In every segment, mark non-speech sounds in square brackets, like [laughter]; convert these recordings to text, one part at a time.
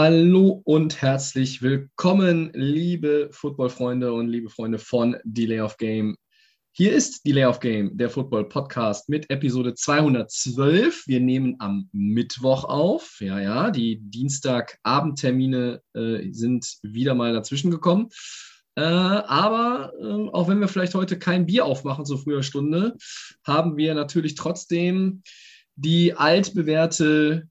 Hallo und herzlich willkommen, liebe Footballfreunde und liebe Freunde von Delay of Game. Hier ist Delay of Game, der Football Podcast mit Episode 212. Wir nehmen am Mittwoch auf. Ja, ja, die Dienstagabendtermine äh, sind wieder mal dazwischen gekommen. Äh, aber äh, auch wenn wir vielleicht heute kein Bier aufmachen zu früher Stunde, haben wir natürlich trotzdem die altbewährte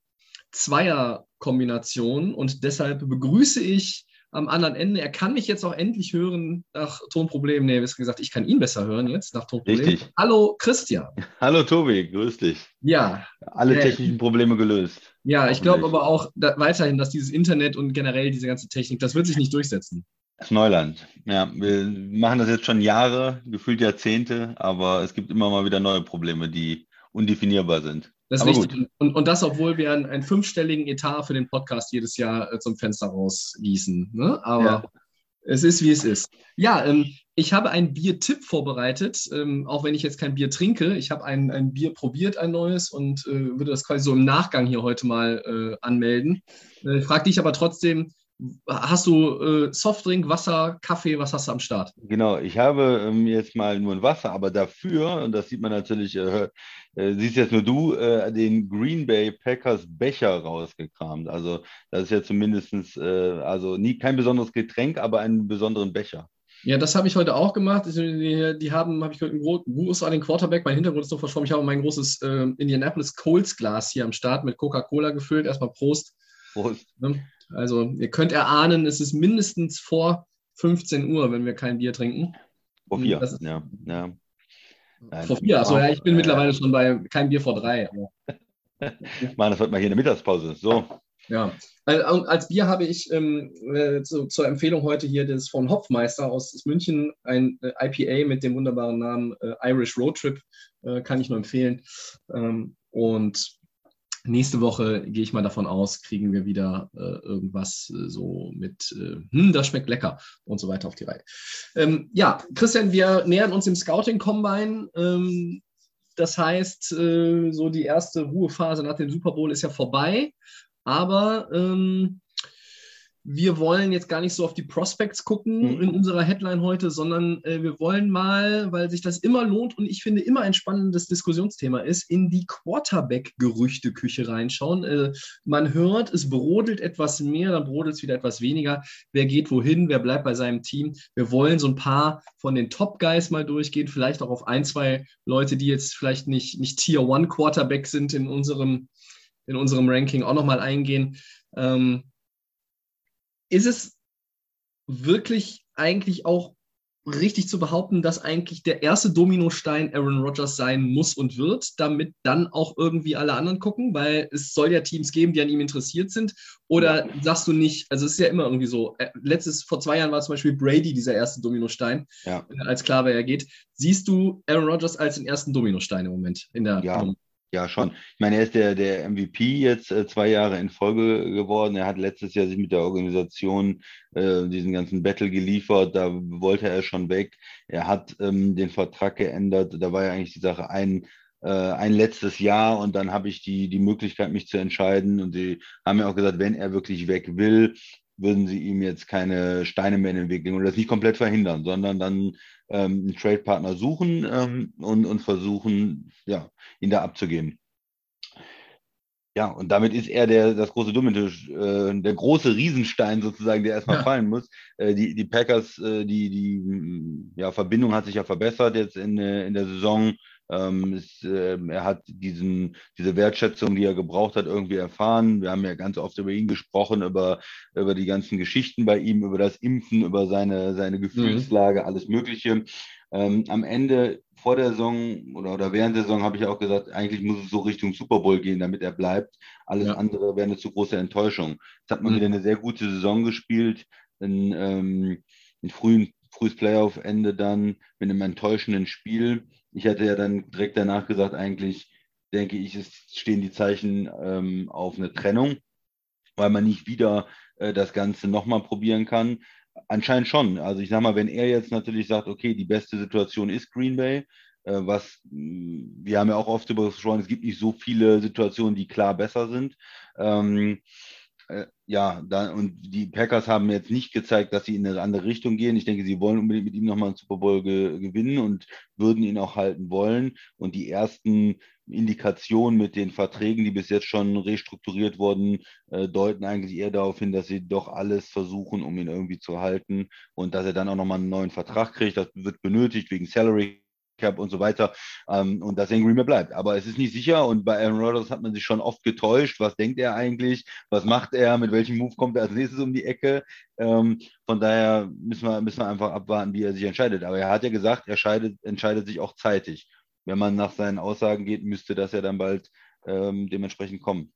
Zweierkombination und deshalb begrüße ich am anderen Ende, er kann mich jetzt auch endlich hören nach Tonproblemen. Nee, besser gesagt, ich kann ihn besser hören jetzt nach Tonproblemen. Richtig. Hallo Christian. [laughs] Hallo Tobi, grüß dich. Ja, Alle Äh, technischen Probleme gelöst. ja, ich glaube aber auch da, weiterhin, dass dieses Internet und generell diese ganze Technik, das wird sich nicht durchsetzen. Das ist Neuland. Ja, wir machen das jetzt schon Jahre, gefühlt Jahrzehnte, aber es gibt immer mal wieder neue Probleme, die undefinierbar sind. Das ist richtig. Und, und das, obwohl wir einen, einen fünfstelligen Etat für den Podcast jedes Jahr äh, zum Fenster rausgießen. Ne? Aber Ja. es ist, wie es ist. Ja, ähm, ich habe einen Biertipp vorbereitet, ähm, auch wenn ich jetzt kein Bier trinke. Ich habe ein, ein Bier probiert, ein neues, und äh, würde das quasi so im Nachgang hier heute mal äh, anmelden. Äh, frag dich aber trotzdem, hast du äh, Softdrink, Wasser, Kaffee, was hast du am Start? Genau, ich habe ähm, jetzt mal nur ein Wasser, aber dafür, und das sieht man natürlich, äh, äh, siehst jetzt nur du, äh, den Green Bay Packers Becher rausgekramt. Also das ist ja zumindest äh, also nie kein besonderes Getränk, aber einen besonderen Becher. Ja, das habe ich heute auch gemacht. Die, die haben, habe ich heute einen Gruß an den Quarterback. Mein Hintergrund ist noch verschwommen. Ich habe mein großes äh, Indianapolis Colts Glas hier am Start mit Coca-Cola gefüllt. Erstmal Prost. Prost. Ne? Also, ihr könnt erahnen, es ist mindestens vor 15 Uhr, wenn wir kein Bier trinken. Vor vier. Ist- Ja, ja. Nein. Vor vier. Also, ja, ich bin Ja, mittlerweile schon bei kein Bier vor drei. [laughs] Machen das heute mal hier in der Mittagspause. So, ja. Äh, Und als Bier habe ich ähm, äh, zu, zur Empfehlung heute hier das von Hopfmeister aus München, ein äh, IPA mit dem wunderbaren Namen äh, Irish Road Trip, äh, kann ich nur empfehlen. Ähm, und nächste Woche gehe ich mal davon aus, kriegen wir wieder äh, irgendwas äh, so mit, äh, hm, das schmeckt lecker und so weiter auf die Reihe. Ähm, ja, Christian, wir nähern uns dem Scouting-Combine. Ähm, das heißt, äh, so die erste Ruhephase nach dem Super Bowl ist ja vorbei. Aber ähm, wir wollen jetzt gar nicht so auf die Prospects gucken Mhm. in unserer Headline heute, sondern äh, wir wollen mal, weil sich das immer lohnt und ich finde immer ein spannendes Diskussionsthema ist, in die Quarterback-Gerüchteküche reinschauen. Äh, man hört, es brodelt etwas mehr, dann brodelt es wieder etwas weniger. Wer geht wohin, wer bleibt bei seinem Team? Wir wollen so ein paar von den Top-Guys mal durchgehen, vielleicht auch auf ein, zwei Leute, die jetzt vielleicht nicht, nicht Tier-One-Quarterback sind in unserem in unserem Ranking auch nochmal eingehen. Ähm, ist es wirklich eigentlich auch richtig zu behaupten, dass eigentlich der erste Dominostein Aaron Rodgers sein muss und wird, damit dann auch irgendwie alle anderen gucken? Weil es soll ja Teams geben, die an ihm interessiert sind. Oder sagst du nicht, also es ist ja immer irgendwie so, äh, letztes, vor zwei Jahren war zum Beispiel Brady dieser erste Dominostein, ja. äh, als klar, wer er geht. Siehst du Aaron Rodgers als den ersten Dominostein im Moment in der Ja. Ja, schon. Ich meine, er ist der, der MVP jetzt äh, zwei Jahre in Folge geworden. Er hat letztes Jahr sich mit der Organisation äh, diesen ganzen Battle geliefert. Da wollte er schon weg. Er hat ähm, den Vertrag geändert. Da war ja eigentlich die Sache ein, äh, ein letztes Jahr und dann habe ich die, die Möglichkeit, mich zu entscheiden. Und sie haben ja auch gesagt, wenn er wirklich weg will, würden sie ihm jetzt keine Steine mehr in den Weg legen oder das nicht komplett verhindern, sondern dann ähm, einen Trade-Partner suchen ähm, und, und versuchen, ja, ihn da abzugeben. Ja, und damit ist er der, das große Domino, äh, der große Riesenstein sozusagen, der erstmal Ja. fallen muss. Äh, die, die Packers, äh, die, die ja, Verbindung hat sich ja verbessert jetzt in, äh, in der Saison. Ähm, es, äh, er hat diesen, diese Wertschätzung, die er gebraucht hat, irgendwie erfahren. Wir haben ja ganz oft über ihn gesprochen, über, über die ganzen Geschichten bei ihm, über das Impfen, über seine, seine Gefühlslage, alles Mögliche. Ähm, am Ende vor der Saison oder, oder während der Saison habe ich auch gesagt, eigentlich muss es so Richtung Super Bowl gehen, damit er bleibt. Alles Ja. andere wäre eine zu große Enttäuschung. Jetzt hat man Mhm. wieder eine sehr gute Saison gespielt, in, ähm, in frühen, frühes Playoff-Ende dann mit einem enttäuschenden Spiel. Ich hatte ja dann direkt danach gesagt, eigentlich denke ich, es stehen die Zeichen ähm, auf eine Trennung, weil man nicht wieder äh, das Ganze nochmal probieren kann. Anscheinend schon. Also ich sage mal, wenn er jetzt natürlich sagt, okay, die beste Situation ist Green Bay, äh, was wir haben ja auch oft darüber gesprochen, es gibt nicht so viele Situationen, die klar besser sind. Ähm, äh, ja, da, und die Packers haben jetzt nicht gezeigt, dass sie in eine andere Richtung gehen. Ich denke, sie wollen unbedingt mit ihm nochmal einen Super Bowl ge gewinnen und würden ihn auch halten wollen. Und die ersten Indikationen mit den Verträgen, die bis jetzt schon restrukturiert wurden, äh, deuten eigentlich eher darauf hin, dass sie doch alles versuchen, um ihn irgendwie zu halten und dass er dann auch nochmal einen neuen Vertrag kriegt. Das wird benötigt wegen Salary Cap und so weiter ähm, und dass er in Green Bay bleibt. Aber es ist nicht sicher und bei Aaron Rodgers hat man sich schon oft getäuscht. Was denkt er eigentlich? Was macht er? Mit welchem Move kommt er als nächstes um die Ecke? Ähm, von daher müssen wir, müssen wir einfach abwarten, wie er sich entscheidet. Aber er hat ja gesagt, er scheidet, entscheidet sich auch zeitig. Wenn man nach seinen Aussagen geht, müsste das ja dann bald ähm, dementsprechend kommen.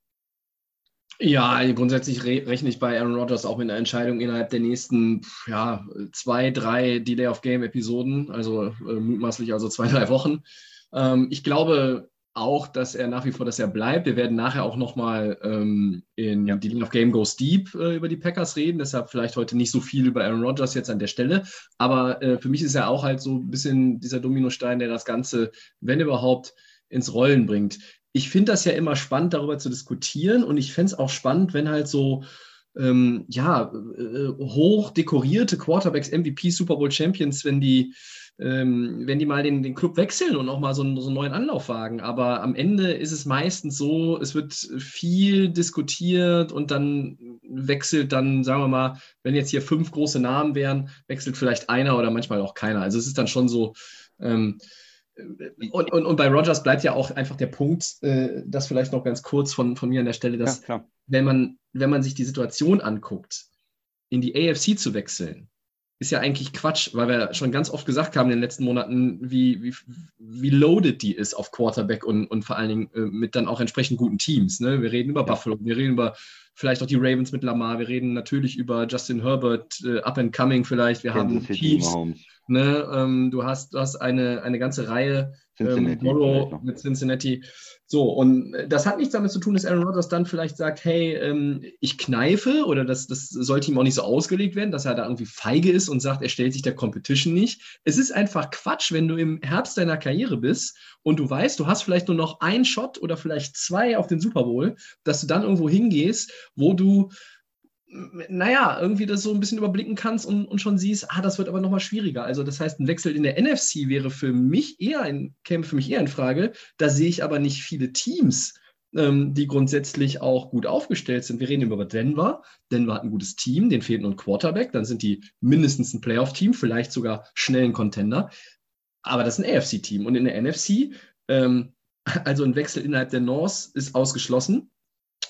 Ja, grundsätzlich re rechne ich bei Aaron Rodgers auch mit einer Entscheidung innerhalb der nächsten ja, zwei, drei Delay of Game Episoden, also äh, mutmaßlich also zwei, [laughs] drei Wochen. Ähm, ich glaube auch, dass er nach wie vor, dass er bleibt. Wir werden nachher auch nochmal ähm, in ja. Delay of Game Goes Deep äh, über die Packers reden, deshalb vielleicht heute nicht so viel über Aaron Rodgers jetzt an der Stelle. Aber äh, für mich ist er auch halt so ein bisschen dieser Dominostein, der das Ganze, wenn überhaupt, ins Rollen bringt ich finde das ja immer spannend, darüber zu diskutieren und ich fände es auch spannend, wenn halt so ähm, ja, äh, hoch dekorierte Quarterbacks, MVP, Super Bowl Champions, wenn die, ähm, wenn die mal den, den Club wechseln und auch mal so einen, so einen neuen Anlauf wagen. Aber am Ende ist es meistens so, es wird viel diskutiert und dann wechselt dann, sagen wir mal, wenn jetzt hier fünf große Namen wären, wechselt vielleicht einer oder manchmal auch keiner. Also es ist dann schon so, ähm, und, und, und bei Rogers bleibt ja auch einfach der Punkt, äh, das vielleicht noch ganz kurz von, von mir an der Stelle, dass ja, wenn, man, wenn man sich die Situation anguckt, in die AFC zu wechseln, ist ja eigentlich Quatsch, weil wir schon ganz oft gesagt haben in den letzten Monaten, wie, wie, wie loaded die ist auf Quarterback und, und vor allen Dingen äh, mit dann auch entsprechend guten Teams. Ne? Wir reden über ja. Buffalo, wir reden über vielleicht auch die Ravens mit Lamar, wir reden natürlich über Justin Herbert, äh, up and coming vielleicht, wir Kansas haben Chiefs, Ne, ähm, du hast, du hast eine, eine ganze Reihe ähm, Morrow mit Cincinnati. So, und das hat nichts damit zu tun, dass Aaron Rodgers dann vielleicht sagt, hey, ähm, ich kneife oder das, das sollte ihm auch nicht so ausgelegt werden, dass er da irgendwie feige ist und sagt, er stellt sich der Competition nicht. Es ist einfach Quatsch, wenn du im Herbst deiner Karriere bist und du weißt, du hast vielleicht nur noch einen Shot oder vielleicht zwei auf den Super Bowl, dass du dann irgendwo hingehst, wo du naja, irgendwie das so ein bisschen überblicken kannst und, und schon siehst, ah, das wird aber nochmal schwieriger. Also das heißt, ein Wechsel in der NFC wäre für mich eher ein, käme für mich eher in Frage. Da sehe ich aber nicht viele Teams, ähm, die grundsätzlich auch gut aufgestellt sind. Wir reden über Denver. Denver hat ein gutes Team, den fehlt nur ein Quarterback, dann sind die mindestens ein Playoff-Team, vielleicht sogar schnell ein Contender. Aber das ist ein AFC-Team. Und in der NFC, ähm, also ein Wechsel innerhalb der North ist ausgeschlossen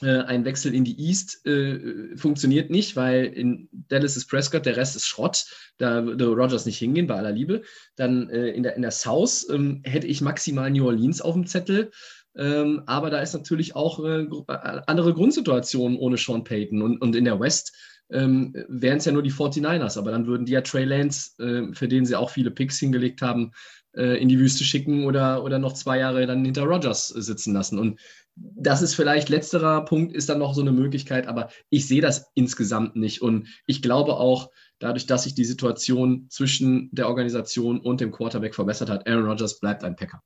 ein Wechsel in die East äh, funktioniert nicht, weil in Dallas ist Prescott, der Rest ist Schrott. Da würde Rogers nicht hingehen, bei aller Liebe. Dann äh, in, der, in der South ähm, hätte ich maximal New Orleans auf dem Zettel. Ähm, aber da ist natürlich auch äh, äh, andere Grundsituationen ohne Sean Payton. Und, und in der West ähm, wären es ja nur die 49ers, aber dann würden die ja Trey Lance, äh, für den sie auch viele Picks hingelegt haben, in die Wüste schicken oder, oder noch zwei Jahre dann hinter Rogers sitzen lassen. Und das ist vielleicht letzterer Punkt, ist dann noch so eine Möglichkeit, aber ich sehe das insgesamt nicht. Und ich glaube auch, dadurch, dass sich die Situation zwischen der Organisation und dem Quarterback verbessert hat, Aaron Rodgers bleibt ein Packer.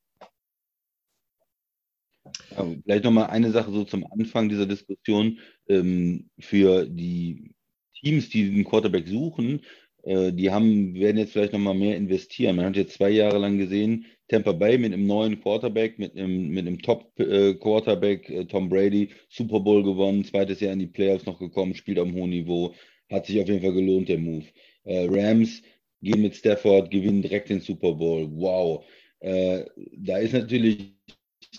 Ja, vielleicht nochmal eine Sache so zum Anfang dieser Diskussion. Ähm, für die Teams, die den Quarterback suchen, äh, die haben, werden jetzt vielleicht nochmal mehr investieren. Man hat jetzt zwei Jahre lang gesehen, Tampa Bay mit einem neuen Quarterback, mit einem, mit einem Top-Quarterback, äh, Tom Brady, Super Bowl gewonnen, zweites Jahr in die Playoffs noch gekommen, spielt einem hohen Niveau. Hat sich auf jeden Fall gelohnt, der Move. Äh, Rams gehen mit Stafford, gewinnen direkt den Super Bowl. Wow. Äh, da ist natürlich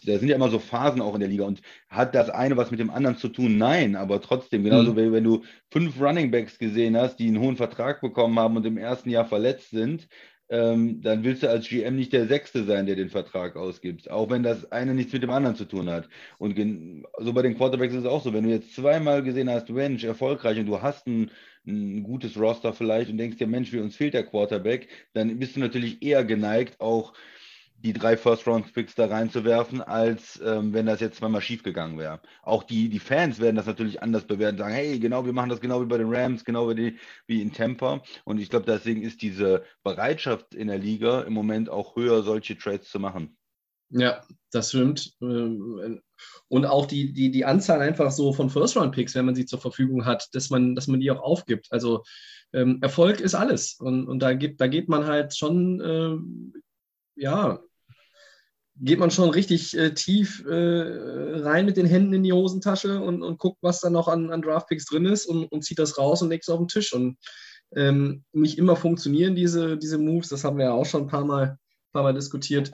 da sind ja immer so Phasen auch in der Liga und hat das eine was mit dem anderen zu tun? Nein, aber trotzdem, genauso mhm. wie wenn du fünf Running Backs gesehen hast, die einen hohen Vertrag bekommen haben und im ersten Jahr verletzt sind, ähm, dann willst du als GM nicht der Sechste sein, der den Vertrag ausgibt, auch wenn das eine nichts mit dem anderen zu tun hat. Und so bei den Quarterbacks ist es auch so, wenn du jetzt zweimal gesehen hast, Mensch, erfolgreich und du hast ein, ein gutes Roster vielleicht und denkst dir, Mensch, wie uns fehlt der Quarterback, dann bist du natürlich eher geneigt, auch die drei First-Round-Picks da reinzuwerfen, als ähm, wenn das jetzt zweimal schief gegangen wäre. Auch die, die Fans werden das natürlich anders bewerten, sagen, hey, genau, wir machen das genau wie bei den Rams, genau wie, die, wie in Tampa. Und ich glaube, deswegen ist diese Bereitschaft in der Liga im Moment auch höher, solche Trades zu machen. Ja, das stimmt. Ähm, und auch die, die, die Anzahl einfach so von First-Round-Picks, wenn man sie zur Verfügung hat, dass man, dass man die auch aufgibt. Also ähm, Erfolg ist alles. Und, und da, gibt, da geht man halt schon, äh, ja, geht man schon richtig äh, tief äh, rein mit den Händen in die Hosentasche und, und guckt, was da noch an, an Draftpicks drin ist und, und zieht das raus und legt es auf den Tisch. Und ähm, nicht immer funktionieren diese, diese Moves, das haben wir ja auch schon ein paar Mal, paar Mal diskutiert.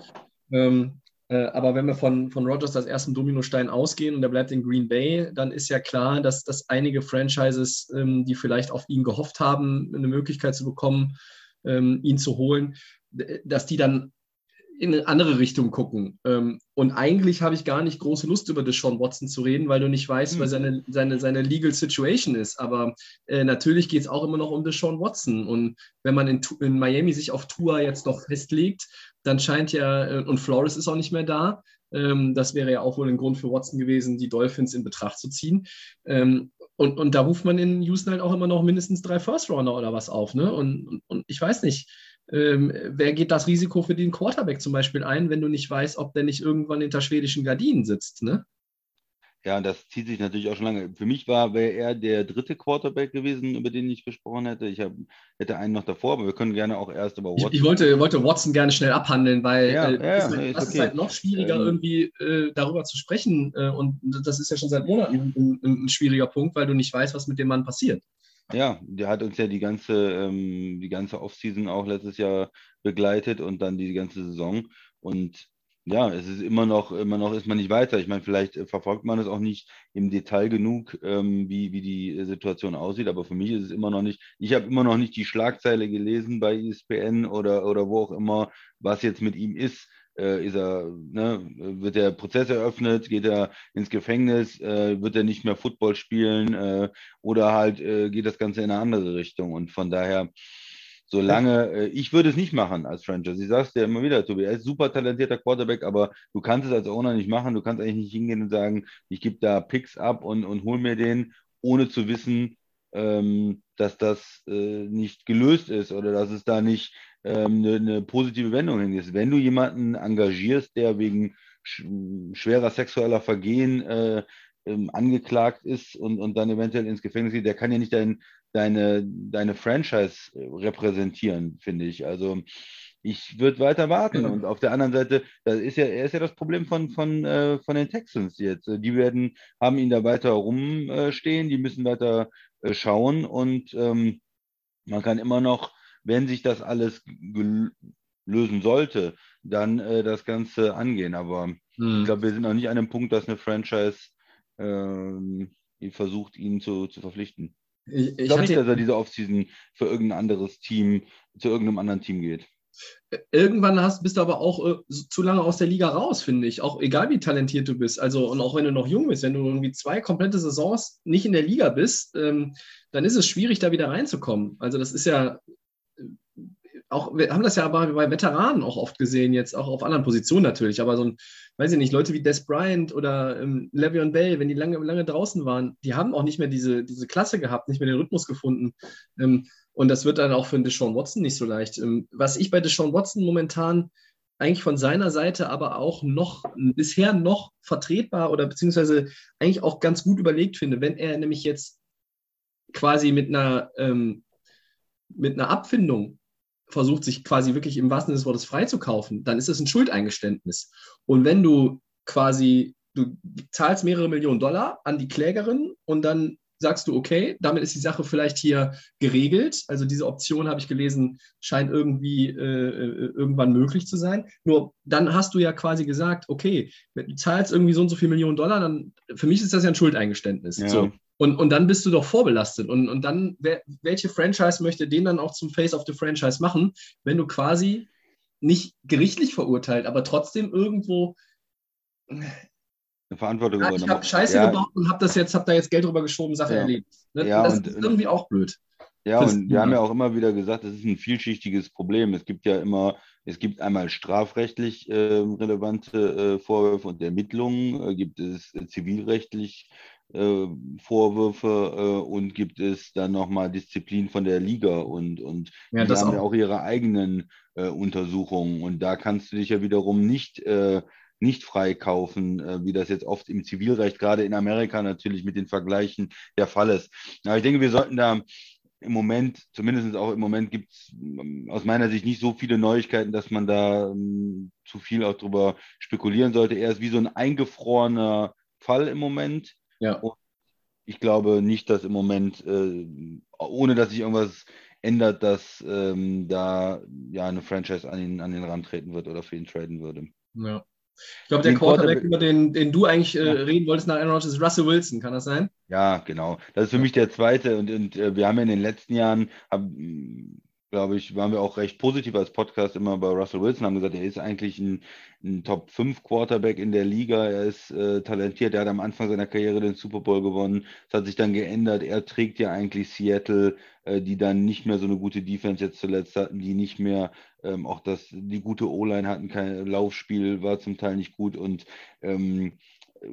Ähm, äh, aber wenn wir von, von Rogers als ersten Dominostein ausgehen und er bleibt in Green Bay, dann ist ja klar, dass, dass einige Franchises, ähm, die vielleicht auf ihn gehofft haben, eine Möglichkeit zu bekommen, ähm, ihn zu holen, dass die dann in eine andere Richtung gucken. Ähm, und eigentlich habe ich gar nicht große Lust, über Deshaun Watson zu reden, weil du nicht weißt, mhm. was seine, seine, seine Legal Situation ist. Aber äh, natürlich geht es auch immer noch um Deshaun Watson. Und wenn man in, in Miami sich auf Tour jetzt noch festlegt, dann scheint ja, äh, und Flores ist auch nicht mehr da, ähm, das wäre ja auch wohl ein Grund für Watson gewesen, die Dolphins in Betracht zu ziehen. Ähm, und, und da ruft man in Houston halt auch immer noch mindestens drei First-Rounder oder was auf. Ne? Und, und, und ich weiß nicht, ähm, wer geht das Risiko für den Quarterback zum Beispiel ein, wenn du nicht weißt, ob der nicht irgendwann hinter schwedischen Gardinen sitzt, ne? Ja, das zieht sich natürlich auch schon lange. Für mich war wäre er der dritte Quarterback gewesen, über den ich gesprochen hätte. Ich hab, hätte einen noch davor, aber wir können gerne auch erst über Watson. Ich, ich wollte, wollte Watson gerne schnell abhandeln, weil ja, äh, ja, ist, ist, ist okay. halt noch schwieriger, ähm, irgendwie äh, darüber zu sprechen. Äh, und das ist ja schon seit Monaten ein, ein, ein schwieriger Punkt, weil du nicht weißt, was mit dem Mann passiert. Ja, der hat uns ja die ganze, ähm, die ganze Offseason auch letztes Jahr begleitet und dann die ganze Saison. Und ja, es ist immer noch, immer noch ist man nicht weiter. Ich meine, vielleicht verfolgt man es auch nicht im Detail genug, ähm, wie, wie die Situation aussieht, aber für mich ist es immer noch nicht, ich habe immer noch nicht die Schlagzeile gelesen bei ESPN oder, oder wo auch immer, was jetzt mit ihm ist äh, ist er, ne, wird der Prozess eröffnet, geht er ins Gefängnis, äh, wird er nicht mehr Football spielen äh, oder halt äh, geht das Ganze in eine andere Richtung. Und von daher, solange, äh, ich würde es nicht machen als Franchise. Ich sage es dir immer wieder, Tobi, er ist super talentierter Quarterback, aber du kannst es als Owner nicht machen. Du kannst eigentlich nicht hingehen und sagen, ich gebe da Picks ab und, und hol mir den, ohne zu wissen, ähm, dass das äh, nicht gelöst ist oder dass es da nicht eine, eine, positive Wendung hin ist. Wenn du jemanden engagierst, der wegen sch schwerer sexueller Vergehen äh, ähm, angeklagt ist und, und dann eventuell ins Gefängnis geht, der kann ja nicht dein, deine, deine Franchise repräsentieren, finde ich. Also ich würde weiter warten. Und auf der anderen Seite, das ist ja, er ist ja das Problem von, von, äh, von den Texans jetzt. Die werden, haben ihn da weiter rumstehen, die müssen weiter äh, schauen und ähm, man kann immer noch wenn sich das alles lösen sollte, dann äh, das Ganze angehen. Aber hm. ich glaube, wir sind noch nicht an dem Punkt, dass eine Franchise äh, versucht, ihn zu, zu verpflichten. Ich, ich glaube nicht, dass er diese Offseason für irgendein anderes Team, zu irgendeinem anderen Team geht. Irgendwann hast, bist du aber auch äh, zu lange aus der Liga raus, finde ich. Auch egal wie talentiert du bist. Also, und auch wenn du noch jung bist, wenn du irgendwie zwei komplette Saisons nicht in der Liga bist, ähm, dann ist es schwierig, da wieder reinzukommen. Also, das ist ja auch, wir haben das ja aber bei Veteranen auch oft gesehen, jetzt auch auf anderen Positionen natürlich, aber so ein, weiß ich nicht, Leute wie Des Bryant oder ähm, Le'Veon Bell, wenn die lange, lange draußen waren, die haben auch nicht mehr diese, diese Klasse gehabt, nicht mehr den Rhythmus gefunden. Ähm, und das wird dann auch für Deshaun Watson nicht so leicht. Ähm, was ich bei Deshaun Watson momentan eigentlich von seiner Seite aber auch noch bisher noch vertretbar oder beziehungsweise eigentlich auch ganz gut überlegt finde, wenn er nämlich jetzt quasi mit einer ähm, mit einer Abfindung versucht, sich quasi wirklich im wahrsten Sinne des Wortes freizukaufen, dann ist es ein Schuldeingeständnis. Und wenn du quasi, du zahlst mehrere Millionen Dollar an die Klägerin und dann sagst du, okay, damit ist die Sache vielleicht hier geregelt. Also diese Option, habe ich gelesen, scheint irgendwie äh, äh, irgendwann möglich zu sein. Nur dann hast du ja quasi gesagt, okay, du zahlst irgendwie so und so viele Millionen Dollar, dann für mich ist das ja ein Schuldeingeständnis. Ja. So. Und, und dann bist du doch vorbelastet. Und, und dann, wer, welche Franchise möchte den dann auch zum Face of the Franchise machen, wenn du quasi nicht gerichtlich verurteilt, aber trotzdem irgendwo eine Verantwortung ja, ich habe Scheiße ja. gebaut und habe das jetzt, habe da jetzt Geld drüber geschoben, Sache Ja. erledigt. Ne? Ja, das und- ist irgendwie auch blöd. Ja, Das- und wir haben ja auch immer wieder gesagt, es ist ein vielschichtiges Problem. Es gibt ja immer, es gibt einmal strafrechtlich äh, relevante äh, Vorwürfe und Ermittlungen, äh, gibt es äh, zivilrechtlich äh, Vorwürfe äh, und gibt es dann nochmal Disziplin von der Liga und, und Ja, die haben ja auch. ihre eigenen äh, Untersuchungen und da kannst du dich ja wiederum nicht, äh, nicht freikaufen, äh, wie das jetzt oft im Zivilrecht, gerade in Amerika natürlich mit den Vergleichen der Fall ist. Aber ich denke, wir sollten da im Moment, zumindest auch im Moment, gibt es aus meiner Sicht nicht so viele Neuigkeiten, dass man da ähm, zu viel auch drüber spekulieren sollte. Er ist wie so ein eingefrorener Fall im Moment. Ja. Und ich glaube nicht, dass im Moment, äh, ohne dass sich irgendwas ändert, dass ähm, da ja eine Franchise an ihn, an den Rand treten wird oder für ihn traden würde. Ja. Ich glaube, der Quarterback, Quarterback- über den, den du eigentlich äh, Ja. reden wolltest nach Aaron Rodgers, ist Russell Wilson, kann das sein? Ja, genau. Das ist für mich der zweite. Und, und äh, wir haben ja in den letzten Jahren, glaube ich, waren wir auch recht positiv als Podcast immer bei Russell Wilson, haben gesagt, er ist eigentlich ein, ein Top 5 Quarterback in der Liga. Er ist äh, talentiert. Er hat am Anfang seiner Karriere den Super Bowl gewonnen. Es hat sich dann geändert. Er trägt ja eigentlich Seattle, äh, die dann nicht mehr so eine gute Defense jetzt zuletzt hatten, die nicht mehr ähm, auch das, die gute O-Line hatten, kein Laufspiel war zum Teil nicht gut und ähm,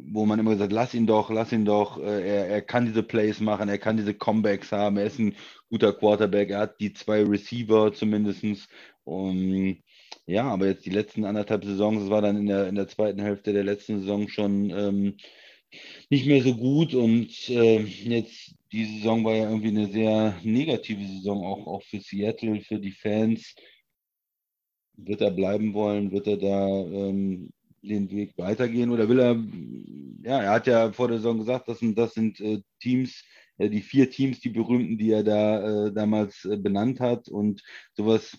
wo man immer gesagt, lass ihn doch, lass ihn doch, äh, er, er kann diese Plays machen, er kann diese Comebacks haben, er ist ein guter Quarterback, er hat die zwei Receiver zumindestens. Und ja, aber jetzt die letzten anderthalb Saisons, es war dann in der, in der zweiten Hälfte der letzten Saison schon ähm, nicht mehr so gut und äh, jetzt die Saison war ja irgendwie eine sehr negative Saison, auch, auch für Seattle, für die Fans. Wird er bleiben wollen? Wird er da ähm, den Weg weitergehen oder will er, ja, er hat ja vor der Saison gesagt, das sind, das sind äh, Teams, äh, die vier Teams, die berühmten, die er da äh, damals äh, benannt hat und sowas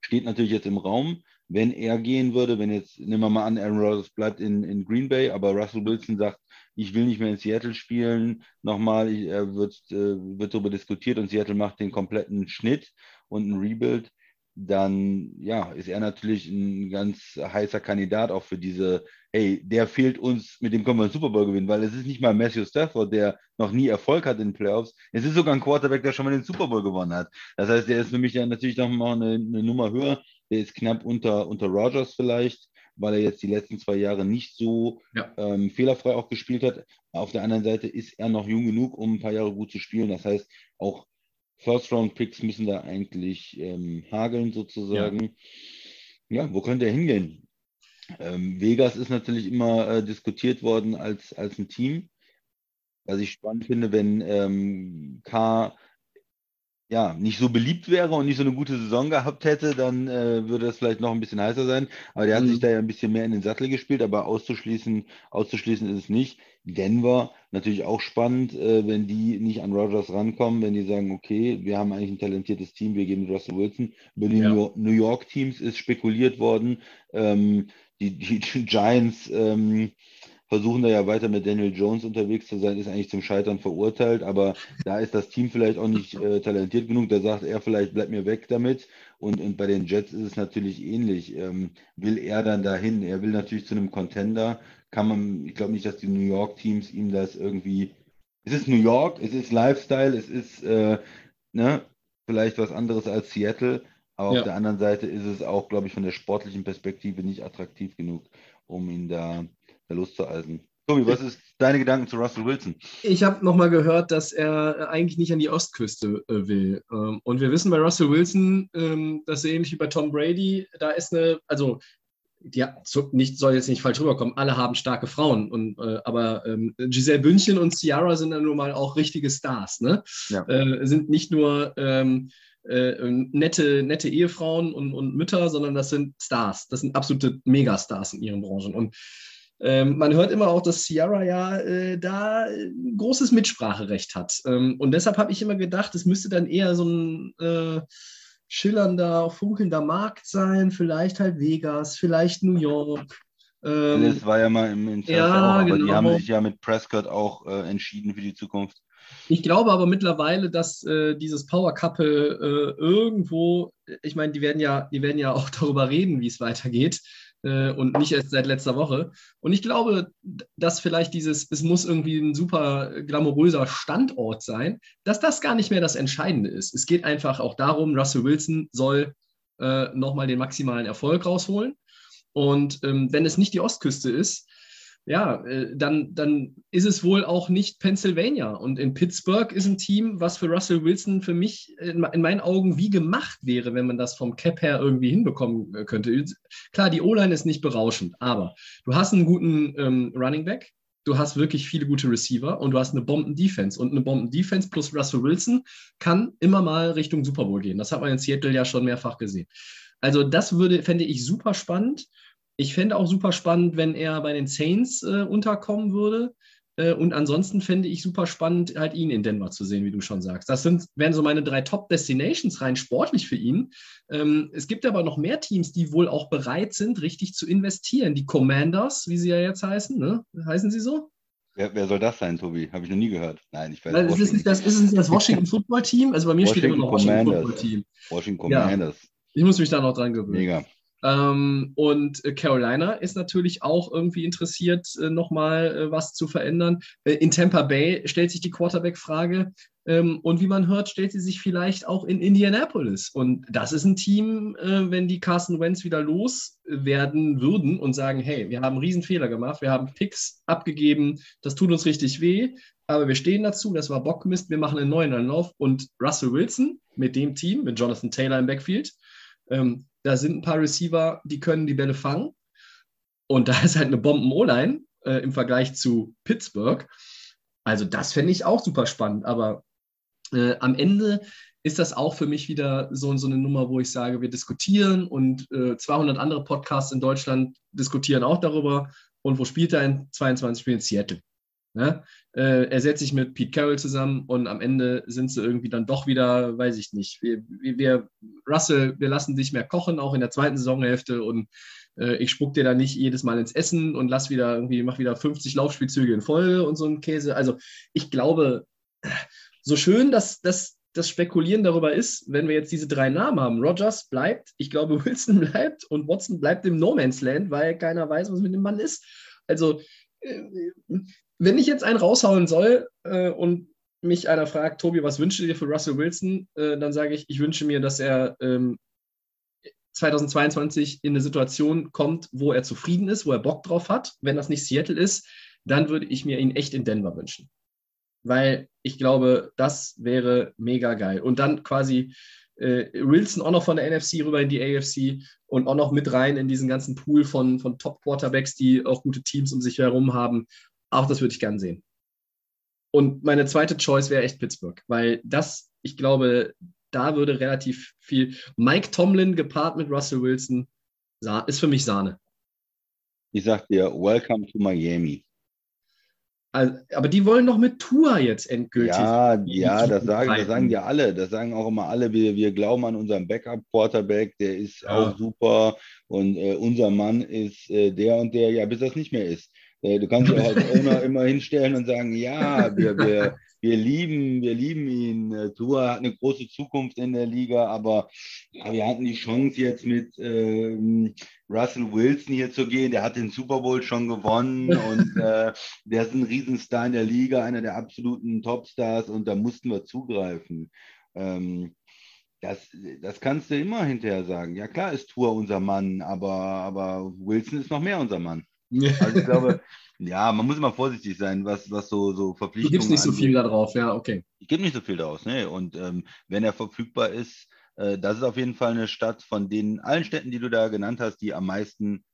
steht natürlich jetzt im Raum. Wenn er gehen würde, wenn jetzt, nehmen wir mal an, Aaron Rodgers bleibt in, in Green Bay, aber Russell Wilson sagt, ich will nicht mehr in Seattle spielen, nochmal, ich- er wird, äh, wird darüber diskutiert und Seattle macht den kompletten Schnitt und ein Rebuild, dann ja, ist er natürlich ein ganz heißer Kandidat auch für diese, hey, der fehlt uns, mit dem können wir einen Super Bowl gewinnen, weil es ist nicht mal Matthew Stafford, der noch nie Erfolg hat in den Playoffs. Es ist sogar ein Quarterback, der schon mal den Super Bowl gewonnen hat. Das heißt, der ist für mich dann natürlich noch mal eine, eine Nummer höher. Der ist knapp unter, unter Rogers vielleicht, weil er jetzt die letzten zwei Jahre nicht so Ja. ähm, fehlerfrei auch gespielt hat. Auf der anderen Seite ist er noch jung genug, um ein paar Jahre gut zu spielen. Das heißt, auch First-Round-Picks müssen da eigentlich ähm, hageln sozusagen. Ja. wo könnte er hingehen? Ähm, Vegas ist natürlich immer äh, diskutiert worden als, als ein Team. Was ich spannend finde, wenn ähm, K ja, nicht so beliebt wäre und nicht so eine gute Saison gehabt hätte, dann äh, würde das vielleicht noch ein bisschen heißer sein. Aber der hat Mhm. sich da ja ein bisschen mehr in den Sattel gespielt, aber auszuschließen, auszuschließen ist es nicht. Denver natürlich auch spannend, äh, wenn die nicht an Rodgers rankommen, wenn die sagen, okay, wir haben eigentlich ein talentiertes Team, wir geben Russell Wilson. Über die Ja. New New York Teams ist spekuliert worden. Ähm, die, die [laughs] Giants ähm, versuchen da ja weiter mit Daniel Jones unterwegs zu sein, ist eigentlich zum Scheitern verurteilt, aber da ist das Team vielleicht auch nicht äh, talentiert genug. Da sagt er vielleicht, bleib mir weg damit. Und, und bei den Jets ist es natürlich ähnlich. Ähm, will er dann dahin? Er will natürlich zu einem Contender. Kann man, ich glaube nicht, dass die New York Teams ihm das irgendwie. Es ist New York, es ist Lifestyle, es ist äh, ne, vielleicht was anderes als Seattle. Aber Ja. auf der anderen Seite ist es auch, glaube ich, von der sportlichen Perspektive nicht attraktiv genug, um ihn da, da loszueisen. Tobi, was ist deine Gedanken zu Russell Wilson? Ich habe nochmal gehört, dass er eigentlich nicht an die Ostküste äh, will. Ähm, und wir wissen bei Russell Wilson, ähm, das ist ähnlich wie bei Tom Brady, da ist eine, also ja, so, nicht, soll jetzt nicht falsch rüberkommen, alle haben starke Frauen. Und, äh, aber ähm, Giselle Bündchen und Ciara sind dann nun mal auch richtige Stars, ne? Ja. Äh, sind nicht nur ähm, äh, nette, nette Ehefrauen und, und Mütter, sondern das sind Stars. Das sind absolute Megastars in ihren Branchen. Und ähm, man hört immer auch, dass Ciara ja äh, da ein großes Mitspracherecht hat. Ähm, und deshalb habe ich immer gedacht, es müsste dann eher so ein äh, schillernder, funkelnder Markt sein, vielleicht halt Vegas, vielleicht New York. Ähm, Das war ja mal im Interesse ja, auch, aber die genau. haben sich ja mit Prescott auch äh, entschieden für die Zukunft. Ich glaube aber mittlerweile, dass äh, dieses Power Couple äh, irgendwo, ich meine, die werden ja, die werden ja auch [laughs] darüber reden, wie es weitergeht äh, und nicht erst seit letzter Woche. Und ich glaube, dass vielleicht dieses, es muss irgendwie ein super glamouröser Standort sein, dass das gar nicht mehr das Entscheidende ist. Es geht einfach auch darum, Russell Wilson soll äh, nochmal den maximalen Erfolg rausholen. Und ähm, wenn es nicht die Ostküste ist, ja, äh, dann, dann ist es wohl auch nicht Pennsylvania. Und in Pittsburgh ist ein Team, was für Russell Wilson für mich in, in meinen Augen wie gemacht wäre, wenn man das vom Cap her irgendwie hinbekommen äh, könnte. Klar, die O-Line ist nicht berauschend, aber du hast einen guten ähm, Running Back, du hast wirklich viele gute Receiver und du hast eine Bomben-Defense. Und eine Bomben-Defense plus Russell Wilson kann immer mal Richtung Super Bowl gehen. Das hat man in Seattle ja schon mehrfach gesehen. Also das würde, fände ich super spannend. Ich fände auch super spannend, wenn er bei den Saints äh, unterkommen würde. Äh, und ansonsten fände ich super spannend, halt ihn in Denver zu sehen, wie du schon sagst. Das sind, wären so meine drei Top-Destinations rein sportlich für ihn. Ähm, es gibt aber noch mehr Teams, die wohl auch bereit sind, richtig zu investieren. Die Commanders, wie sie ja jetzt heißen, ne? heißen sie so? Wer, wer soll das sein, Tobi? Habe ich noch nie gehört. Nein, ich weiß Weil es ist nicht das, ist es nicht das Washington Football Team? Also bei mir steht immer noch Washington Commanders. Football Team. Washington Ja. Commanders. Ich muss mich da noch dran gewöhnen. Mega. Ähm, und äh, Carolina ist natürlich auch irgendwie interessiert, äh, nochmal äh, was zu verändern. Äh, in Tampa Bay stellt sich die Quarterback-Frage. Ähm, und wie man hört, stellt sie sich vielleicht auch in Indianapolis. Und das ist ein Team, äh, wenn die Carson Wentz wieder loswerden würden und sagen, hey, wir haben einen Riesenfehler gemacht, wir haben Picks abgegeben, das tut uns richtig weh, aber wir stehen dazu, das war Bockmist, wir machen einen neuen Anlauf. Und Russell Wilson mit dem Team, mit Jonathan Taylor im Backfield, ähm, da sind ein paar Receiver, die können die Bälle fangen. Und da [laughs] ist halt eine Bomben-O-Line äh, im Vergleich zu Pittsburgh. Also das fände ich auch super spannend. Aber äh, am Ende ist das auch für mich wieder so, so eine Nummer, wo ich sage, wir diskutieren und äh, 200 andere Podcasts in Deutschland diskutieren auch darüber. Und wo spielt er in 22 Spielen? Seattle. Ne? Äh, er setzt sich mit Pete Carroll zusammen und am Ende sind sie irgendwie dann doch wieder, weiß ich nicht, wir, wir, Russell, wir lassen dich mehr kochen, auch in der zweiten Saisonhälfte und äh, ich spuck dir da nicht jedes Mal ins Essen und lass wieder irgendwie, mach wieder 50 Laufspielzüge in Folge und so ein Käse. Also ich glaube, so schön, dass das das Spekulieren darüber ist, wenn wir jetzt diese drei Namen haben. Rogers bleibt, ich glaube, [laughs] Wilson bleibt und Watson bleibt im No Man's Land, weil keiner weiß, was mit dem Mann ist. Also, äh, wenn ich jetzt einen raushauen soll äh, und mich einer fragt, Tobi, was wünschst du dir für Russell Wilson, äh, dann sage ich, ich wünsche mir, dass er ähm, 2022 in eine Situation kommt, wo er zufrieden ist, wo er Bock drauf hat. Wenn das nicht Seattle ist, dann würde ich mir ihn echt in Denver wünschen. Weil ich glaube, das wäre mega geil. Und dann quasi äh, Wilson auch noch von der NFC rüber in die AFC und auch noch mit rein in diesen ganzen Pool von, von Top-Quarterbacks, die auch gute Teams um sich herum haben. Auch das würde ich gern sehen. Und meine zweite Choice wäre echt Pittsburgh, weil das, ich glaube, da würde relativ viel. Mike Tomlin gepaart mit Russell Wilson ist für mich Sahne. Ich sag dir, welcome to Miami. Also, aber die wollen doch mit Tour jetzt endgültig. Ja, ja, das sagen, das sagen ja alle. Das sagen auch immer alle. Wir, wir glauben an unseren Backup-Quarterback, der ist Ja. auch super. Und äh, unser Mann ist äh, der und der, ja, bis das nicht mehr ist. Äh, du kannst auch als Owner immer hinstellen und sagen, ja, wir, wir, wir lieben, wir lieben ihn. Äh, Tua hat eine große Zukunft in der Liga, aber ja, wir hatten die Chance jetzt mit ähm, Russell Wilson hier zu gehen. Der hat den Super Bowl schon gewonnen und äh, der ist ein Riesenstar in der Liga, einer der absoluten Topstars und da mussten wir zugreifen. Ähm, das, das kannst du immer hinterher sagen. Ja, klar ist Tour unser Mann, aber, aber Wilson ist noch mehr unser Mann. [laughs] Also ich glaube, ja, man muss immer vorsichtig sein, was, was so, so du Verpflichtungen gibst nicht so angeht. viel da drauf, ja, okay. Ich gebe nicht so viel daraus, ne? Und ähm, wenn er verfügbar ist, äh, das ist auf jeden Fall eine Stadt von den allen Städten, die du da genannt hast, die am meisten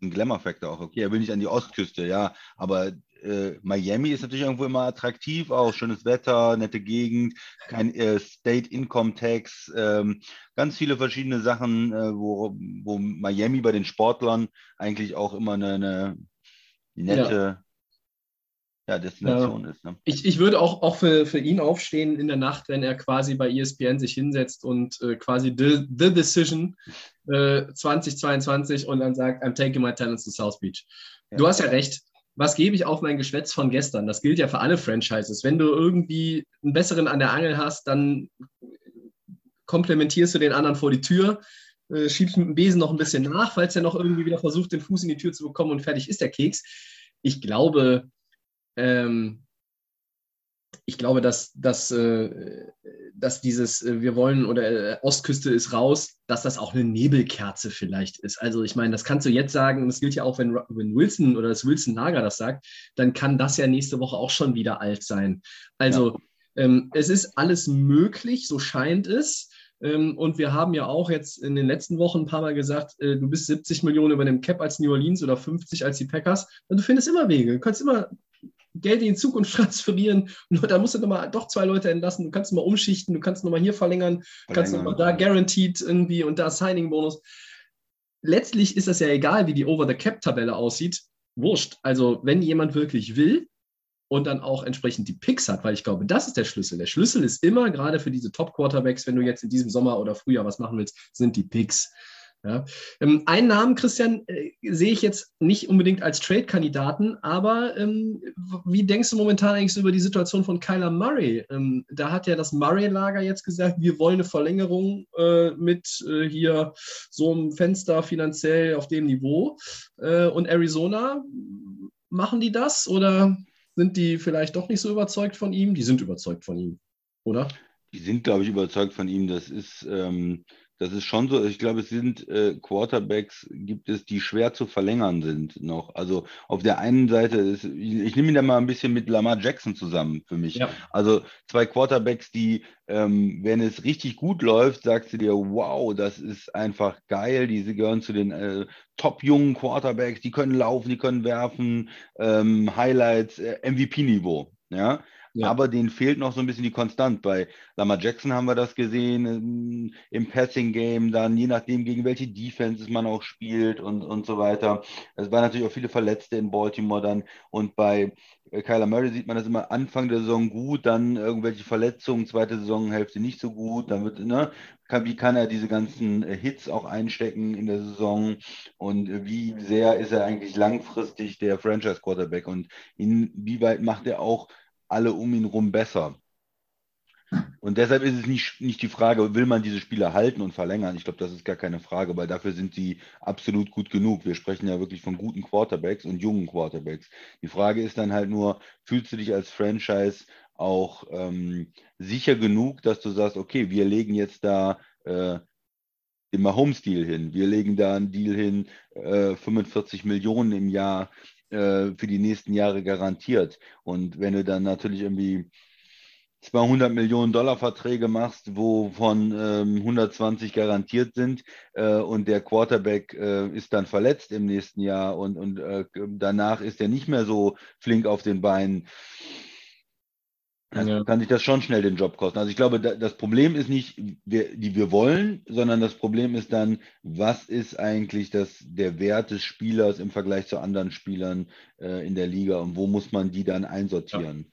einen Glamour-Faktor auch. Okay, er will nicht an die Ostküste, ja, aber äh, Miami ist natürlich irgendwo immer attraktiv, auch schönes Wetter, nette Gegend, kein äh, State Income Tax, ähm, ganz viele verschiedene Sachen, äh, wo, wo Miami bei den Sportlern eigentlich auch immer eine, eine nette ja. Destination ist. Ne? Ich, ich würde auch, auch für, für ihn aufstehen in der Nacht, wenn er quasi bei ESPN sich hinsetzt und äh, quasi the, the Decision äh, 2022 und dann sagt, I'm taking my talents to South Beach. Ja. Du hast ja recht. Was gebe ich auf mein Geschwätz von gestern? Das gilt ja für alle Franchises. Wenn du irgendwie einen besseren an der Angel hast, dann komplementierst du den anderen vor die Tür, äh, schiebst mit dem Besen noch ein bisschen nach, falls er noch irgendwie wieder versucht, den Fuß in die Tür zu bekommen und fertig ist der Keks. Ich glaube, ähm, ich glaube, dass, dass, äh, dass dieses äh, Wir wollen oder äh, Ostküste ist raus, dass das auch eine Nebelkerze vielleicht ist. Also ich meine, das kannst du jetzt sagen, und das gilt ja auch, wenn, wenn Wilson oder das Wilson Nager das sagt, dann kann das ja nächste Woche auch schon wieder alt sein. Also ja. ähm, es ist alles möglich, so scheint es. Ähm, und wir haben ja auch jetzt in den letzten Wochen ein paar Mal gesagt, äh, du bist 70 Millionen über dem Cap als New Orleans oder 50 als die Packers. Und du findest immer Wege. Du kannst immer Geld in die Zukunft [laughs] transferieren. Und da musst du nochmal doch zwei Leute entlassen. Du kannst mal umschichten, du kannst nochmal hier verlängern, du kannst nochmal da guaranteed irgendwie und da Signing-Bonus. Letztlich ist das ja egal, wie die Over-the-Cap-Tabelle aussieht. Wurscht. Also, wenn jemand wirklich will, und dann auch entsprechend die Picks hat, weil ich glaube, das ist der Schlüssel. Der Schlüssel ist immer, gerade für diese Top-Quarterbacks, wenn du jetzt in diesem Sommer oder Frühjahr was machen willst, sind die Picks. Ja. Ähm, einen Namen, Christian, äh, sehe ich jetzt nicht unbedingt als Trade-Kandidaten, aber ähm, wie denkst du momentan eigentlich so über die Situation von Kyler Murray? Ähm, da hat ja das Murray-Lager jetzt gesagt, wir wollen eine Verlängerung äh, mit äh, hier so einem Fenster finanziell auf dem Niveau. Äh, und Arizona, machen die das oder sind die vielleicht doch nicht so überzeugt von ihm? Die sind überzeugt von ihm, oder? Die sind, glaube ich, überzeugt von ihm. Das ist, ähm, das ist schon so. Ich glaube, es sind äh, Quarterbacks, gibt es, die schwer zu verlängern sind noch. Also auf der einen Seite, ist, ich, ich nehme ihn da mal ein bisschen mit Lamar Jackson zusammen für mich. Ja. Also zwei Quarterbacks, die, ähm, wenn es richtig gut läuft, sagst du dir, wow, das ist einfach geil. Diese gehören zu den äh, top jungen Quarterbacks, die können laufen, die können werfen, ähm, Highlights, äh, MVP-Niveau. Ja, ja. Aber denen fehlt noch so ein bisschen die Konstant. Bei Lamar Jackson haben wir das gesehen im, im Passing-Game, dann je nachdem, gegen welche Defenses man auch spielt und, und so weiter. Es waren natürlich auch viele Verletzte in Baltimore dann. Und bei äh, Kyler Murray sieht man das immer Anfang der Saison gut, dann irgendwelche Verletzungen, zweite Saisonhälfte nicht so gut. Dann wird, ne, kann, wie kann er diese ganzen äh, Hits auch einstecken in der Saison und äh, wie sehr ist er eigentlich langfristig der Franchise-Quarterback und inwieweit macht er auch alle um ihn herum besser. Und deshalb ist es nicht, nicht die Frage, will man diese Spieler halten und verlängern? Ich glaube, das ist gar keine Frage, weil dafür sind sie absolut gut genug. Wir sprechen ja wirklich von guten Quarterbacks und jungen Quarterbacks. Die Frage ist dann halt nur, fühlst du dich als Franchise auch ähm, sicher genug, dass du sagst, okay, wir legen jetzt da äh, den Mahomes-Deal hin, wir legen da einen Deal hin, äh, 45 Millionen im Jahr äh, für die nächsten Jahre garantiert. Und wenn du dann natürlich irgendwie 200 Millionen Dollar Verträge machst, wovon ähm, 120 garantiert sind äh, und der Quarterback äh, ist dann verletzt im nächsten Jahr und, und äh, danach ist er nicht mehr so flink auf den Beinen, dann ja. kann sich das schon schnell den Job kosten. Also ich glaube, das Problem ist nicht, die wir wollen, sondern das Problem ist dann, was ist eigentlich das, der Wert des Spielers im Vergleich zu anderen Spielern äh, in der Liga und wo muss man die dann einsortieren? Ja.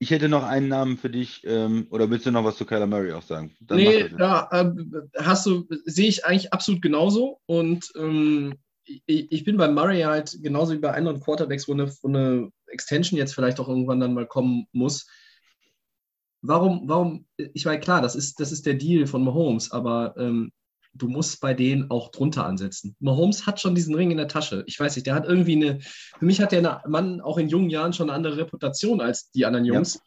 Ich hätte noch einen Namen für dich, ähm, oder willst du noch was zu Kyler Murray auch sagen? Dann nee, ja, äh, hast du, sehe ich eigentlich absolut genauso. Und ähm, ich, ich, bin bei Murray halt genauso wie bei anderen Quarterbacks, wo eine, wo eine Extension jetzt vielleicht auch irgendwann dann mal kommen muss. Warum, warum, ich meine, klar, das ist, das ist der Deal von Mahomes, aber ähm, du musst bei denen auch drunter ansetzen. Mahomes hat schon diesen Ring in der Tasche. Ich weiß nicht, der hat irgendwie eine, für mich hat der Mann auch in jungen Jahren schon eine andere Reputation als die anderen Jungs. Ja.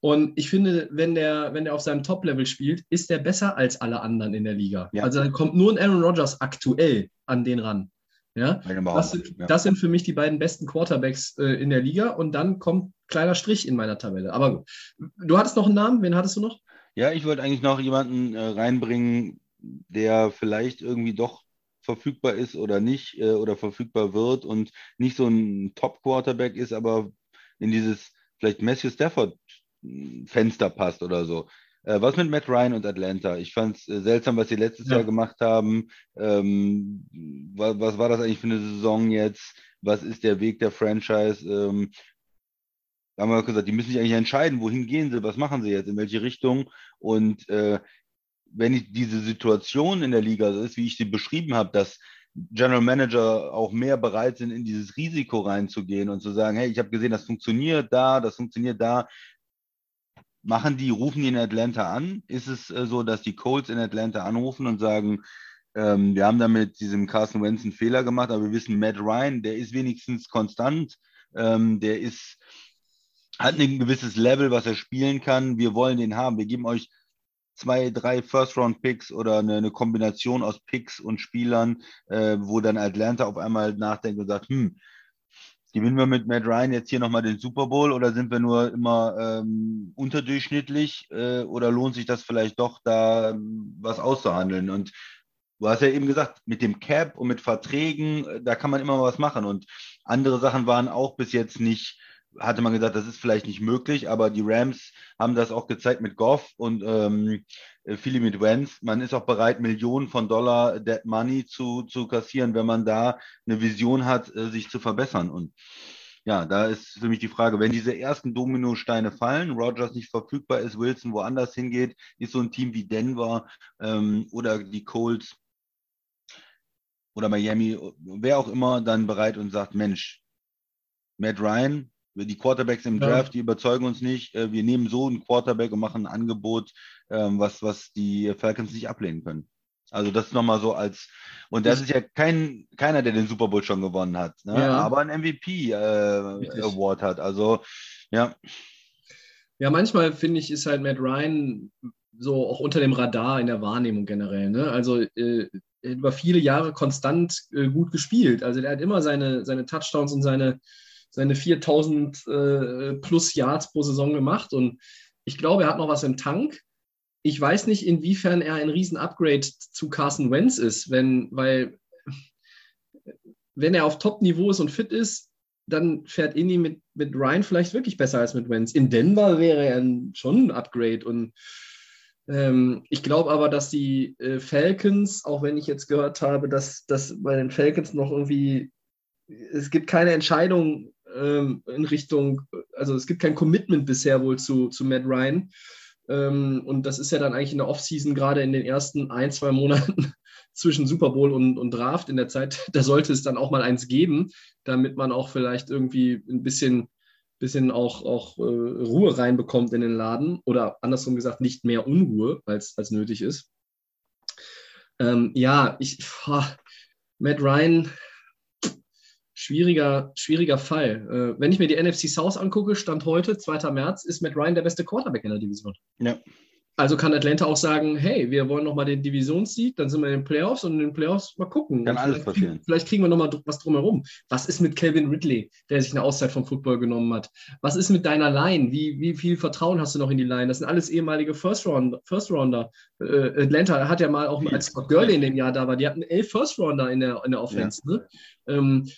Und ich finde, wenn der, wenn der auf seinem Top-Level spielt, ist der besser als alle anderen in der Liga. Ja. Also dann kommt nur ein Aaron Rodgers aktuell an den ran. Ja, das sind, das sind für mich die beiden besten Quarterbacks äh, in der Liga und dann kommt kleiner Strich in meiner Tabelle. Aber gut. Du hattest noch einen Namen, wen hattest du noch? Ja, ich wollte eigentlich noch jemanden äh, reinbringen, der vielleicht irgendwie doch verfügbar ist oder nicht äh, oder verfügbar wird und nicht so ein Top-Quarterback ist, aber in dieses vielleicht Matthew Stafford Fenster passt oder so. Äh, was mit Matt Ryan und Atlanta? Ich fand es äh, seltsam, was sie letztes ja. Jahr gemacht haben. Ähm, was, was, war das eigentlich für eine Saison jetzt? Was ist der Weg der Franchise? Ähm, haben wir gesagt, die müssen sich eigentlich entscheiden, wohin gehen sie, was machen sie jetzt, in welche Richtung. Und äh, wenn ich diese Situation in der Liga so ist, wie ich sie beschrieben habe, dass General Manager auch mehr bereit sind, in dieses Risiko reinzugehen und zu sagen, hey, ich habe gesehen, das funktioniert da, das funktioniert da. Machen die, rufen die in Atlanta an? Ist es äh, so, dass die Colts in Atlanta anrufen und sagen, ähm, wir haben da mit diesem Carson Wentz einen Fehler gemacht, aber wir wissen, Matt Ryan, der ist wenigstens konstant, ähm, der ist, hat ein gewisses Level, was er spielen kann. Wir wollen den haben. Wir geben euch zwei, drei First-Round-Picks oder eine, eine, Kombination aus Picks und Spielern, äh, wo dann Atlanta auf einmal nachdenkt und sagt, hm, gewinnen wir mit Matt Ryan jetzt hier nochmal den Super Bowl oder sind wir nur immer ähm, unterdurchschnittlich äh, oder lohnt sich das vielleicht doch da ähm, was auszuhandeln? Und du hast ja eben gesagt, mit dem Cap und mit Verträgen, äh, da kann man immer was machen und andere Sachen waren auch bis jetzt nicht hatte man gesagt, das ist vielleicht nicht möglich, aber die Rams haben das auch gezeigt mit Goff und ähm, viele mit Wentz. Man ist auch bereit, Millionen von Dollar Dead Money zu, zu kassieren, wenn man da eine Vision hat, äh, sich zu verbessern. Und ja, da ist für mich die Frage, wenn diese ersten Dominosteine fallen, Rogers nicht verfügbar ist, Wilson woanders hingeht, ist so ein Team wie Denver ähm, oder die Colts oder Miami, wer auch immer, dann bereit und sagt, Mensch, Matt Ryan, die Quarterbacks im Draft, ja. die überzeugen uns nicht. Äh, wir nehmen so einen Quarterback und machen ein Angebot, ähm, was, was die Falcons nicht ablehnen können. Also das nochmal so als, und das ist ja kein, keiner, der den Super Bowl schon gewonnen hat, ne? ja. aber ein MVP-Award äh, hat. Also ja. Ja, manchmal finde ich, ist halt Matt Ryan so auch unter dem Radar in der Wahrnehmung generell. Ne? Also äh, über viele Jahre konstant äh, gut gespielt. Also der hat immer seine, seine Touchdowns und seine, seine 4000 äh, plus Yards pro Saison gemacht und ich glaube, er hat noch was im Tank. Ich weiß nicht, inwiefern er ein Riesen-Upgrade zu Carson Wentz ist, wenn, weil wenn er auf Top-Niveau ist und fit ist, dann fährt Indy mit, mit Ryan vielleicht wirklich besser als mit Wentz. In Denver wäre er schon ein Upgrade und ähm, ich glaube aber, dass die äh, Falcons, auch wenn ich jetzt gehört habe, dass, dass bei den Falcons noch irgendwie, es gibt keine Entscheidung ähm, in Richtung, also es gibt kein Commitment bisher wohl zu, zu Matt Ryan. Ähm, und das ist ja dann eigentlich in der Offseason, gerade in den ersten ein, zwei Monaten [laughs] zwischen Super Bowl und, und Draft in der Zeit, [laughs] da sollte es dann auch mal eins geben, damit man auch vielleicht irgendwie ein bisschen, bisschen auch, auch äh, Ruhe reinbekommt in den Laden oder andersrum gesagt, nicht mehr Unruhe, als, nötig ist. Ähm, ja, ich, boah, Matt Ryan, schwieriger, schwieriger Fall. Äh, wenn ich mir die NFC South angucke, Stand heute, 2. März, ist Matt Ryan der beste Quarterback in der Division. Ja. Also kann Atlanta auch sagen, hey, wir wollen nochmal den Divisionssieg, dann sind wir in den Playoffs und in den Playoffs mal gucken. Kann alles passieren. Kriegen, vielleicht kriegen wir nochmal was drumherum. Was ist mit Calvin Ridley, der sich eine Auszeit vom Football genommen hat? Was ist mit deiner Line? Wie, wie viel Vertrauen hast du noch in die Line? Das sind alles ehemalige First-Rounder. First Rounder. Äh, Atlanta hat ja mal auch, als Scott Gurley in dem Jahr da war, die hatten elf First-Rounder in der, in der Offense. Ja. Ne? Ähm, äh,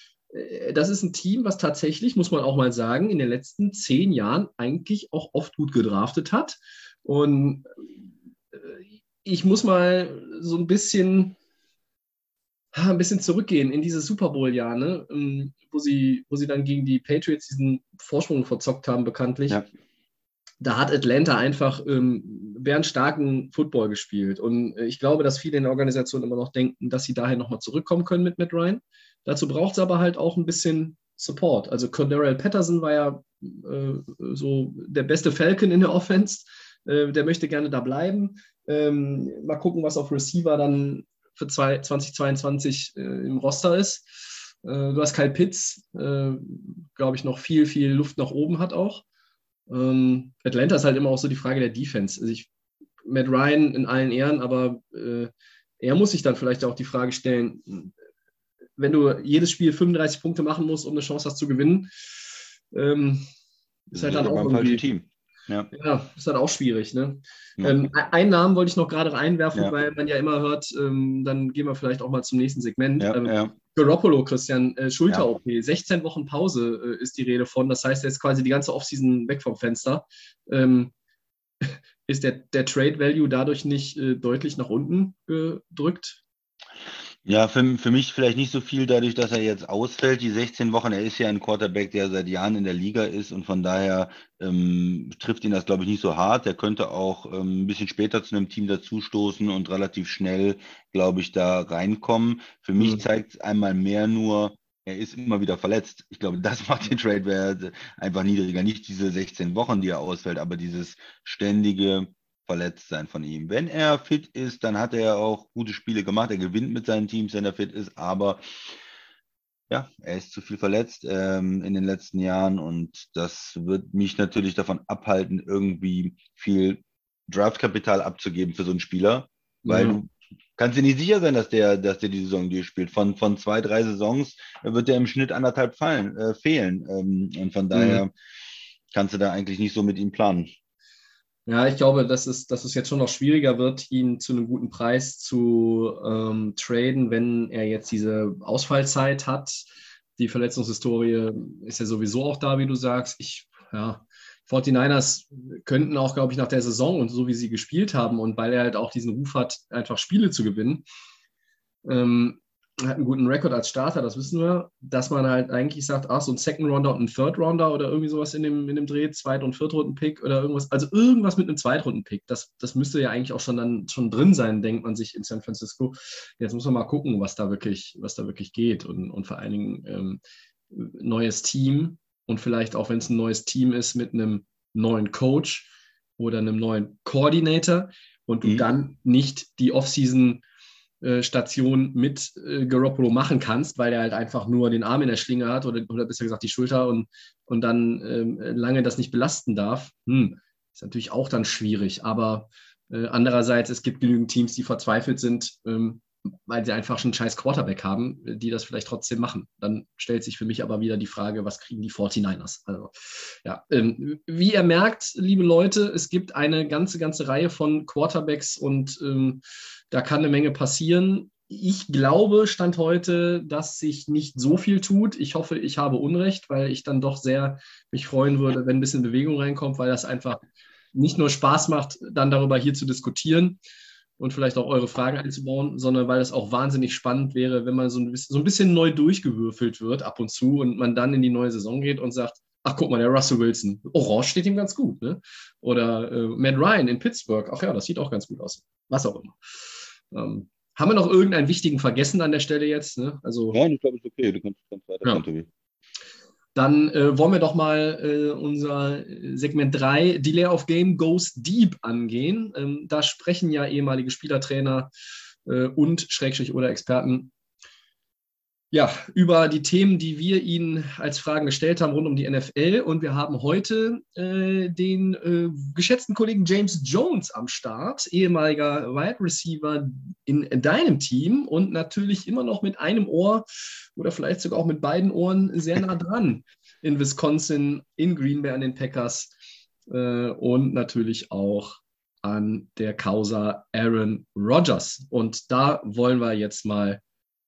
das ist ein Team, was tatsächlich, muss man auch mal sagen, in den letzten zehn Jahren eigentlich auch oft gut gedraftet hat. Und äh, ich muss mal so ein bisschen, ein bisschen zurückgehen in diese Super Bowl-Jahr, ne? Ähm, wo, sie, wo sie dann gegen die Patriots diesen Vorsprung verzockt haben, bekanntlich. Ja. Da hat Atlanta einfach ähm, starken Football gespielt. Und ich glaube, dass viele in der Organisation immer noch denken, dass sie daher nochmal zurückkommen können mit Matt Ryan. Dazu braucht es aber halt auch ein bisschen Support. Also Cordarrelle Patterson war ja äh, so der beste Falcon in der Offense. Äh, der möchte gerne da bleiben. Ähm, mal gucken, was auf Receiver dann für zwei, 2022 äh, im Roster ist. Äh, du hast Kyle Pitts, äh, glaube ich, noch viel, viel Luft nach oben hat auch. Ähm, Atlanta ist halt immer auch so die Frage der Defense. Also ich, Matt Ryan in allen Ehren, aber äh, er muss sich dann vielleicht auch die Frage stellen, wenn du jedes Spiel 35 Punkte machen musst, um eine Chance hast zu gewinnen, ähm, ist halt dann auch irgendwie, Team. Ja. ja, ist halt auch schwierig. Ne? Ja. Ähm, einen Namen wollte ich noch gerade reinwerfen, ja. weil man ja immer hört, ähm, dann gehen wir vielleicht auch mal zum nächsten Segment. Ja, ähm. Garoppolo, Christian, äh, Schulter-OP, 16 Wochen Pause äh, ist die Rede von. Das heißt, er ist quasi die ganze Offseason weg vom Fenster. Ähm, [laughs] ist der, der Trade-Value dadurch nicht äh, deutlich nach unten gedrückt? Ja, für, für mich vielleicht nicht so viel dadurch, dass er jetzt ausfällt, die 16 Wochen. Er ist ja ein Quarterback, der seit Jahren in der Liga ist und von daher ähm, trifft ihn das, glaube ich, nicht so hart. Er könnte auch ähm, ein bisschen später zu einem Team dazustoßen und relativ schnell, glaube ich, da reinkommen. Für mich mhm. zeigt es einmal mehr nur, er ist immer wieder verletzt. Ich glaube, das [laughs] macht den Trade-Wert einfach niedriger. Nicht diese 16 Wochen, die er ausfällt, aber dieses ständige verletzt sein von ihm. Wenn er fit ist, dann hat er auch gute Spiele gemacht. Er gewinnt mit seinen Teams, wenn er fit ist, aber ja, er ist zu viel verletzt ähm, in den letzten Jahren und das wird mich natürlich davon abhalten, irgendwie viel Draftkapital abzugeben für so einen Spieler, weil mhm. du kannst dir nicht sicher sein, dass der, dass der die Saison durchspielt. Von, von zwei, drei Saisons wird er im Schnitt anderthalb fallen, äh, fehlen ähm, und von daher mhm. kannst du da eigentlich nicht so mit ihm planen. Ja, ich glaube, dass es, dass es jetzt schon noch schwieriger wird, ihn zu einem guten Preis zu ähm, traden, wenn er jetzt diese Ausfallzeit hat. Die Verletzungshistorie ist ja sowieso auch da, wie du sagst. Ich, ja, 49ers könnten auch, glaube ich, nach der Saison und so wie sie gespielt haben und weil er halt auch diesen Ruf hat, einfach Spiele zu gewinnen, ähm, hat einen guten Rekord als Starter, das wissen wir, dass man halt eigentlich sagt, ach, so ein Second Rounder und ein Third Rounder oder irgendwie sowas in dem, in dem Dreh, Zweit- und Viertrunden-Pick oder irgendwas, also irgendwas mit einem Zweitrunden-Pick, das, das müsste ja eigentlich auch schon dann schon drin sein, denkt man sich in San Francisco. Jetzt muss man mal gucken, was da wirklich, was da wirklich geht und, und vor allen Dingen ähm, neues Team und vielleicht auch, wenn es ein neues Team ist mit einem neuen Coach oder einem neuen Coordinator und du mhm. dann nicht die Offseason äh, Station mit äh, Garoppolo machen kannst, weil er halt einfach nur den Arm in der Schlinge hat oder, oder besser gesagt die Schulter und, und dann ähm, lange das nicht belasten darf, hm, ist natürlich auch dann schwierig. Aber äh, andererseits, es gibt genügend Teams, die verzweifelt sind, ähm, weil sie einfach schon einen scheiß Quarterback haben, die das vielleicht trotzdem machen. Dann stellt sich für mich aber wieder die Frage, was kriegen die 49ers? Also, ja, ähm, wie ihr merkt, liebe Leute, es gibt eine ganze, ganze Reihe von Quarterbacks und ähm, da kann eine Menge passieren. Ich glaube, Stand heute, dass sich nicht so viel tut. Ich hoffe, ich habe Unrecht, weil ich dann doch sehr mich freuen würde, wenn ein bisschen Bewegung reinkommt, weil das einfach nicht nur Spaß macht, dann darüber hier zu diskutieren, und vielleicht auch eure Fragen einzubauen, sondern weil es auch wahnsinnig spannend wäre, wenn man so ein, bisschen, so ein bisschen neu durchgewürfelt wird ab und zu und man dann in die neue Saison geht und sagt, ach guck mal, der Russell Wilson, Orange steht ihm ganz gut, ne? Oder äh, Matt Ryan in Pittsburgh, ach ja, das sieht auch ganz gut aus. Was auch immer. Ähm, haben wir noch irgendeinen wichtigen vergessen an der Stelle jetzt? Ne? Also, ja, ich glaube, es ist okay. Du kannst, kannst weiter, ja. Dann äh, wollen wir doch mal äh, unser Segment 3, Delay of Game Goes Deep, angehen. Ähm, da sprechen ja ehemalige Spielertrainer äh, und Schrägstrich oder Experten ja, über die Themen, die wir Ihnen als Fragen gestellt haben rund um die NFL. Und wir haben heute äh, den äh, geschätzten Kollegen James Jones am Start, ehemaliger Wide Receiver in, in, deinem Team und natürlich immer noch mit einem Ohr oder vielleicht sogar auch mit beiden Ohren sehr nah dran in Wisconsin, in Green Bay an den Packers äh, und natürlich auch an der Causa Aaron Rodgers. Und da wollen wir jetzt mal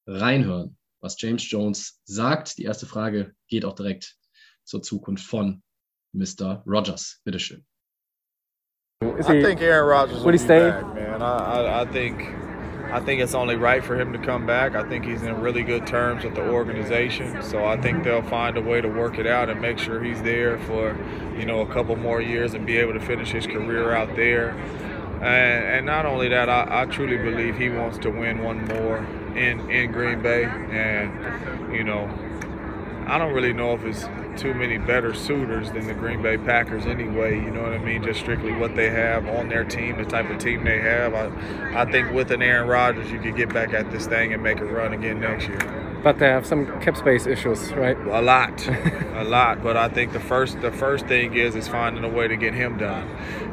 reinhören was James Jones sagt. Die erste Frage geht auch direkt zur Zukunft von Mr. Rogers. Bitteschön. I think Aaron Rodgers will be stay? back, man. I, I, I think I think it's only right for him to come back. I think he's in really good terms with the organization, so I think they'll find a way to work it out and make sure he's there for you know a couple more years and be able to finish his career out there. And, and not only that, I, I truly believe he wants to win one more in in Green Bay, and you know, I don't really know if it's too many better suitors than the Green Bay Packers anyway. You know what I mean? Just strictly what they have on their team, the type of team they have. I, I think with an Aaron Rodgers, you could get back at this thing and make a run again next year but they have some cap space issues, right? A lot, [laughs] a lot. But I think the first the first thing is is finding a way to get him done.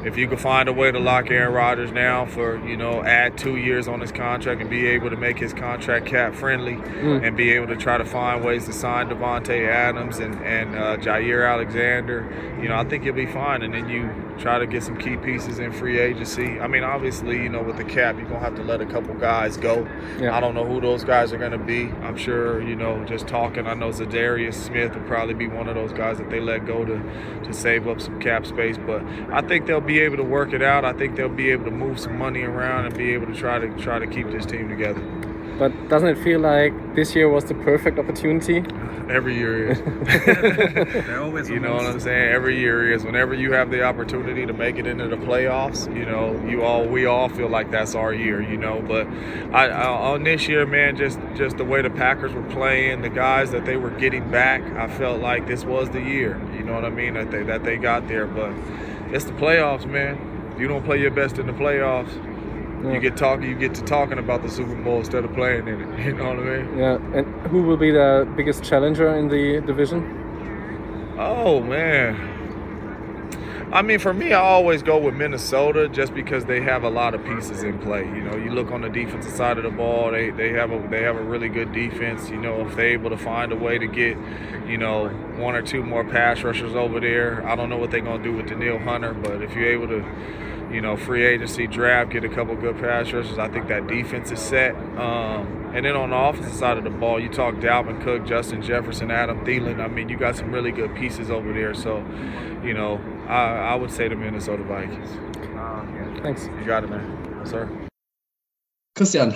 If you can find a way to lock Aaron Rodgers now for you know add two years on his contract and be able to make his contract cap friendly mm. and be able to try to find ways to sign Devontae Adams and and uh, Jair Alexander, you know I think you'll be fine. And then you try to get some key pieces in free agency. I mean, obviously, you know with the cap, you're gonna have to let a couple guys go. Yeah. I don't know who those guys are gonna be. I'm sure sure, you know, just talking, I know Zadarius Smith will probably be one of those guys that they let go to, to save up some cap space. But I think they'll be able to work it out. I think they'll be able to move some money around and be able to try to try to keep this team together. but doesn't it feel like this year was the perfect opportunity? [laughs] Every year is. [laughs] you know what I'm saying? Every year is. Whenever you have the opportunity to make it into the playoffs, you know, you all we all feel like that's our year, you know. But I, I, on this year, man, just just the way the Packers were playing, the guys that they were getting back, I felt like this was the year. You know what I mean? That they that they got there, but it's the playoffs, man. You don't play your best in the playoffs yeah. You get talking, you get to talking about the Super Bowl instead of playing in it. [laughs] You know what I mean? Yeah. And who will be the biggest challenger in the division? Oh man. I mean, for me, I always go with Minnesota just because they have a lot of pieces in play. You know, you look on the defensive side of the ball; they, they have a they have a really good defense. You know, if they're able to find a way to get, you know, one or two more pass rushers over there, I don't know what they're gonna do with Danielle Hunter, but if you're able to you know, free agency draft, get a couple good pass rushers. I think that defense is set. Um, and then on the offensive side of the ball, you talk Dalvin Cook, Justin Jefferson, Adam Thielen. I mean, you got some really good pieces over there. So, you know, I, I would say the Minnesota Vikings. Thanks. You got it, man. Yes, sir. Christian,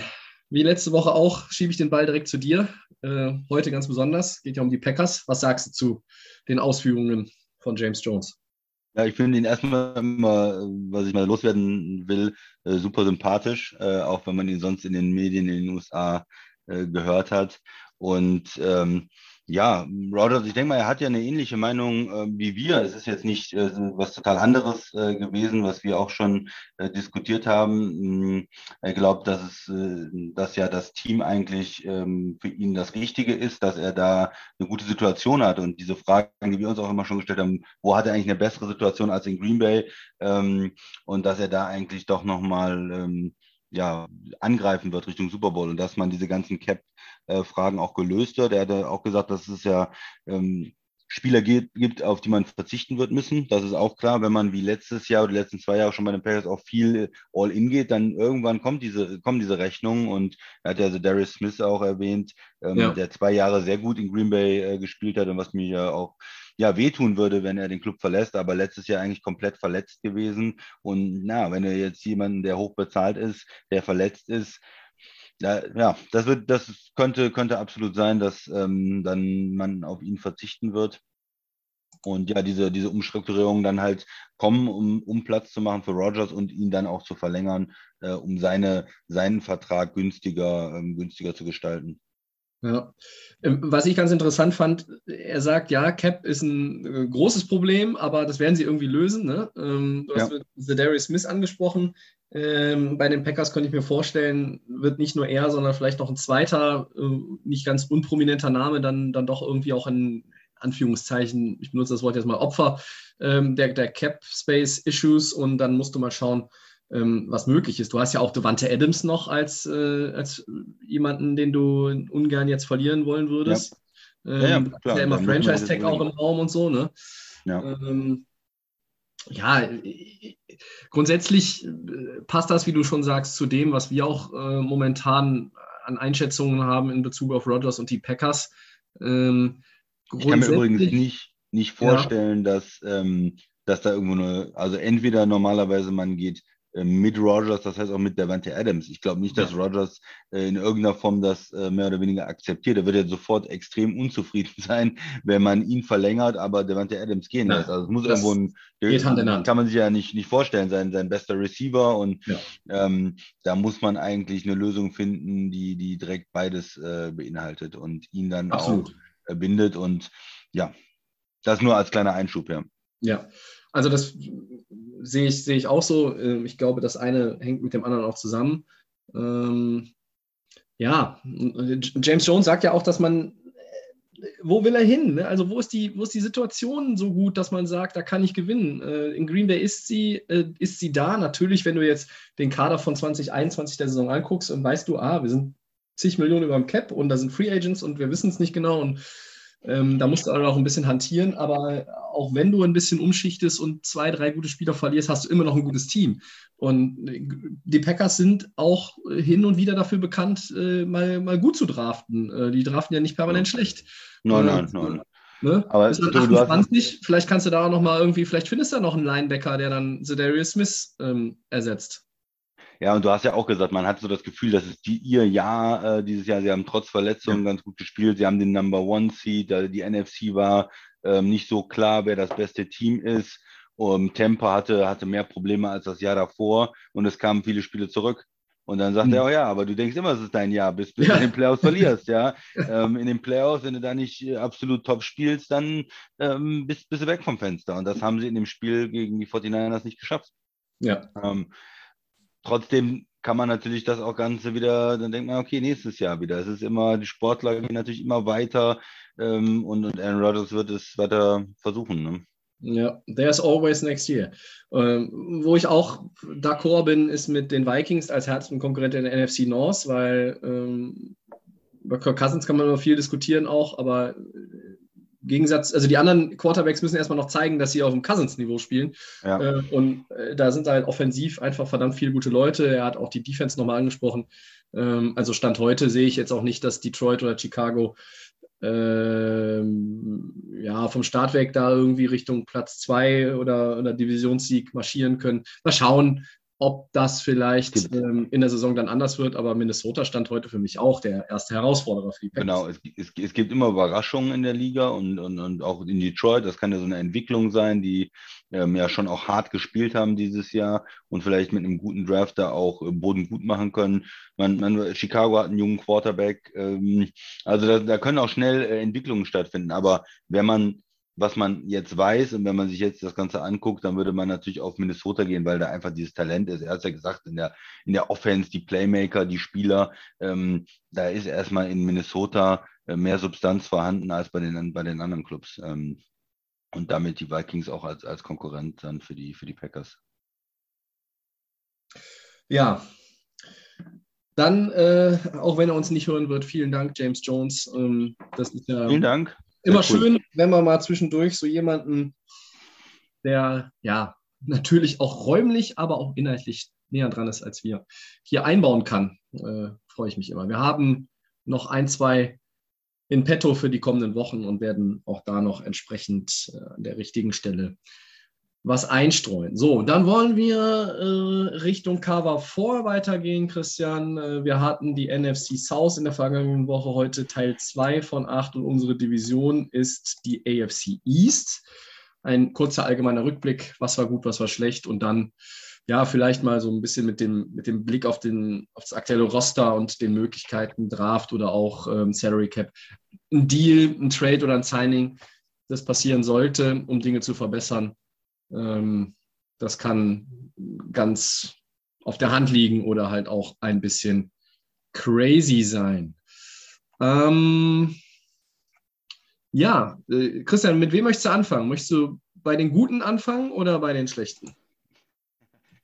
wie letzte Woche auch, schiebe ich den Ball direkt zu dir. Äh, heute ganz besonders. Geht ja um die Packers. Was sagst du zu den Ausführungen von James Jones? Ja, ich finde ihn erstmal immer, was ich mal loswerden will, äh, super sympathisch, äh, auch wenn man ihn sonst in den Medien in den USA äh, gehört hat. Und ähm, ja, Rogers, ich denke mal, er hat ja eine ähnliche Meinung äh, wie wir. Es ist jetzt nicht äh, was total anderes äh, gewesen, was wir auch schon äh, diskutiert haben. Hm, er glaubt, dass es, äh, dass ja das Team eigentlich ähm, für ihn das Richtige ist, dass er da eine gute Situation hat. Und diese Fragen, die wir uns auch immer schon gestellt haben, wo hat er eigentlich eine bessere Situation als in Green Bay? Ähm, und dass er da eigentlich doch nochmal ähm, ja, angreifen wird Richtung Super Bowl und dass man diese ganzen Cap-Fragen auch gelöst wird. Er hat auch gesagt, dass es ja ähm, Spieler gibt, gibt, auf die man verzichten wird müssen. Das ist auch klar, wenn man wie letztes Jahr oder die letzten zwei Jahre schon bei den Packers auch viel All-In geht, dann irgendwann kommt diese, kommen diese Rechnungen und er hat ja also Darius Smith auch erwähnt, ähm, ja. der zwei Jahre sehr gut in Green Bay äh, gespielt hat und was mir ja auch ja wehtun würde, wenn er den Club verlässt, aber letztes Jahr eigentlich komplett verletzt gewesen. Und na, wenn er jetzt jemanden, der hoch bezahlt ist, der verletzt ist, ja, ja, das wird, das könnte, könnte absolut sein, dass ähm, dann man auf ihn verzichten wird. Und ja, diese, diese Umstrukturierung dann halt kommen, um, um Platz zu machen für Rogers und ihn dann auch zu verlängern, äh, um seine, seinen Vertrag günstiger, ähm, günstiger zu gestalten. Ja. Ähm, was ich ganz interessant fand, er sagt, ja, Cap ist ein äh, großes Problem, aber das werden sie irgendwie lösen. Ne? Ähm, du hast ja. Darius Smith angesprochen. Ähm, bei den Packers könnte ich mir vorstellen, wird nicht nur er, sondern vielleicht noch ein zweiter, äh, nicht ganz unprominenter Name dann, dann doch irgendwie auch in Anführungszeichen, ich benutze das Wort jetzt mal Opfer ähm, der, der Cap Space Issues und dann musst du mal schauen, ähm, was möglich ist. Du hast ja auch Devante Adams noch als, äh, als jemanden, den du ungern jetzt verlieren wollen würdest. Ja, ähm, ja, ja klar. Ja immer Franchise-Tag auch im Raum und so, ne? Ja. Ähm, ja, grundsätzlich äh, passt das, wie du schon sagst, zu dem, was wir auch äh, momentan an Einschätzungen haben in Bezug auf Rodgers und die Packers. Ähm, ich kann mir übrigens nicht, nicht vorstellen, ja. dass, ähm, dass da irgendwo eine, also entweder normalerweise man geht mit Rogers, das heißt auch mit Davante Adams. Ich glaube nicht, dass ja. Rogers äh, in irgendeiner Form das äh, mehr oder weniger akzeptiert. Er wird ja sofort extrem unzufrieden [laughs] sein, wenn man ihn verlängert, aber Davante Adams gehen lässt. Also es muss irgendwo ein, geht Hand in Hand. kann man sich ja nicht, nicht vorstellen, sein, sein bester Receiver und ja. ähm, da muss man eigentlich eine Lösung finden, die, die direkt beides äh, beinhaltet und ihn dann Absolut. auch bindet und ja, das nur als kleiner Einschub, ja. Ja, also das sehe ich, sehe ich auch so. Ähm, ich glaube, das eine hängt mit dem anderen auch zusammen. Ähm, ja, James Jones sagt ja auch, dass man, wo will er hin? Ne? Also wo ist, die, wo ist die Situation so gut, dass man sagt, da kann ich gewinnen? Äh, in Green Bay ist sie, äh, ist sie da. Natürlich, wenn du jetzt den Kader von 2021 der Saison anguckst und weißt du, ah, wir sind zig Millionen über dem Cap und da sind Free Agents und wir wissen es nicht genau und ähm, da musst du auch ein bisschen hantieren, aber auch wenn du ein bisschen umschichtest und zwei, drei gute Spieler verlierst, hast du immer noch ein gutes Team. Und die Packers sind auch hin und wieder dafür bekannt, äh, mal, mal gut zu draften. Äh, die draften ja nicht permanent schlecht. Nein, nein, nein. Ne? Aber du, 28, vielleicht kannst du da auch noch mal irgendwie, vielleicht findest du da noch einen Linebacker, der dann Zedarius Smith ähm, ersetzt. Ja, und du hast ja auch gesagt, man hat so das Gefühl, das ist die, ihr Jahr äh, dieses Jahr. Sie haben trotz Verletzungen ja. ganz gut gespielt. Sie haben den Number One Seed. Äh, die NFC war ähm, nicht so klar, wer das beste Team ist. Um, Tampa hatte, hatte mehr Probleme als das Jahr davor und es kamen viele Spiele zurück. Und dann sagt mhm. er, oh ja, aber du denkst immer, es ist dein Jahr, bis, bis ja. du in den Playoffs verlierst, [laughs] ja. ähm, in den Playoffs, wenn du da nicht äh, absolut top spielst, dann ähm, bist, bist du weg vom Fenster. Und das haben sie in dem Spiel gegen die 49ers nicht geschafft. Ja. Ähm, trotzdem kann man natürlich das auch Ganze wieder, dann denkt man, okay, nächstes Jahr wieder. Es ist immer, die Sportler gehen natürlich immer weiter ähm, und, und Aaron Rodgers wird es weiter versuchen. Ne? Ja, there's always next year. Ähm, wo ich auch d'accord bin, ist mit den Vikings als Herzenkonkurrent in der NFC North, weil ähm, über Kirk Cousins kann man immer viel diskutieren auch, aber Gegensatz, also die anderen Quarterbacks müssen erstmal noch zeigen, dass sie auf dem Cousins-Niveau spielen. Ja. Äh, und äh, da sind halt offensiv einfach verdammt viele gute Leute. Er hat auch die Defense nochmal angesprochen. Ähm, also Stand heute sehe ich jetzt auch nicht, dass Detroit oder Chicago ähm, ja, vom Start weg da irgendwie Richtung Platz 2 oder, oder Divisionssieg marschieren können. Mal schauen, ob das vielleicht ähm, in der Saison dann anders wird, aber Minnesota stand heute für mich auch der erste Herausforderer für die Packers. Genau, es, es, es, gibt immer Überraschungen in der Liga und, und, und auch in Detroit, das kann ja so eine Entwicklung sein, die ähm, ja schon auch hart gespielt haben dieses Jahr und vielleicht mit einem guten Draft da auch äh, Boden gut machen können. Man, man, Chicago hat einen jungen Quarterback, ähm, also da, da können auch schnell äh, Entwicklungen stattfinden, aber wenn man was man jetzt weiß und wenn man sich jetzt das Ganze anguckt, dann würde man natürlich auf Minnesota gehen, weil da einfach dieses Talent ist. Er hat ja gesagt, in der, in der Offense, die Playmaker, die Spieler, ähm, da ist erstmal in Minnesota äh, mehr Substanz vorhanden als bei den, bei den anderen Clubs. Ähm, und damit die Vikings auch als, als Konkurrent dann für die, für die Packers. Ja, dann, äh, auch wenn er uns nicht hören wird, vielen Dank, James Jones. Ähm, das ist ja vielen Dank immer cool. schön, wenn man mal zwischendurch so jemanden, der ja natürlich auch räumlich, aber auch inhaltlich näher dran ist als wir, hier einbauen kann. Äh, Freue ich mich immer. Wir haben noch ein, zwei in petto für die kommenden Wochen und werden auch da noch entsprechend äh, an der richtigen Stelle was einstreuen. So, dann wollen wir äh, Richtung Cover 4 weitergehen, Christian. Äh, wir hatten die NFC South in der vergangenen Woche, heute Teil 2 von 8 und unsere Division ist die AFC East. Ein kurzer allgemeiner Rückblick, was war gut, was war schlecht und dann ja, vielleicht mal so ein bisschen mit dem, mit dem Blick auf, den, auf das aktuelle Roster und den Möglichkeiten Draft oder auch ähm, Salary Cap. Ein Deal, ein Trade oder ein Signing, das passieren sollte, um Dinge zu verbessern das kann ganz auf der Hand liegen oder halt auch ein bisschen crazy sein. Ähm, ja, äh, Christian, mit wem möchtest du anfangen? Möchtest du bei den Guten anfangen oder bei den Schlechten?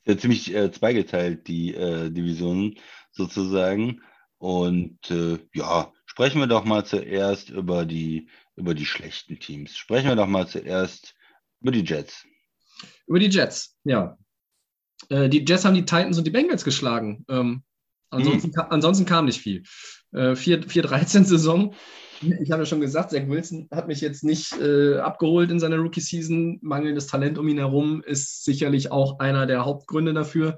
Ja, ziemlich äh, zweigeteilt, die äh, Divisionen sozusagen. Und äh, ja, sprechen wir doch mal zuerst über die, über die schlechten Teams. Sprechen wir doch mal zuerst über die Jets. Über die Jets, ja. Äh, die Jets haben die Titans und die Bengals geschlagen. Ähm, ansonsten, mhm. ansonsten, kam nicht viel. Äh, 4-13-Saison. [laughs] Ich habe ja schon gesagt, Zach Wilson hat mich jetzt nicht äh, abgeholt in seiner Rookie-Season. Mangelndes Talent um ihn herum ist sicherlich auch einer der Hauptgründe dafür.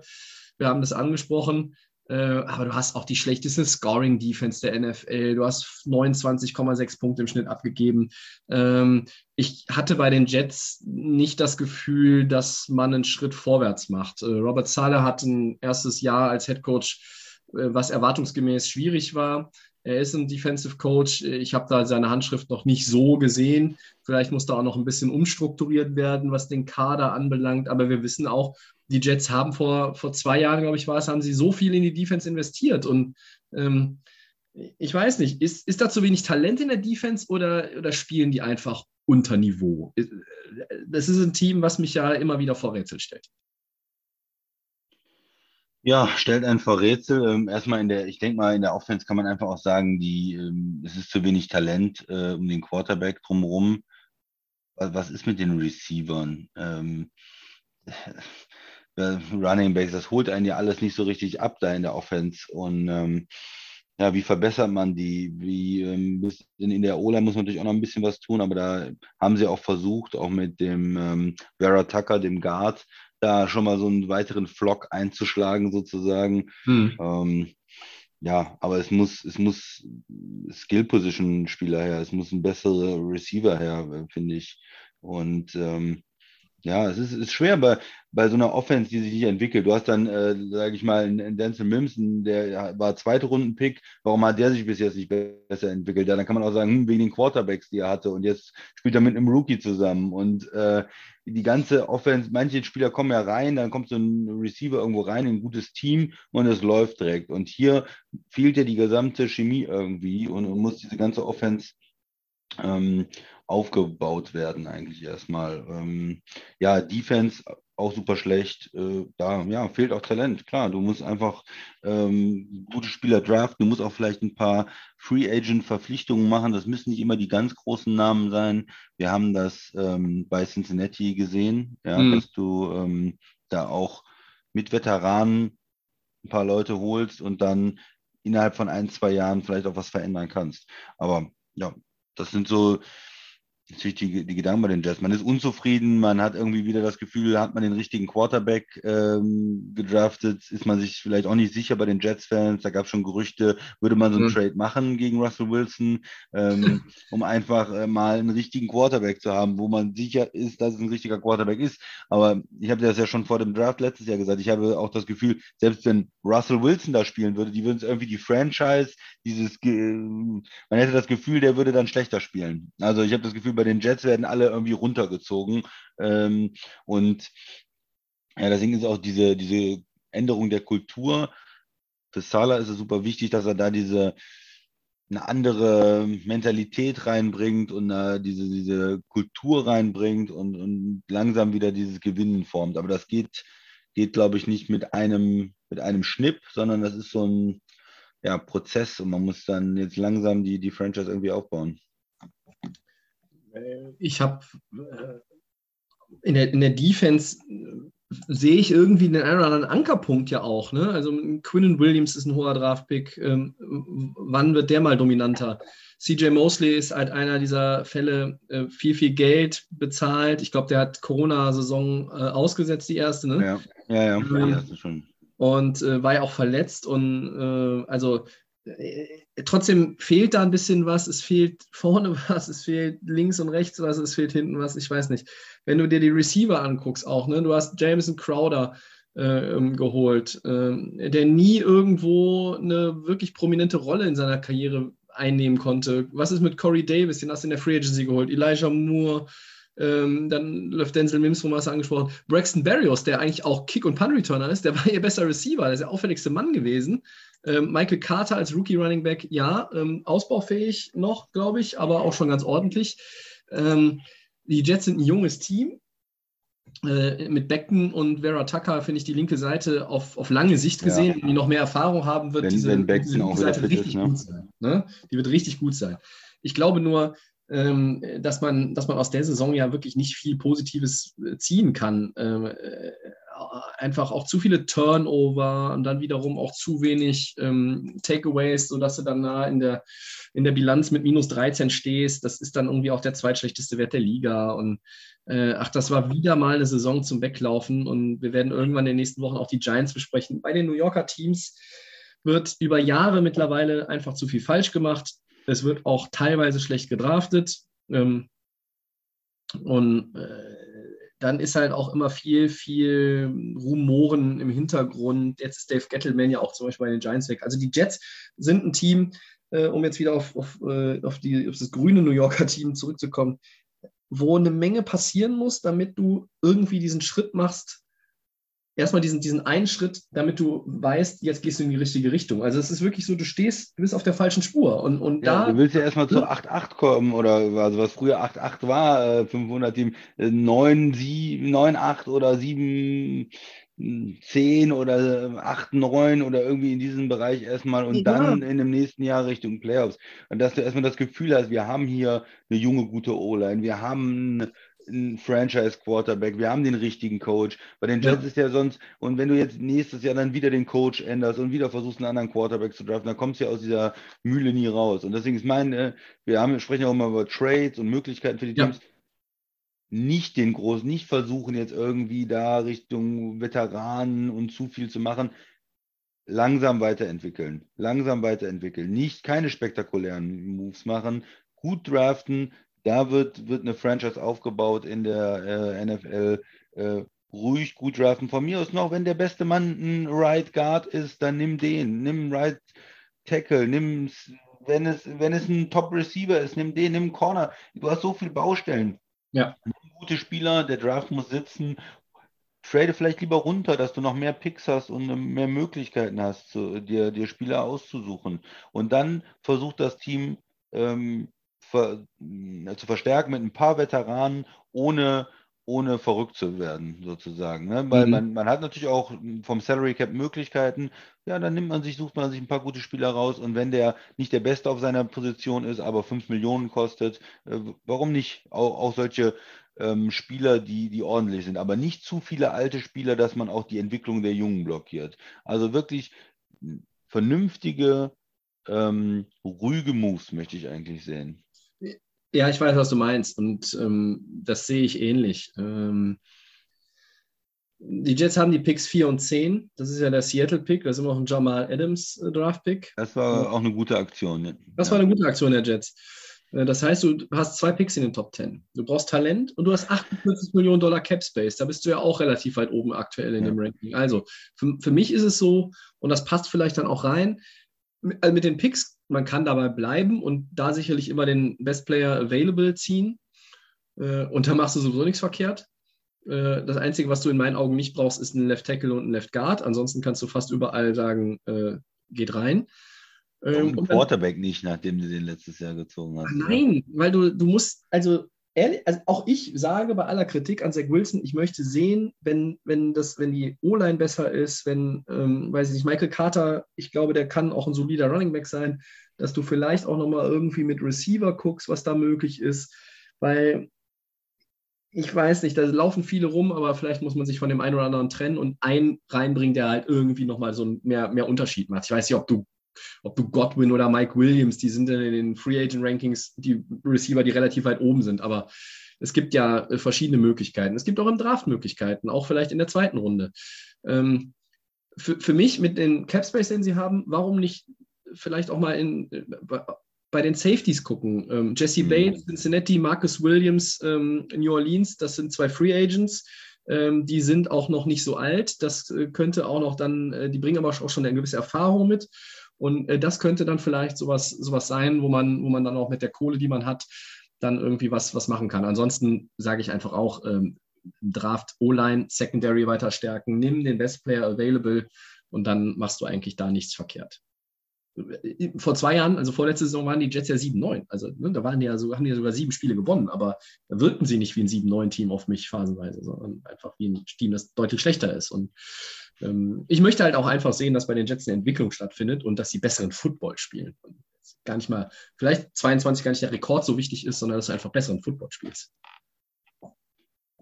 Wir haben das angesprochen. Äh, aber du hast auch die schlechteste Scoring-Defense der NFL. Du hast 29,6 Punkte im Schnitt abgegeben. Ähm, ich hatte bei den Jets nicht das Gefühl, dass man einen Schritt vorwärts macht. Äh, Robert Sala hat ein erstes Jahr als Head Coach, äh, was erwartungsgemäß schwierig war. Er ist ein Defensive Coach. Ich habe da seine Handschrift noch nicht so gesehen. Vielleicht muss da auch noch ein bisschen umstrukturiert werden, was den Kader anbelangt. Aber wir wissen auch, die Jets haben vor, vor zwei Jahren, glaube ich, war es, haben sie so viel in die Defense investiert. Und ähm, ich weiß nicht, ist, ist da zu wenig Talent in der Defense oder, oder spielen die einfach unter Niveau? Das ist ein Team, was mich ja immer wieder vor Rätsel stellt. Ja, stellt einfach Rätsel. Ähm, erstmal in der, ich denke mal, in der Offense kann man einfach auch sagen, die, ähm, es ist zu wenig Talent äh, um den Quarterback drumherum. Was ist mit den Receivern? Ähm, äh, Running Backs, das holt einen ja alles nicht so richtig ab da in der Offense. Und ähm, ja, wie verbessert man die? Wie ähm, in der O-Line muss man natürlich auch noch ein bisschen was tun, aber da haben sie auch versucht, auch mit dem ähm, Vera Tucker, dem Guard, da schon mal so einen weiteren Flock einzuschlagen, sozusagen. Hm. Ähm, ja, aber es muss, es muss Skill-Position-Spieler her, es muss ein besserer Receiver her, finde ich. Und ähm, ja, es ist, ist schwer bei, bei so einer Offense, die sich nicht entwickelt. Du hast dann, äh, sage ich mal, einen Denzel Mimson, der war zweite Runden-Pick. Warum hat der sich bis jetzt nicht besser entwickelt? Ja, dann kann man auch sagen, hm, wegen den Quarterbacks, die er hatte. Und jetzt spielt er mit einem Rookie zusammen. Und äh, die ganze Offense, manche Spieler kommen ja rein, dann kommt so ein Receiver irgendwo rein, ein gutes Team und es läuft direkt. Und hier fehlt ja die gesamte Chemie irgendwie und, und muss diese ganze Offense ähm, aufgebaut werden, eigentlich erstmal. Ähm, ja, Defense auch super schlecht. Äh, da ja, fehlt auch Talent. Klar, du musst einfach ähm, gute Spieler draften. Du musst auch vielleicht ein paar Free Agent Verpflichtungen machen. Das müssen nicht immer die ganz großen Namen sein. Wir haben das ähm, bei Cincinnati gesehen, ja, mhm. dass du ähm, da auch mit Veteranen ein paar Leute holst und dann innerhalb von ein, zwei Jahren vielleicht auch was verändern kannst. Aber ja, das sind so natürlich die, die Gedanken bei den Jets. Man ist unzufrieden, man hat irgendwie wieder das Gefühl, hat man den richtigen Quarterback ähm, gedraftet, ist man sich vielleicht auch nicht sicher bei den Jets-Fans. Da gab es schon Gerüchte, würde man so einen mhm. Trade machen gegen Russell Wilson, ähm, [laughs] um einfach äh, mal einen richtigen Quarterback zu haben, wo man sicher ist, dass es ein richtiger Quarterback ist. Aber ich habe das ja schon vor dem Draft letztes Jahr gesagt. Ich habe auch das Gefühl, selbst wenn Russell Wilson da spielen würde, die würden es irgendwie die Franchise, dieses, man hätte das Gefühl, der würde dann schlechter spielen. Also ich habe das Gefühl, bei den Jets werden alle irgendwie runtergezogen. Ähm, und ja, deswegen ist auch diese, diese Änderung der Kultur. Für Salah ist es super wichtig, dass er da diese eine andere Mentalität reinbringt und uh, diese, diese Kultur reinbringt und, und langsam wieder dieses Gewinnen formt. Aber das geht, geht glaube ich, nicht mit einem, mit einem Schnipp, sondern das ist so ein ja, Prozess und man muss dann jetzt langsam die, die Franchise irgendwie aufbauen ich habe äh, in, der, in der Defense äh, sehe ich irgendwie den einen oder anderen Ankerpunkt ja auch. Ne? Also Quinnen Williams ist ein hoher Draftpick. Ähm, wann wird der mal dominanter? CJ Mosley ist halt einer dieser Fälle, äh, viel, viel Geld bezahlt. Ich glaube, der hat Corona-Saison äh, ausgesetzt, die erste. Ne? Ja, ja, ja, ähm. Und äh, war ja auch verletzt. Und äh, also trotzdem fehlt da ein bisschen was. Es fehlt vorne [laughs] was, es fehlt links und rechts was, es fehlt hinten was. Ich weiß nicht. Wenn du dir die Receiver anguckst, auch, ne? du hast Jameson Crowder äh, ähm, geholt, äh, der nie irgendwo eine wirklich prominente Rolle in seiner Karriere einnehmen konnte. Was ist mit Corey Davis? Den hast du in der Free Agency geholt. Elijah Moore. Ähm, dann läuft Denzel Mims, wo man es angesprochen Braxton Berrios, der eigentlich auch Kick- und Punt-Returner ist, der war [laughs] ihr bester Receiver, der ist der auffälligste Mann gewesen. Ähm, Michael Carter als Rookie Running Back, ja, ähm, ausbaufähig noch, glaube ich, aber auch schon ganz ordentlich. Ähm, die Jets sind ein junges Team. Äh, mit Becken und Vera Tucker finde ich die linke Seite auf, auf lange Sicht gesehen, ja. die noch mehr Erfahrung haben wird. Wenn, diese, wenn Becken diese auch Seite richtig ist, ne? gut sein. Ne? Die wird richtig gut sein. Ich glaube nur, ähm, dass, man, dass man aus der Saison ja wirklich nicht viel Positives äh, ziehen kann. Ähm, äh, einfach auch zu viele Turnover und dann wiederum auch zu wenig ähm, Takeaways, sodass du dann da in der, in der Bilanz mit minus 13 stehst. Das ist dann irgendwie auch der zweitschlechteste Wert der Liga. Und äh, ach, das war wieder mal eine Saison zum Weglaufen. Und wir werden irgendwann in den nächsten Wochen auch die Giants besprechen. Bei den New Yorker Teams wird über Jahre mittlerweile einfach zu viel falsch gemacht. Es wird auch teilweise schlecht gedraftet. Ähm, und äh, dann ist halt auch immer viel, viel Rumoren im Hintergrund. Jetzt ist Dave Gettleman ja auch zum Beispiel bei den Giants weg. Also die Jets sind ein Team, äh, um jetzt wieder auf, auf, äh, auf, die, auf das grüne New Yorker Team zurückzukommen, wo eine Menge passieren muss, damit du irgendwie diesen Schritt machst, erstmal diesen, diesen einen Schritt, damit du weißt, jetzt gehst du in die richtige Richtung. Also es ist wirklich so, du stehst, du bist auf der falschen Spur. Und, und ja, da. Du willst ja erstmal zu 8-8 kommen oder also was früher 8-8 war, äh, 500 Team, 9, 7, 9, 8 oder 7, 10 oder 8, 9 oder irgendwie in diesem Bereich erstmal und ja. dann in dem nächsten Jahr Richtung Playoffs. Und dass du erstmal das Gefühl hast, wir haben hier eine junge, gute O-Line, wir haben einen Franchise-Quarterback, wir haben den richtigen Coach. Bei den Jets ja. ist ja sonst, und wenn du jetzt nächstes Jahr dann wieder den Coach änderst und wieder versuchst, einen anderen Quarterback zu draften, dann kommst du ja aus dieser Mühle nie raus. Und deswegen ist mein, äh, wir haben, sprechen ja auch mal über Trades und Möglichkeiten für die Teams. Ja. Nicht den großen, nicht versuchen jetzt irgendwie da Richtung Veteranen und zu viel zu machen. Langsam weiterentwickeln. Langsam weiterentwickeln. Nicht keine spektakulären Moves machen. Gut draften, da wird, wird eine Franchise aufgebaut in der äh, NFL. Äh, ruhig gut draften. Von mir aus noch, wenn der beste Mann ein Right Guard ist, dann nimm den. Nimm Right Tackle. Nimm, wenn es, wenn es ein Top Receiver ist, nimm den, nimm Corner. Du hast so viele Baustellen. Ja. Gute Spieler, der Draft muss sitzen. Trade vielleicht lieber runter, dass du noch mehr Picks hast und mehr Möglichkeiten hast, dir, dir Spieler auszusuchen. Und dann versucht das Team ähm, ver, äh, zu verstärken mit ein paar Veteranen, ohne, ohne verrückt zu werden, sozusagen. Ne? Weil mhm. man, man hat natürlich auch vom Salary Cap Möglichkeiten. Ja, dann nimmt man sich, sucht man sich ein paar gute Spieler raus und wenn der nicht der Beste auf seiner Position ist, aber 5 Millionen kostet, äh, warum nicht? Auch, auch solche ähm, Spieler, die, die ordentlich sind, aber nicht zu viele alte Spieler, dass man auch die Entwicklung der Jungen blockiert. Also wirklich vernünftige, ähm, ruhige Moves möchte ich eigentlich sehen. Ja, ich weiß, was du meinst und ähm, das sehe ich ähnlich. Ähm, die Jets haben die Picks 4 und 10. Das ist ja der Seattle-Pick. Da ist immer noch ein Jamal Adams äh. Das war auch eine gute Aktion. Ja. Das war eine gute Aktion der Jets. Äh, das heißt, du hast zwei Picks in den Top 10. Du brauchst Talent und du hast 48 Millionen Dollar Cap Space. Da bist du ja auch relativ weit oben aktuell in ja. dem Ranking. Also für, für mich ist es so, und das passt vielleicht dann auch rein, also mit den Picks, man kann dabei bleiben und da sicherlich immer den Best Player Available ziehen. Äh, und da machst du sowieso nichts verkehrt. Äh, das Einzige, was du in meinen Augen nicht brauchst, ist ein Left Tackle und ein Left Guard. Ansonsten kannst du fast überall sagen, äh, geht rein. Ähm, und Quarterback nicht, nachdem du den letztes Jahr gezogen hast. Nein, weil du, du musst, also ehrlich, also auch ich sage bei aller Kritik an Zach Wilson, ich möchte sehen, wenn, wenn, das, wenn die O-Line besser ist, wenn, ähm, weiß ich nicht, Michael Carter, ich glaube, der kann auch ein solider Running Back sein, dass du vielleicht auch nochmal irgendwie mit Receiver guckst, was da möglich ist, weil ich weiß nicht, da laufen viele rum, aber vielleicht muss man sich von dem einen oder anderen trennen und einen reinbringen, der halt irgendwie nochmal so mehr, mehr Unterschied macht. Ich weiß nicht, ob du ob du Godwin oder Mike Williams, die sind in den Free Agent Rankings die Receiver, die relativ weit oben sind. Aber es gibt ja äh, verschiedene Möglichkeiten. Es gibt auch im Draft Möglichkeiten, auch vielleicht in der zweiten Runde. Ähm, für, für mich mit den Cap Space, den sie haben, warum nicht vielleicht auch mal in, äh, bei den Safeties gucken? Ähm, Jesse mhm. Bates, Cincinnati, Marcus Williams, ähm, New Orleans, das sind zwei Free Agents. Ähm, die sind auch noch nicht so alt. Das äh, könnte auch noch dann, äh, die bringen aber auch schon eine gewisse Erfahrung mit. Und äh, das könnte dann vielleicht sowas, sowas sein, wo man, wo man dann auch mit der Kohle, die man hat, dann irgendwie was, was machen kann. Ansonsten sage ich einfach auch, ähm, Draft O-Line, Secondary weiter stärken, nimm den Best Player Available und dann machst du eigentlich da nichts verkehrt. Vor zwei Jahren, also vorletzte Saison, waren die Jets ja 7-9. Also ne, da waren die ja so, haben die ja sogar sieben Spiele gewonnen, aber da wirkten sie nicht wie ein 7-9-Team auf mich phasenweise, sondern einfach wie ein Team, das deutlich schlechter ist. Und ähm, ich möchte halt auch einfach sehen, dass bei den Jets eine Entwicklung stattfindet und dass sie besseren Football spielen. Und gar nicht mal, vielleicht 22 gar nicht der Rekord so wichtig ist, sondern dass du einfach besseren Football spielst.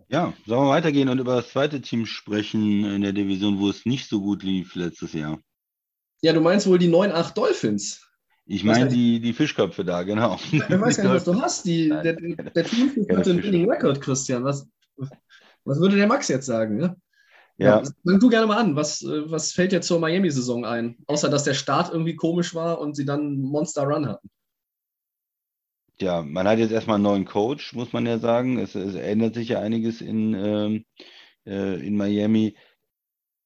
Ja, sollen wir weitergehen und über das zweite Team sprechen in der Division, wo es nicht so gut lief letztes Jahr? Ja, du meinst wohl die 9-8 Dolphins. Ich meine die, die Fischköpfe da, genau. [laughs] Ich weiß gar nicht, was du hast. Die, der, der Team [laughs] hat einen Winning Record, Christian. Was, was würde der Max jetzt sagen? Ne? Ja. ja. Fang du gerne mal an. Was, äh, was fällt dir zur Miami-Saison ein? Außer, dass der Start irgendwie komisch war und sie dann Monster Run hatten. Ja, man hat jetzt erstmal einen neuen Coach, muss man ja sagen. Es, es ändert sich ja einiges in, ähm, äh, in Miami.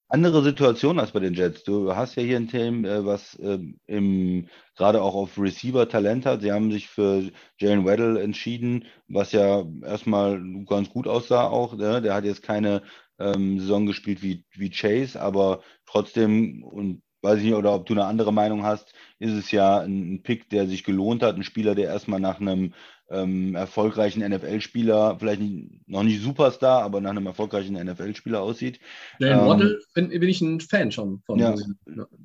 Andere Situation als bei den Jets. Du hast ja hier ein Team, äh, was äh, im, gerade auch auf Receiver Talent hat. Sie haben sich für Jalen Weddle entschieden, was ja erstmal ganz gut aussah auch. Ne? Der hat jetzt keine ähm, Saison gespielt wie, wie Chase, aber trotzdem, und weiß ich nicht, oder ob du eine andere Meinung hast, ist es ja ein Pick, der sich gelohnt hat, ein Spieler, der erstmal nach einem ähm, erfolgreichen NFL-Spieler, vielleicht nicht, noch nicht Superstar, aber nach einem erfolgreichen NFL-Spieler aussieht. Ja, ähm, Waddle bin, bin, ich ein Fan schon von. Ja,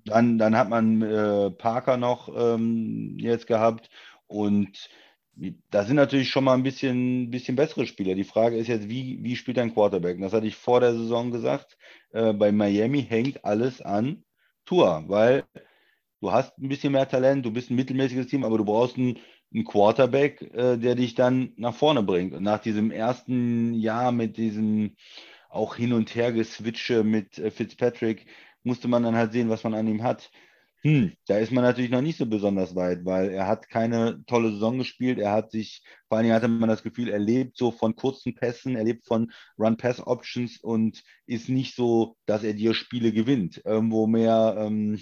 dann, dann hat man äh, Parker noch ähm, jetzt gehabt und da sind natürlich schon mal ein bisschen, bisschen bessere Spieler. Die Frage ist jetzt, wie, wie spielt ein Quarterback? Und das hatte ich vor der Saison gesagt. Äh, bei Miami hängt alles an Tour, weil du hast ein bisschen mehr Talent, du bist ein mittelmäßiges Team, aber du brauchst einen, einen Quarterback, äh, der dich dann nach vorne bringt. Und nach diesem ersten Jahr mit diesem auch hin und her geswitche mit äh, Fitzpatrick, musste man dann halt sehen, was man an ihm hat. Hm, da ist man natürlich noch nicht so besonders weit, weil er hat keine tolle Saison gespielt. Er hat sich, vor allen Dingen hatte man das Gefühl, er lebt so von kurzen Pässen, er lebt von Run-Pass-Options und ist nicht so, dass er dir Spiele gewinnt. Irgendwo mehr ähm,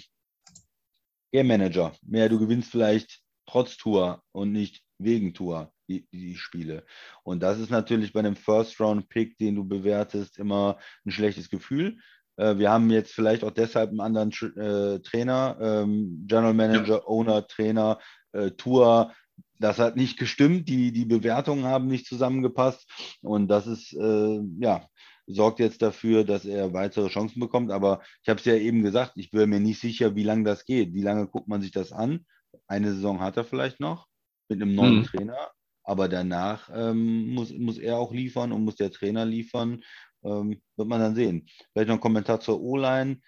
Game Manager. Mehr, du gewinnst vielleicht trotz Tour und nicht wegen Tour die, die Spiele. Und das ist natürlich bei einem First-Round-Pick, den du bewertest, immer ein schlechtes Gefühl. Äh, wir haben jetzt vielleicht auch deshalb einen anderen äh, Trainer, ähm, General Manager, ja. Owner, Trainer, äh, Tour. Das hat nicht gestimmt, die, die Bewertungen haben nicht zusammengepasst und das ist, äh, ja, sorgt jetzt dafür, dass er weitere Chancen bekommt. Aber ich habe es ja eben gesagt, ich bin mir nicht sicher, wie lange das geht. Wie lange guckt man sich das an? Eine Saison hat er vielleicht noch mit einem neuen mhm. Trainer, aber danach ähm, muss, muss er auch liefern und muss der Trainer liefern ähm, wird man dann sehen. Vielleicht noch ein Kommentar zur O-Line.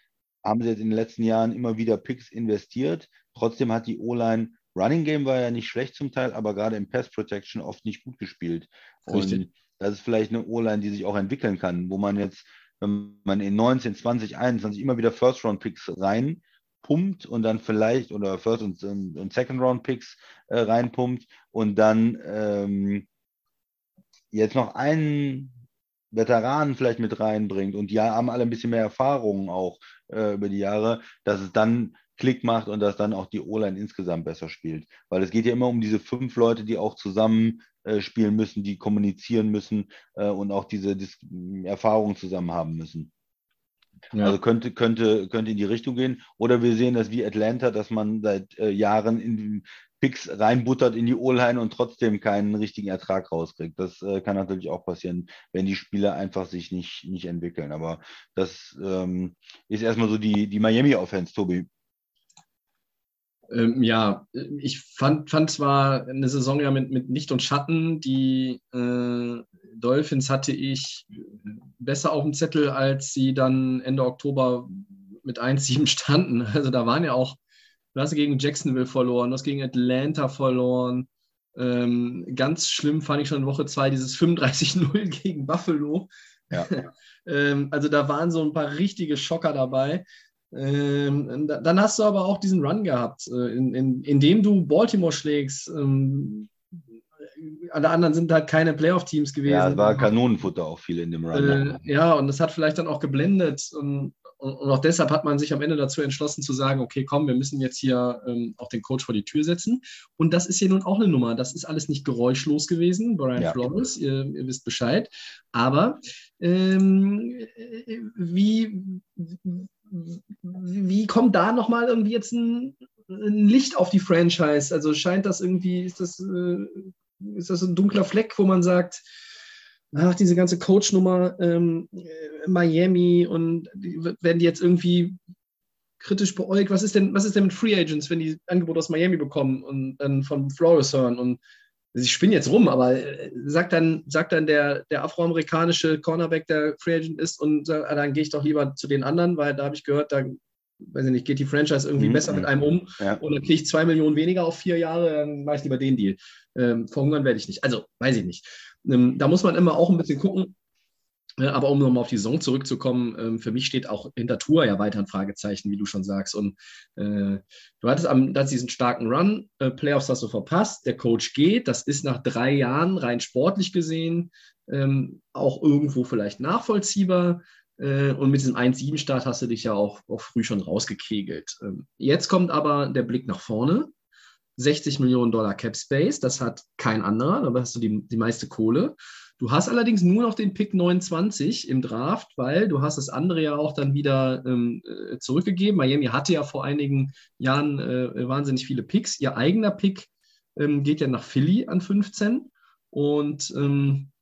Haben sie jetzt in den letzten Jahren immer wieder Picks investiert. Trotzdem hat die O-Line, Running Game war ja nicht schlecht zum Teil, aber gerade im Pass Protection oft nicht gut gespielt. Und das ist vielleicht eine O-Line, die sich auch entwickeln kann, wo man jetzt, wenn man in 19, 20, 21 immer wieder First-Round-Picks rein pumpt und dann vielleicht oder First- und, und Second-Round-Picks äh, reinpumpt und dann ähm, jetzt noch einen Veteranen vielleicht mit reinbringt und die haben alle ein bisschen mehr Erfahrungen auch äh, über die Jahre, dass es dann Klick macht und dass dann auch die O-Line insgesamt besser spielt. Weil es geht ja immer um diese fünf Leute, die auch zusammen äh, spielen müssen, die kommunizieren müssen äh, und auch diese Dis Erfahrungen zusammen haben müssen. Ja. Also könnte, könnte, könnte in die Richtung gehen. Oder wir sehen das wie Atlanta, dass man seit äh, Jahren in Picks reinbuttert in die O-Line und trotzdem keinen richtigen Ertrag rauskriegt. Das äh, kann natürlich auch passieren, wenn die Spieler einfach sich nicht, nicht entwickeln. Aber das ähm, ist erstmal so die, die Miami-Offense, Tobi. Ähm, ja, ich fand, fand zwar eine Saison ja mit, mit Licht und Schatten. Die äh, Dolphins hatte ich besser auf dem Zettel, als sie dann Ende Oktober mit 1-7 [laughs] standen. Also da waren ja auch Du hast gegen Jacksonville verloren, du hast gegen Atlanta verloren. Ähm, ganz schlimm fand ich schon in Woche 2 dieses 35-0 [laughs] gegen Buffalo. Ja. [laughs] ähm, also da waren so ein paar richtige Schocker dabei. Ähm, dann hast du aber auch diesen Run gehabt, äh, in, in, in dem du Baltimore schlägst. Ähm, alle anderen sind halt keine Playoff-Teams gewesen. Ja, es war Kanonenfutter auch viel in dem Run. Äh, ja, und das hat vielleicht dann auch geblendet. Und und, und, auch deshalb hat man sich am Ende dazu entschlossen zu sagen, okay, komm, wir müssen jetzt hier ähm, auch den Coach vor die Tür setzen. Und das ist hier nun auch eine Nummer. Das ist alles nicht geräuschlos gewesen. Brian ja. Flores, ihr, ihr, wisst Bescheid. Aber ähm, wie, wie kommt da nochmal irgendwie jetzt ein, ein, Licht auf die Franchise? Also scheint das irgendwie, ist das, äh, ist das ein dunkler Fleck, wo man sagt, ach, diese ganze Coach-Nummer ähm, äh, Miami und werden die jetzt irgendwie kritisch beäugt. Was ist denn, was ist denn mit Free Agents, wenn die Angebote aus Miami bekommen und dann von Flores hören? Und ich spinne jetzt rum, aber äh, sagt dann, sagt dann der, der afroamerikanische Cornerback, der Free Agent ist, und ah, dann gehe ich doch lieber zu den anderen, weil da habe ich gehört, da weiß ich nicht, geht die Franchise irgendwie mhm. besser mit einem um ja. und dann kriege ich zwei Millionen weniger auf vier Jahre, dann mache ich lieber den Deal. Ähm, verhungern werde ich nicht. Also, weiß ich nicht. Ähm, da muss man immer auch ein bisschen gucken. Äh, aber um nochmal auf die Saison zurückzukommen, ähm, für mich steht auch hinter Tour ja weiter ein Fragezeichen, wie du schon sagst. Und äh, du hattest, am, hattest diesen starken Run, äh, Playoffs hast du verpasst, der Coach geht, das ist nach drei Jahren rein sportlich gesehen ähm, auch irgendwo vielleicht nachvollziehbar. Äh, und mit diesem 1-7-Start hast du dich ja auch, auch früh schon rausgekegelt. Ähm, jetzt kommt aber der Blick nach vorne. 60 Millionen Dollar Cap Space, das hat kein anderer, da hast du die, die meiste Kohle. Du hast allerdings nur noch den Pick 29 im Draft, weil du hast das andere ja auch dann wieder ähm, äh, zurückgegeben. Miami hatte ja vor einigen Jahren äh, wahnsinnig viele Picks. Ihr eigener Pick ähm, geht ja nach Philly an 15 und ähm,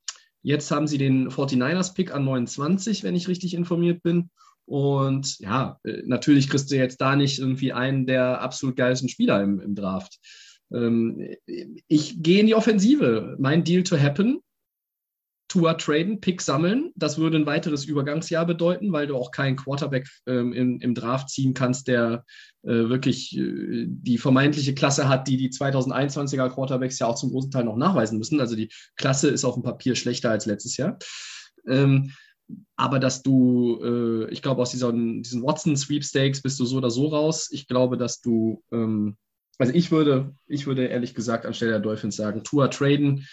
jetzt haben sie den 49ers Pick an 29, wenn ich richtig informiert bin. Und ja, äh, natürlich kriegst du jetzt da nicht irgendwie einen der absolut geilsten Spieler im, im Draft. Ähm, ich gehe in die Offensive. Mein Deal to happen Tua traden, Pick sammeln. Das würde ein weiteres Übergangsjahr bedeuten, weil du auch keinen Quarterback ähm, im, im, Draft ziehen kannst, der äh, wirklich äh, die vermeintliche Klasse hat, die die 2021er Quarterbacks ja auch zum großen Teil noch nachweisen müssen. Also die Klasse ist auf dem Papier schlechter als letztes Jahr. Ähm, aber dass du, äh, ich glaube, aus dieser, diesen Watson-Sweepstakes bist du so oder so raus. Ich glaube, dass du, ähm, also ich würde, ich würde ehrlich gesagt anstelle der Dolphins sagen, Tua traden,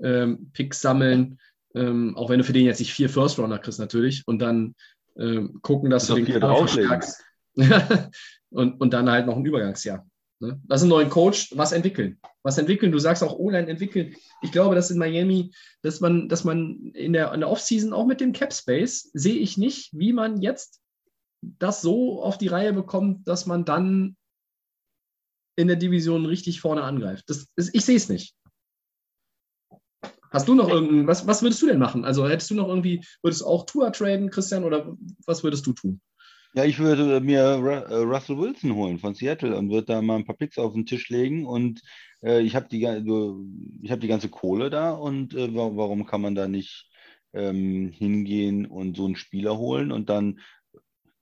ähm, Picks sammeln, ähm, auch wenn du für den jetzt nicht vier First Rounder kriegst natürlich und dann ähm, gucken, dass das du den verstärkst. [laughs] und, und dann halt noch ein Übergangsjahr. Ne? Lass einen neuen Coach, was entwickeln. Was entwickeln? Du sagst auch O-Line entwickeln. Ich glaube, dass in Miami, dass man, dass man in der, in der Offseason auch mit dem Cap Space sehe ich nicht, wie man jetzt das so auf die Reihe bekommt, dass man dann in der Division richtig vorne angreift. Das ist, ich sehe es nicht. Hast du noch irgendein, was, was würdest du denn machen? Also hättest du noch irgendwie, würdest du auch Tour traden, Christian, oder was würdest du tun? Ja, ich würde mir äh, Russell Wilson holen von Seattle und würde da mal ein paar Picks auf den Tisch legen und äh, ich habe die, hab die ganze Kohle da und äh, warum kann man da nicht ähm, hingehen und so einen Spieler holen und dann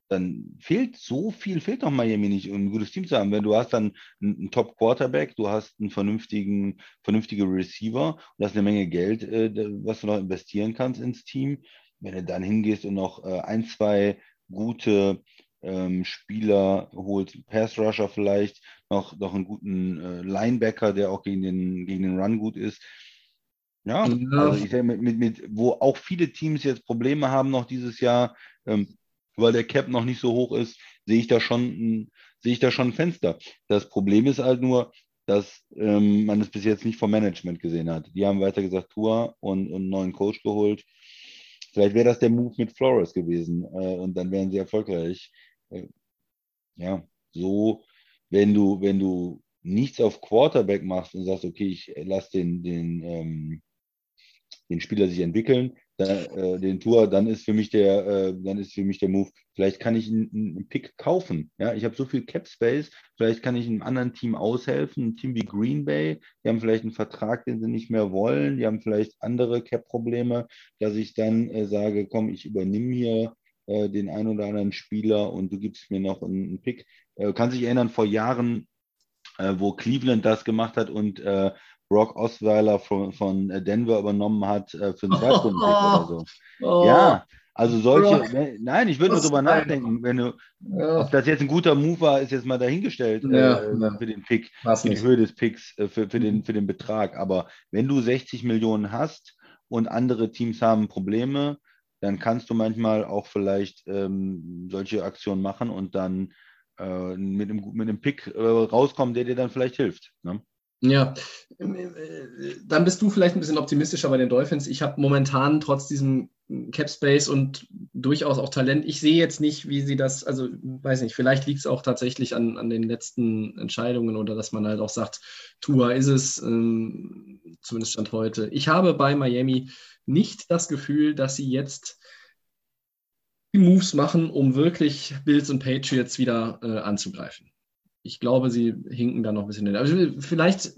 dann fehlt so viel, fehlt doch Miami nicht, um ein gutes Team zu haben. Wenn du hast dann einen, Top-Quarterback, du hast einen vernünftigen, vernünftige Receiver und hast eine Menge Geld, äh, was du noch investieren kannst ins Team. Wenn du dann hingehst und noch äh, ein, zwei gute ähm, Spieler holst, Pass-Rusher vielleicht, noch, noch einen guten äh, Linebacker, der auch gegen den, gegen den Run gut ist. Ja, ja. also ich denke, mit, mit, mit, wo auch viele Teams jetzt Probleme haben noch dieses Jahr, ähm, weil der Cap noch nicht so hoch ist, sehe ich da schon, sehe ich da schon ein Fenster. Das Problem ist halt nur, dass ähm, man es bis jetzt nicht vom Management gesehen hat. Die haben weiter gesagt, Tour und, und einen neuen Coach geholt. Vielleicht wäre das der Move mit Flores gewesen äh, und dann wären sie erfolgreich. Äh, ja, so, wenn du, wenn du nichts auf Quarterback machst und sagst, okay, ich lasse den, den, ähm, den Spieler sich entwickeln, da, äh, den Tour, dann ist für mich der, äh, dann ist für mich der Move, vielleicht kann ich einen, einen Pick kaufen. Ja, ich habe so viel Cap Space, vielleicht kann ich einem anderen Team aushelfen, ein Team wie Green Bay, die haben vielleicht einen Vertrag, den sie nicht mehr wollen, die haben vielleicht andere Cap-Probleme, dass ich dann äh, sage, komm, ich übernehme hier äh, den einen oder anderen Spieler und du gibst mir noch einen, einen Pick. Äh, kann sich erinnern, vor Jahren, äh, wo Cleveland das gemacht hat und Brock Osweiler von, von Denver übernommen hat äh, für einen Zweitrunden [laughs] oh, oder so. Oh, ja, also solche, Brock. nein, ich würde nur drüber nachdenken, wenn du, ja. ob das jetzt ein guter Move war, ist jetzt mal dahingestellt ja, äh, ja. für den Pick, für die Höhe des Picks, äh, für, für, den, für den Betrag. Aber wenn du 60 Millionen hast und andere Teams haben Probleme, dann kannst du manchmal auch vielleicht ähm, solche Aktionen machen und dann äh, mit, einem, mit einem Pick äh, rauskommen, der dir dann vielleicht hilft. Ne? Ja, dann bist du vielleicht ein bisschen optimistischer bei den Dolphins. Ich habe momentan trotz diesem Cap Space und durchaus auch Talent. Ich sehe jetzt nicht, wie sie das, also weiß nicht, vielleicht liegt es auch tatsächlich an, an den letzten Entscheidungen oder dass man halt auch sagt, Tua ist es, ähm, zumindest Stand heute. Ich habe bei Miami nicht das Gefühl, dass sie jetzt die Moves machen, um wirklich Bills und Patriots wieder äh, anzugreifen ich glaube, sie hinken da noch ein bisschen. Also vielleicht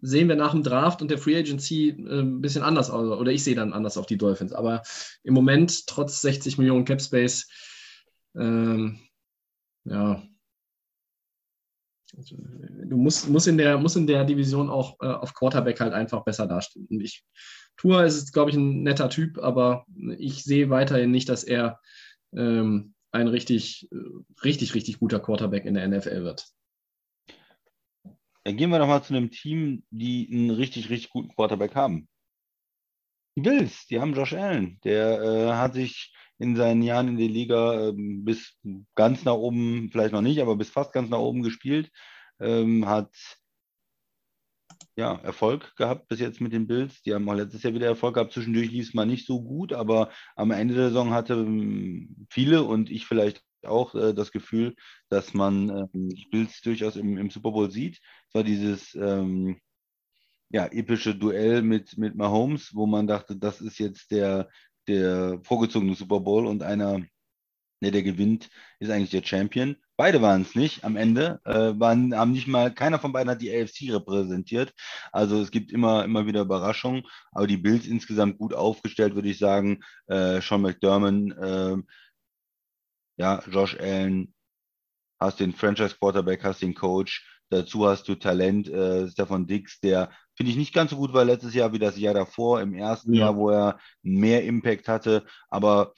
sehen wir nach dem Draft und der Free Agency äh, ein bisschen anders aus, oder ich sehe dann anders auf die Dolphins. Aber im Moment, trotz 60 Millionen Cap Space, ähm, ja, du musst, musst, in der, musst in der Division auch äh, auf Quarterback halt einfach besser dastehen. Und ich, Tour ist, glaube ich, ein netter Typ, aber ich sehe weiterhin nicht, dass er ähm, ein richtig, richtig, richtig guter Quarterback in der NFL wird. Dann gehen wir doch mal zu einem Team, die einen richtig, richtig guten Quarterback haben. Die Bills, die haben Josh Allen. Der äh, hat sich in seinen Jahren in der Liga äh, bis ganz nach oben, vielleicht noch nicht, aber bis fast ganz nach oben gespielt. Ähm, hat ja, Erfolg gehabt bis jetzt mit den Bills. Die haben auch letztes Jahr wieder Erfolg gehabt. Zwischendurch lief es mal nicht so gut, aber am Ende der Saison hatte ähm, viele und ich vielleicht auch äh, das Gefühl, dass man äh, die Bills durchaus im, im, Super Bowl sieht. Es war dieses ähm, ja, epische Duell mit, mit Mahomes, wo man dachte, das ist jetzt der, der vorgezogene Super Bowl und einer der, der gewinnt, ist eigentlich der Champion. Beide waren es nicht am Ende, äh, waren, haben nicht mal, keiner von beiden hat die AFC repräsentiert. Also es gibt immer, immer wieder Überraschungen, aber die Bills insgesamt gut aufgestellt, würde ich sagen. Äh, Sean McDermott, äh, ja, Josh Allen, hast den Franchise Quarterback, hast den Coach, dazu hast du Talent, äh, Stefan Dix, der finde ich nicht ganz so gut war letztes Jahr wie das Jahr davor, im ersten ja. Jahr, wo er mehr Impact hatte, aber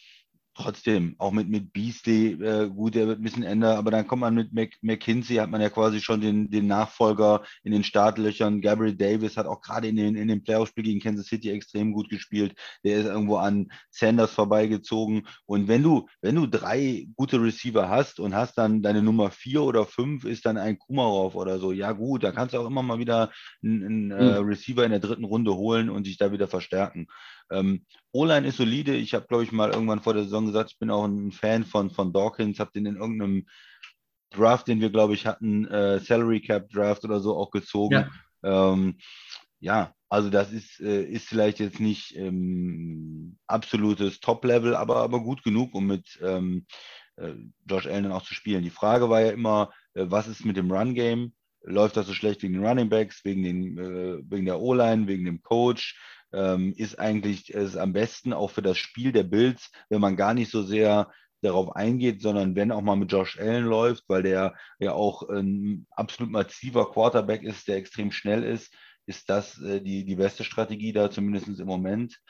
trotzdem, auch mit, mit Beasley, äh, gut, der wird ein bisschen ändern, aber dann kommt man mit Mc, McKinsey, hat man ja quasi schon den, den Nachfolger in den Startlöchern. Gabriel Davis hat auch gerade in den, in den Playoff-Spiel gegen Kansas City extrem gut gespielt. Der ist irgendwo an Sanders vorbeigezogen. Und wenn du, wenn du drei gute Receiver hast und hast dann deine Nummer vier oder fünf ist dann ein Kumarov oder so, ja gut, da kannst du auch immer mal wieder einen, einen mhm. äh, Receiver in der dritten Runde holen und sich da wieder verstärken. Ähm, O-Line ist solide. Ich habe, glaube ich, mal irgendwann vor der Saison gesagt, ich bin auch ein Fan von, von Dawkins, habe den in irgendeinem Draft, den wir, glaube ich, hatten, äh, Salary Cap Draft oder so auch gezogen. Ja, ähm, ja also das ist, äh, ist vielleicht jetzt nicht ähm, absolutes Top-Level, aber, aber gut genug, um mit ähm, äh, Josh Allen auch zu spielen. Die Frage war ja immer, äh, was ist mit dem Run-Game? Läuft das so schlecht wegen den Running Backs, wegen, den, äh, wegen der O-Line, wegen dem Coach? Ähm, ist eigentlich ist am besten auch für das Spiel der Bills, wenn man gar nicht so sehr darauf eingeht, sondern wenn auch mal mit Josh Allen läuft, weil der ja auch ein absolut massiver Quarterback ist, der extrem schnell ist, ist das äh, die, die beste Strategie da, zumindest im Moment.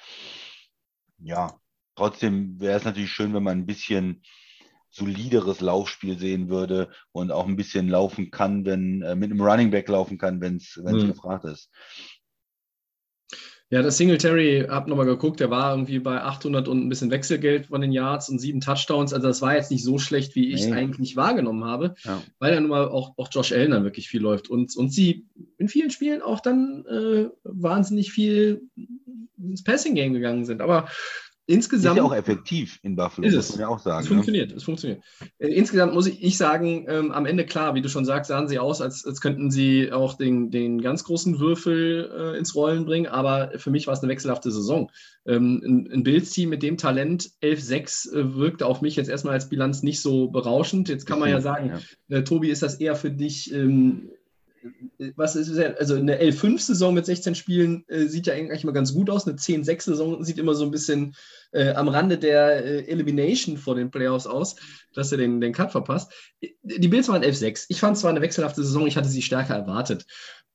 Ja, trotzdem wäre es natürlich schön, wenn man ein bisschen solideres Laufspiel sehen würde und auch ein bisschen laufen kann, wenn äh, mit einem Running Back laufen kann, wenn es mhm. gefragt ist. Ja, das Singletary, hab nochmal geguckt, der war irgendwie bei 800 und ein bisschen Wechselgeld von den Yards und sieben Touchdowns. Also das war jetzt nicht so schlecht, wie ich es nee. eigentlich wahrgenommen habe, ja. weil ja nun mal auch, auch Josh Allen dann wirklich viel läuft. Und, und sie in vielen Spielen auch dann äh, wahnsinnig viel ins Passing-Game gegangen sind. Aber Insgesamt. Ist ja auch effektiv in Buffalo, ist es. muss man ja auch sagen. Es ne? funktioniert, es funktioniert. Äh, insgesamt muss ich, ich sagen, ähm, am Ende klar, wie du schon sagst, sahen sie aus, als, als könnten sie auch den, den ganz großen Würfel äh, ins Rollen bringen, aber für mich war es eine wechselhafte Saison. Ähm, ein, ein Bills-Team mit dem Talent 11-6 äh, wirkte auf mich jetzt erstmal als Bilanz nicht so berauschend. Jetzt kann man ja sagen, ja. Äh, Tobi, ist das eher für dich ähm, was ist also eine L5-Saison mit 16 Spielen äh, sieht ja eigentlich mal ganz gut aus. Eine 10-6-Saison sieht immer so ein bisschen äh, am Rande der äh, Elimination vor den Playoffs aus, dass er den, den Cut verpasst. Die Bills waren 11-6. Ich fand zwar eine wechselhafte Saison, ich hatte sie stärker erwartet.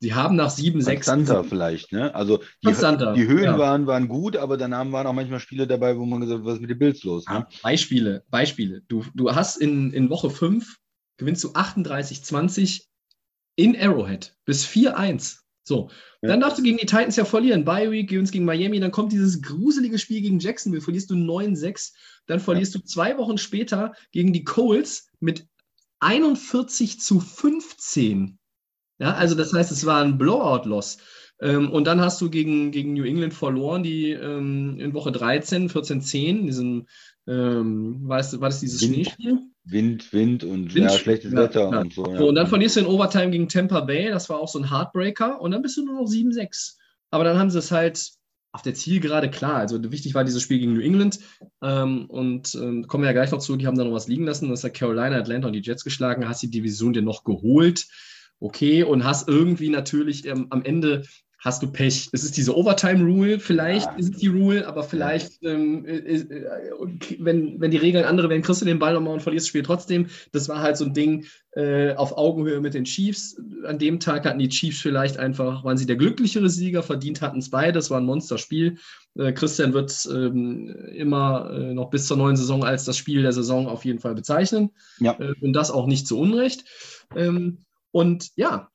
Die haben nach 7-6. Konstanter vielleicht, ne? Also die, die Höhen ja. waren, waren gut, aber danach waren auch manchmal Spiele dabei, wo man gesagt hat, was ist mit den Bills los? Ne? Beispiele, Beispiele. Du, du hast in, in Woche 5 gewinnst du 38-20 in Arrowhead bis 4-1. So, ja. dann darfst du gegen die Titans ja verlieren. Bye Week, gewinnst gegen Miami, dann kommt dieses gruselige Spiel gegen Jacksonville, verlierst du 9-6. Dann verlierst ja. du zwei Wochen später gegen die Colts mit 41 zu 15. Ja, also das heißt, es war ein Blowout-Loss. Ähm, und dann hast du gegen, gegen New England verloren, die ähm, in Woche 13, 14, 10, diesem, ähm, war, das, war das dieses Wind, Schneespiel? Wind, Wind und Wind, ja, schlechtes ja, Wetter ja. und so. so. Und dann verlierst du in Overtime gegen Tampa Bay, das war auch so ein Heartbreaker, und dann bist du nur noch 7-6. Aber dann haben sie es halt auf der Zielgerade klar. Also wichtig war dieses Spiel gegen New England. Ähm, und ähm, kommen wir ja gleich noch zu, die haben da noch was liegen lassen. Das ist ja Carolina, Atlanta und die Jets geschlagen, hast die Division dir noch geholt. Okay, und hast irgendwie natürlich ähm, am Ende hast du Pech. Es ist diese Overtime-Rule, vielleicht ja. ist es die Rule, aber vielleicht, ähm, ist, äh, wenn, wenn die Regeln andere wären, kriegst du den Ball nochmal und verlierst das Spiel trotzdem. Das war halt so ein Ding äh, auf Augenhöhe mit den Chiefs. An dem Tag hatten die Chiefs vielleicht einfach, waren sie der glücklichere Sieger, verdient hatten es beide. Das war ein Monsterspiel. Äh, Christian wird ähm, immer äh, noch bis zur neuen Saison als das Spiel der Saison auf jeden Fall bezeichnen. Ja. Äh, und das auch nicht zu Unrecht. Ähm, und ja,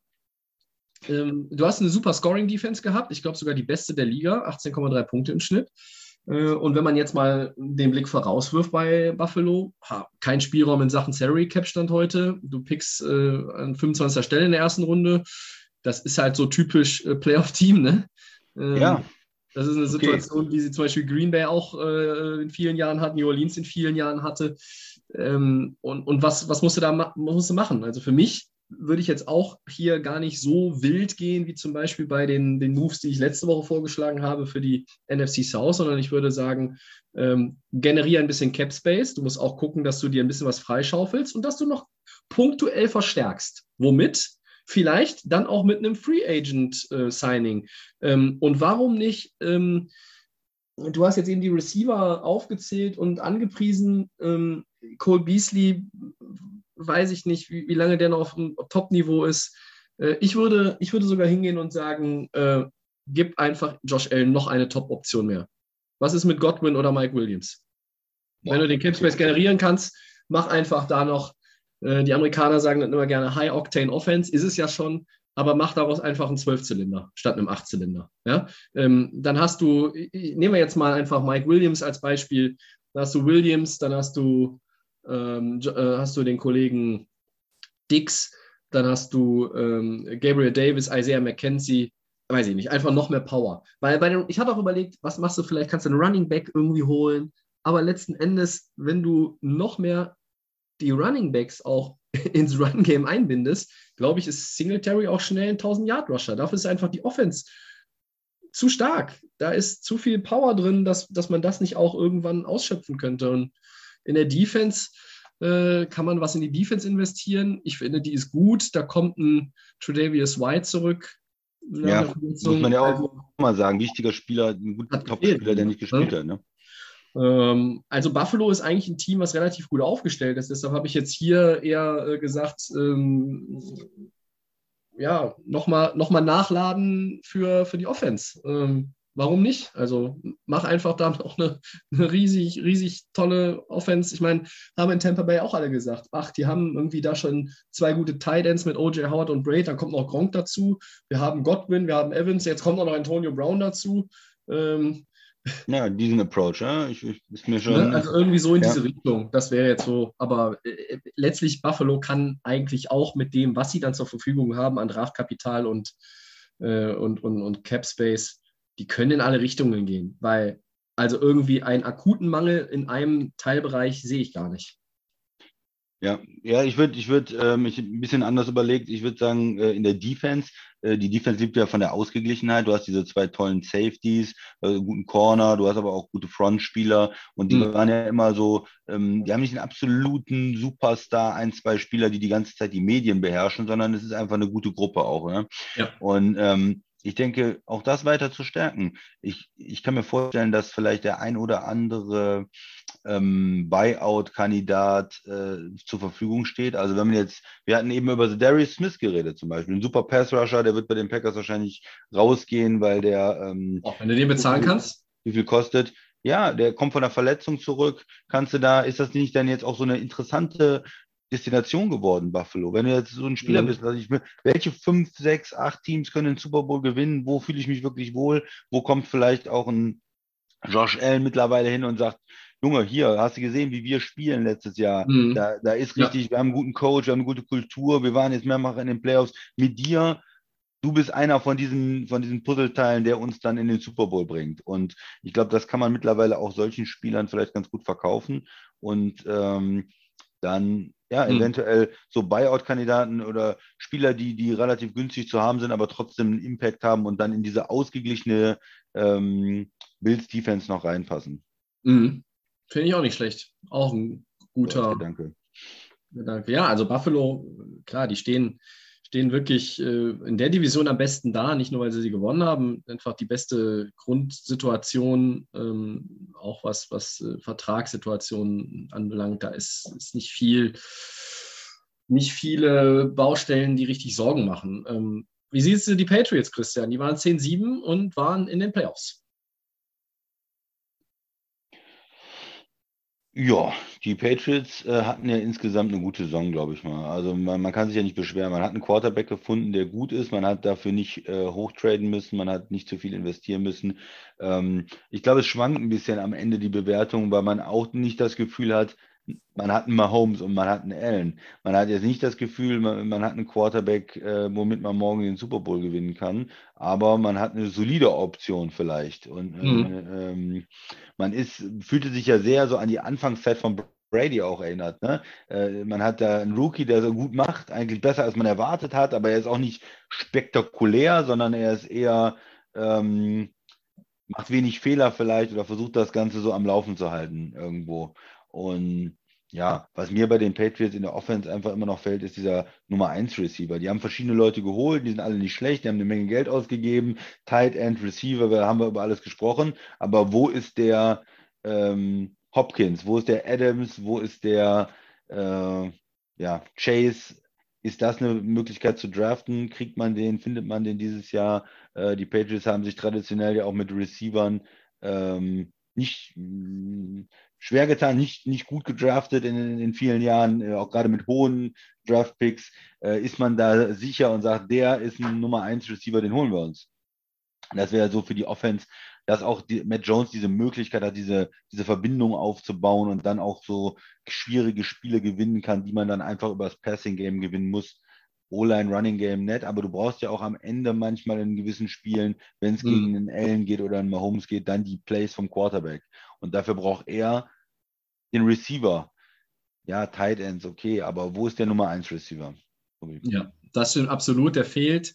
ähm, du hast eine super Scoring-Defense gehabt. Ich glaube sogar die beste der Liga, 18,3 Punkte im Schnitt. Äh, und wenn man jetzt mal den Blick vorauswirft bei Buffalo, ha, kein Spielraum in Sachen Salary Cap stand heute. Du pickst äh, an 25. Stelle in der ersten Runde. Das ist halt so typisch äh, Playoff-Team, ne? Ähm, ja. Das ist eine Situation, okay. wie sie zum Beispiel Green Bay auch äh, in vielen Jahren hat, New Orleans in vielen Jahren hatte. Ähm, und und was, was musst du da ma musst du machen? Also für mich würde ich jetzt auch hier gar nicht so wild gehen, wie zum Beispiel bei den, den Moves, die ich letzte Woche vorgeschlagen habe für die NFC South, sondern ich würde sagen, ähm, generiere ein bisschen Cap Space. Du musst auch gucken, dass du dir ein bisschen was freischaufelst und dass du noch punktuell verstärkst. Womit? Vielleicht dann auch mit einem Free Agent äh, Signing. Ähm, und warum nicht? Ähm, du hast jetzt eben die Receiver aufgezählt und angepriesen. Ähm, Cole Beasley weiß ich nicht, wie, wie lange der noch auf dem Top-Niveau ist. Äh, ich, würde, ich würde sogar hingehen und sagen, äh, gib einfach Josh Allen noch eine Top-Option mehr. Was ist mit Godwin oder Mike Williams? Ja. Wenn du den Capspace generieren kannst, mach einfach da noch, äh, die Amerikaner sagen dann immer gerne High-Octane Offense, ist es ja schon, aber mach daraus einfach einen Zwölfzylinder statt einem Achtzylinder. Ja? Ähm, dann hast du, nehmen wir jetzt mal einfach Mike Williams als Beispiel, dann hast du Williams, dann hast du ähm, äh, hast du den Kollegen Dix, dann hast du ähm, Gabriel Davis, Isaiah McKenzie, weiß ich nicht, einfach noch mehr Power. Weil bei den, ich habe auch überlegt, was machst du vielleicht, kannst du einen Running Back irgendwie holen, aber letzten Endes, wenn du noch mehr die Running Backs auch [laughs] ins Run Game einbindest, glaube ich, ist Singletary auch schnell ein 1000 Yard Rusher. Dafür ist einfach die Offense zu stark. Da ist zu viel Power drin, dass, dass man das nicht auch irgendwann ausschöpfen könnte. Und in der Defense äh, kann man was in die Defense investieren. Ich finde, die ist gut. Da kommt ein Tredavious White zurück. Ja, muss man ja auch also, mal sagen. Wichtiger Spieler, ein guter Top-Spieler, der nicht gespielt ja. hat. Ne? Ähm, also Buffalo ist eigentlich ein Team, was relativ gut aufgestellt ist. Deshalb habe ich jetzt hier eher äh, gesagt, ähm, ja, nochmal noch mal nachladen für, für die Offense. Ähm, warum nicht? Also mach einfach da noch eine, eine, riesig, riesig tolle Offense. Ich meine, haben in Tampa Bay auch alle gesagt, ach, die haben irgendwie da schon zwei gute Tight Ends mit OJ Howard und Braid, dann kommt noch Gronk dazu. Wir haben Godwin, wir haben Evans, jetzt kommt auch noch Antonio Brown dazu. Ähm, ja, diesen Approach, ja, ich, ich, ist mir schon. Ne? Also irgendwie so in ja. diese Richtung. Das wäre jetzt so, aber äh, letztlich Buffalo kann eigentlich auch mit dem, was sie dann zur Verfügung haben an Draftkapital und, äh, und, und, und Cap Space, die können in alle Richtungen gehen, weil also irgendwie einen akuten Mangel in einem Teilbereich sehe ich gar nicht. Ja, ja, ich würde, ich würde äh, mich ein bisschen anders überlegt. Ich würde sagen, äh, in der Defense, äh, die Defense lebt ja von der Ausgeglichenheit. Du hast diese zwei tollen Safeties, äh, guten Corner, du hast aber auch gute Frontspieler und die mhm. waren ja immer so, ähm, die haben nicht einen absoluten Superstar, ein, zwei Spieler, die die ganze Zeit die Medien beherrschen, sondern es ist einfach eine gute Gruppe auch. Ne? Ja. Und ähm, ich denke, auch das weiter zu stärken. Ich, ich kann mir vorstellen, dass vielleicht der ein oder andere ähm, Buyout-Kandidat äh, zur Verfügung steht. Also wenn man jetzt, wir hatten eben über Darius Smith geredet zum Beispiel, ein super Pass-Rusher, der wird bei den Packers wahrscheinlich rausgehen, weil der... Ähm, auch wenn du den bezahlen kannst? Wie viel kostet? Ja, der kommt von der Verletzung zurück. Kannst du da, ist das nicht dann jetzt auch so eine interessante Destination geworden, Buffalo. Wenn du jetzt so ein Spieler mhm. bist, also ich, welche fünf, sechs, acht Teams können den Super Bowl gewinnen? Wo fühle ich mich wirklich wohl? Wo kommt vielleicht auch ein Josh Allen mittlerweile hin und sagt, Junge, hier, hast du gesehen, wie wir spielen letztes Jahr? Mhm. Da, da ist richtig, ja. wir haben einen guten Coach, wir haben eine gute Kultur, wir waren jetzt mehrfach in den Playoffs. Mit dir, du bist einer von diesen, von diesen Puzzleteilen, der uns dann in den Super Bowl bringt. Und ich glaube, das kann man mittlerweile auch solchen Spielern vielleicht ganz gut verkaufen. Und ähm, dann ja, hm. eventuell so Buyout-Kandidaten oder Spieler, die, die relativ günstig zu haben sind, aber trotzdem einen Impact haben und dann in diese ausgeglichene ähm, Bills-Defense noch reinpassen. Mhm. Finde ich auch nicht schlecht. Auch ein guter Danke. Gedanke. Ja, also Buffalo, klar, die stehen, stehen wirklich äh, in der Division am besten da, nicht nur weil sie sie gewonnen haben, einfach die beste Grundsituation, ähm, auch was, was äh, Vertragssituationen anbelangt. Da ist, ist nicht viel, nicht viele Baustellen, die richtig Sorgen machen. Ähm, wie siehst du die Patriots, Christian? Die waren 10-7 und waren in den Playoffs. Ja, die Patriots äh, hatten ja insgesamt eine gute Saison, glaube ich mal. Also man, man, kann sich ja nicht beschweren. Man hat einen Quarterback gefunden, der gut ist. Man hat dafür nicht äh, hochtraden müssen. Man hat nicht zu viel investieren müssen. Ähm, ich glaube, es schwankt ein bisschen am Ende die Bewertung, weil man auch nicht das Gefühl hat, man hat einen Mahomes und man hat einen Allen. Man hat jetzt nicht das Gefühl, man, man hat einen Quarterback, äh, womit man morgen den Super Bowl gewinnen kann, aber man hat eine solide Option vielleicht. Und äh, mhm. ähm, man ist, fühlte sich ja sehr so an die Anfangszeit von Brady auch erinnert. Ne? Äh, man hat da einen Rookie, der so gut macht, eigentlich besser als man erwartet hat, aber er ist auch nicht spektakulär, sondern er ist eher, ähm, macht wenig Fehler vielleicht oder versucht das Ganze so am Laufen zu halten irgendwo. Und ja, was mir bei den Patriots in der Offense einfach immer noch fällt, ist dieser Nummer 1 Receiver. Die haben verschiedene Leute geholt, die sind alle nicht schlecht, die haben eine Menge Geld ausgegeben. Tight End Receiver, da haben wir über alles gesprochen. Aber wo ist der ähm, Hopkins? Wo ist der Adams? Wo ist der äh, ja, Chase? Ist das eine Möglichkeit zu draften? Kriegt man den? Findet man den dieses Jahr? Äh, die Patriots haben sich traditionell ja auch mit Receivern ähm, nicht schwer getan, nicht, nicht gut gedraftet in, in vielen Jahren, äh, auch gerade mit hohen Draftpicks, äh, ist man da sicher und sagt, der ist ein Nummer 1 Receiver, den holen wir uns. Das wäre so für die Offense, dass auch die, Matt Jones diese Möglichkeit hat, diese, diese Verbindung aufzubauen und dann auch so schwierige Spiele gewinnen kann, die man dann einfach über das Passing Game gewinnen muss. O-Line, Running Game nett, aber du brauchst ja auch am Ende manchmal in gewissen Spielen, wenn es mhm. gegen einen Allen geht oder einen Mahomes geht, dann die Plays vom Quarterback. Und dafür braucht er den Receiver. Ja, Tight Ends, okay, aber wo ist der Nummer 1 Receiver? Ja, das stimmt absolut, der fehlt.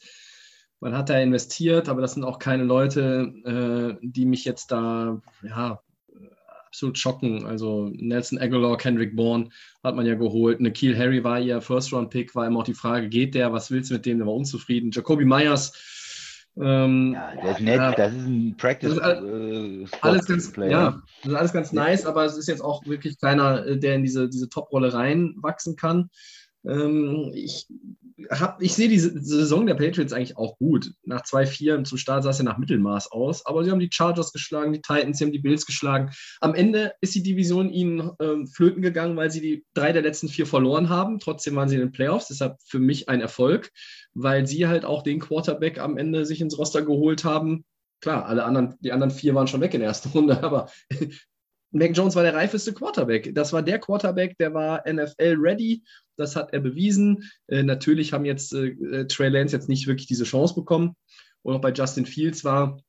Man hat da investiert, aber das sind auch keine Leute, äh, die mich jetzt da ja, absolut schocken. Also Nelson Aguilar, Kendrick Bourne hat man ja geholt. Nikhil Harry war ihr First-Round-Pick, war immer auch die Frage, geht der, was willst du mit dem, der war unzufrieden. Jacoby Myers ähm, ja, der ist nett, ja, das ist ein Practice. Das ist äh, alles ganz, Player. Ja, das ist alles ganz nice, aber es ist jetzt auch wirklich keiner, äh, der in diese, diese Top-Rolle reinwachsen kann. Ähm, ich hab, ich sehe diese Saison der Patriots eigentlich auch gut. Nach 2-4 zum Start sah es ja nach Mittelmaß aus, aber sie haben die Chargers geschlagen, die Titans, sie haben die Bills geschlagen. Am Ende ist die Division ihnen ähm, flöten gegangen, weil sie die drei der letzten vier verloren haben. Trotzdem waren sie in den Playoffs, deshalb für mich ein Erfolg weil sie halt auch den Quarterback am Ende sich ins Roster geholt haben. Klar, alle anderen, die anderen vier waren schon weg in der ersten [laughs] Runde, aber Mac Jones war der reifeste Quarterback. Das war der Quarterback, der war NFL-ready. Das hat er bewiesen. Äh, natürlich haben jetzt äh, äh, Trey Lance jetzt nicht wirklich diese Chance bekommen. Und auch bei Justin Fields war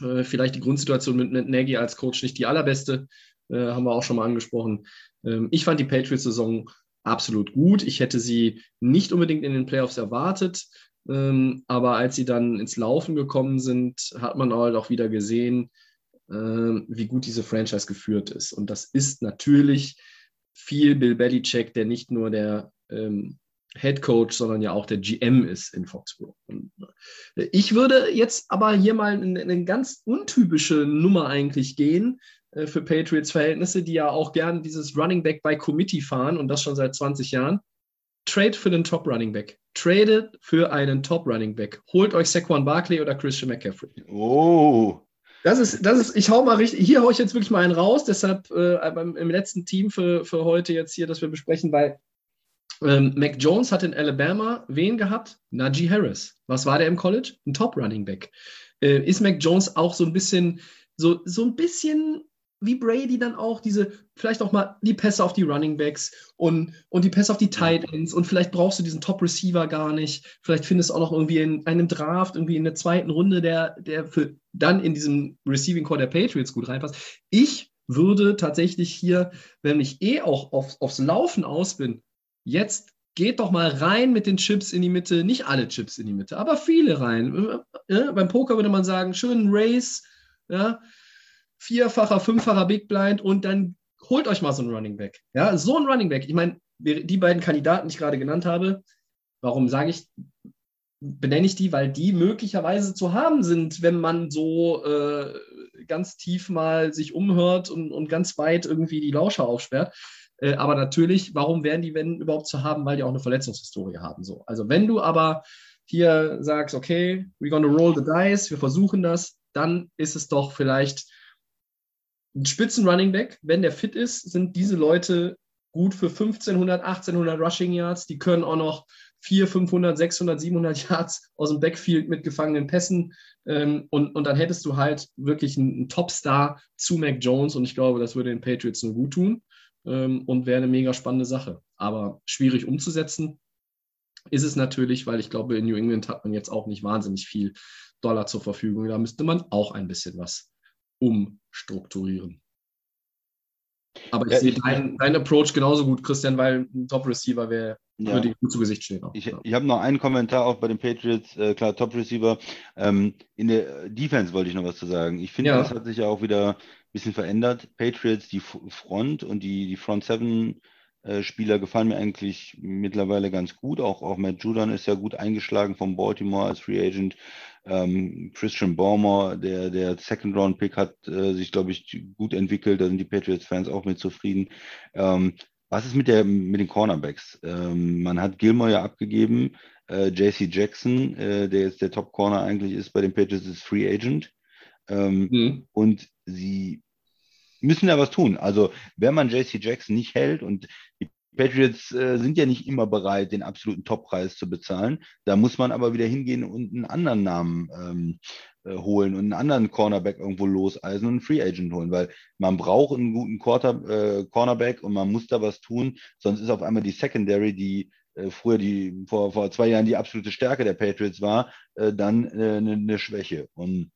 äh, vielleicht die Grundsituation mit, mit Nagy als Coach nicht die allerbeste. Äh, haben wir auch schon mal angesprochen. Ähm, ich fand die Patriots-Saison absolut gut. Ich hätte sie nicht unbedingt in den Playoffs erwartet, ähm, aber als sie dann ins Laufen gekommen sind, hat man halt auch wieder gesehen, ähm, wie gut diese Franchise geführt ist. Und das ist natürlich viel Bill Belichick, der nicht nur der ähm, Head Coach, sondern ja auch der GM ist in Foxborough. Und äh, ich würde jetzt aber hier mal eine, eine ganz untypische Nummer eigentlich gehen, äh, für Patriots-Verhältnisse, die ja auch gerne dieses Running Back by Committee fahren und das schon seit 20 Jahren. Trade für den Top Running Back. Tradet für einen Top Running Back. Holt euch Saquon Barkley oder Christian McCaffrey. Oh. Das ist, das ist, ich hau mal richtig, hier hau ich jetzt wirklich mal einen raus, deshalb äh, im letzten Team für, für heute jetzt hier, das wir besprechen, weil ähm, Mac Jones hat in Alabama wen gehabt? Najee Harris. Was war der im College? Ein Top Running Back. Äh, ist Mac Jones auch so ein bisschen, so, so ein bisschen wie Brady dann auch diese, vielleicht auch mal die Pässe auf die Running Backs und, und die Pässe auf die Tight Ends und vielleicht brauchst du diesen Top Receiver gar nicht. Vielleicht findest du auch noch irgendwie in einem Draft, irgendwie in der zweiten Runde, der, der für dann in diesem Receiving Core der Patriots gut reinpasst. Ich würde tatsächlich hier, wenn ich eh auch auf, aufs Laufen aus bin, jetzt geht doch mal rein mit den Chips in die Mitte, nicht alle Chips in die Mitte, aber viele rein. Ja, beim Poker würde man sagen, schönen Race, ja, vierfacher, fünffacher Big Blind und dann holt euch mal so einen Running Back. Ja, so ein Running Back. Ich meine, die beiden Kandidaten, die ich gerade genannt habe, warum sage ich, benenne ich die, weil die möglicherweise zu haben sind, wenn man so äh, ganz tief mal sich umhört und, und ganz weit irgendwie die Lauscher aufsperrt. Äh, aber natürlich, warum wären die, wenn überhaupt zu haben, weil die auch eine Verletzungshistorie haben. So. Also wenn du aber hier sagst, okay, we're gonna roll the dice, wir versuchen das, dann ist es doch vielleicht ein Spitzen Running Back, wenn der fit ist, sind diese Leute gut für 1500, 1800 Rushing Yards. Die können auch noch 400, 500, 600, 700 Yards aus dem Backfield mit gefangenen Pässen. Ähm, und, und dann hättest du halt wirklich einen, einen Topstar zu Mac Jones. Und ich glaube, das würde den Patriots nur gut tun ähm, und wäre eine mega spannende Sache. Aber schwierig umzusetzen ist es natürlich, weil ich glaube, in New England hat man jetzt auch nicht wahnsinnig viel Dollar zur Verfügung. Da müsste man auch ein bisschen was umstrukturieren. Aber ich ja, sehe deinen dein Approach genauso gut, Christian, weil ein Top-Receiver wäre ja. würde gut zu Gesicht stehen. Auch. Ich, ich habe noch einen Kommentar auch bei den Patriots, äh, klar, Top Receiver. Ähm, in der Defense wollte ich noch was zu sagen. Ich finde, das hat sich ja auch wieder ein bisschen verändert. Patriots, die Front und die, die Front Seven äh, Spieler gefallen mir eigentlich mittlerweile ganz gut. Auch, auch Matt Judon ist ja gut eingeschlagen vom Baltimore als Free Agent. Ähm, Christian Baumer, der, der Second Round Pick, hat äh, sich, glaube ich, gut entwickelt. Da sind die Patriots-Fans auch mit zufrieden. Ähm, was ist mit, der, mit den Cornerbacks? Ähm, man hat Gilmore ja abgegeben. Äh, JC Jackson, äh, der jetzt der Top Corner eigentlich ist bei den Patriots, ist Free Agent. Ähm, mhm. Und sie müssen da was tun. Also, wenn man JC Jackson nicht hält und die Patriots äh, sind ja nicht immer bereit, den absoluten Toppreis zu bezahlen. Da muss man aber wieder hingehen und einen anderen Namen ähm, äh, holen und einen anderen Cornerback irgendwo loseisen und einen Free Agent holen, weil man braucht einen guten Quarter, äh, Cornerback und man muss da was tun, sonst ist auf einmal die Secondary, die äh, früher die vor, vor zwei Jahren die absolute Stärke der Patriots war, äh, dann eine, eine Schwäche. Und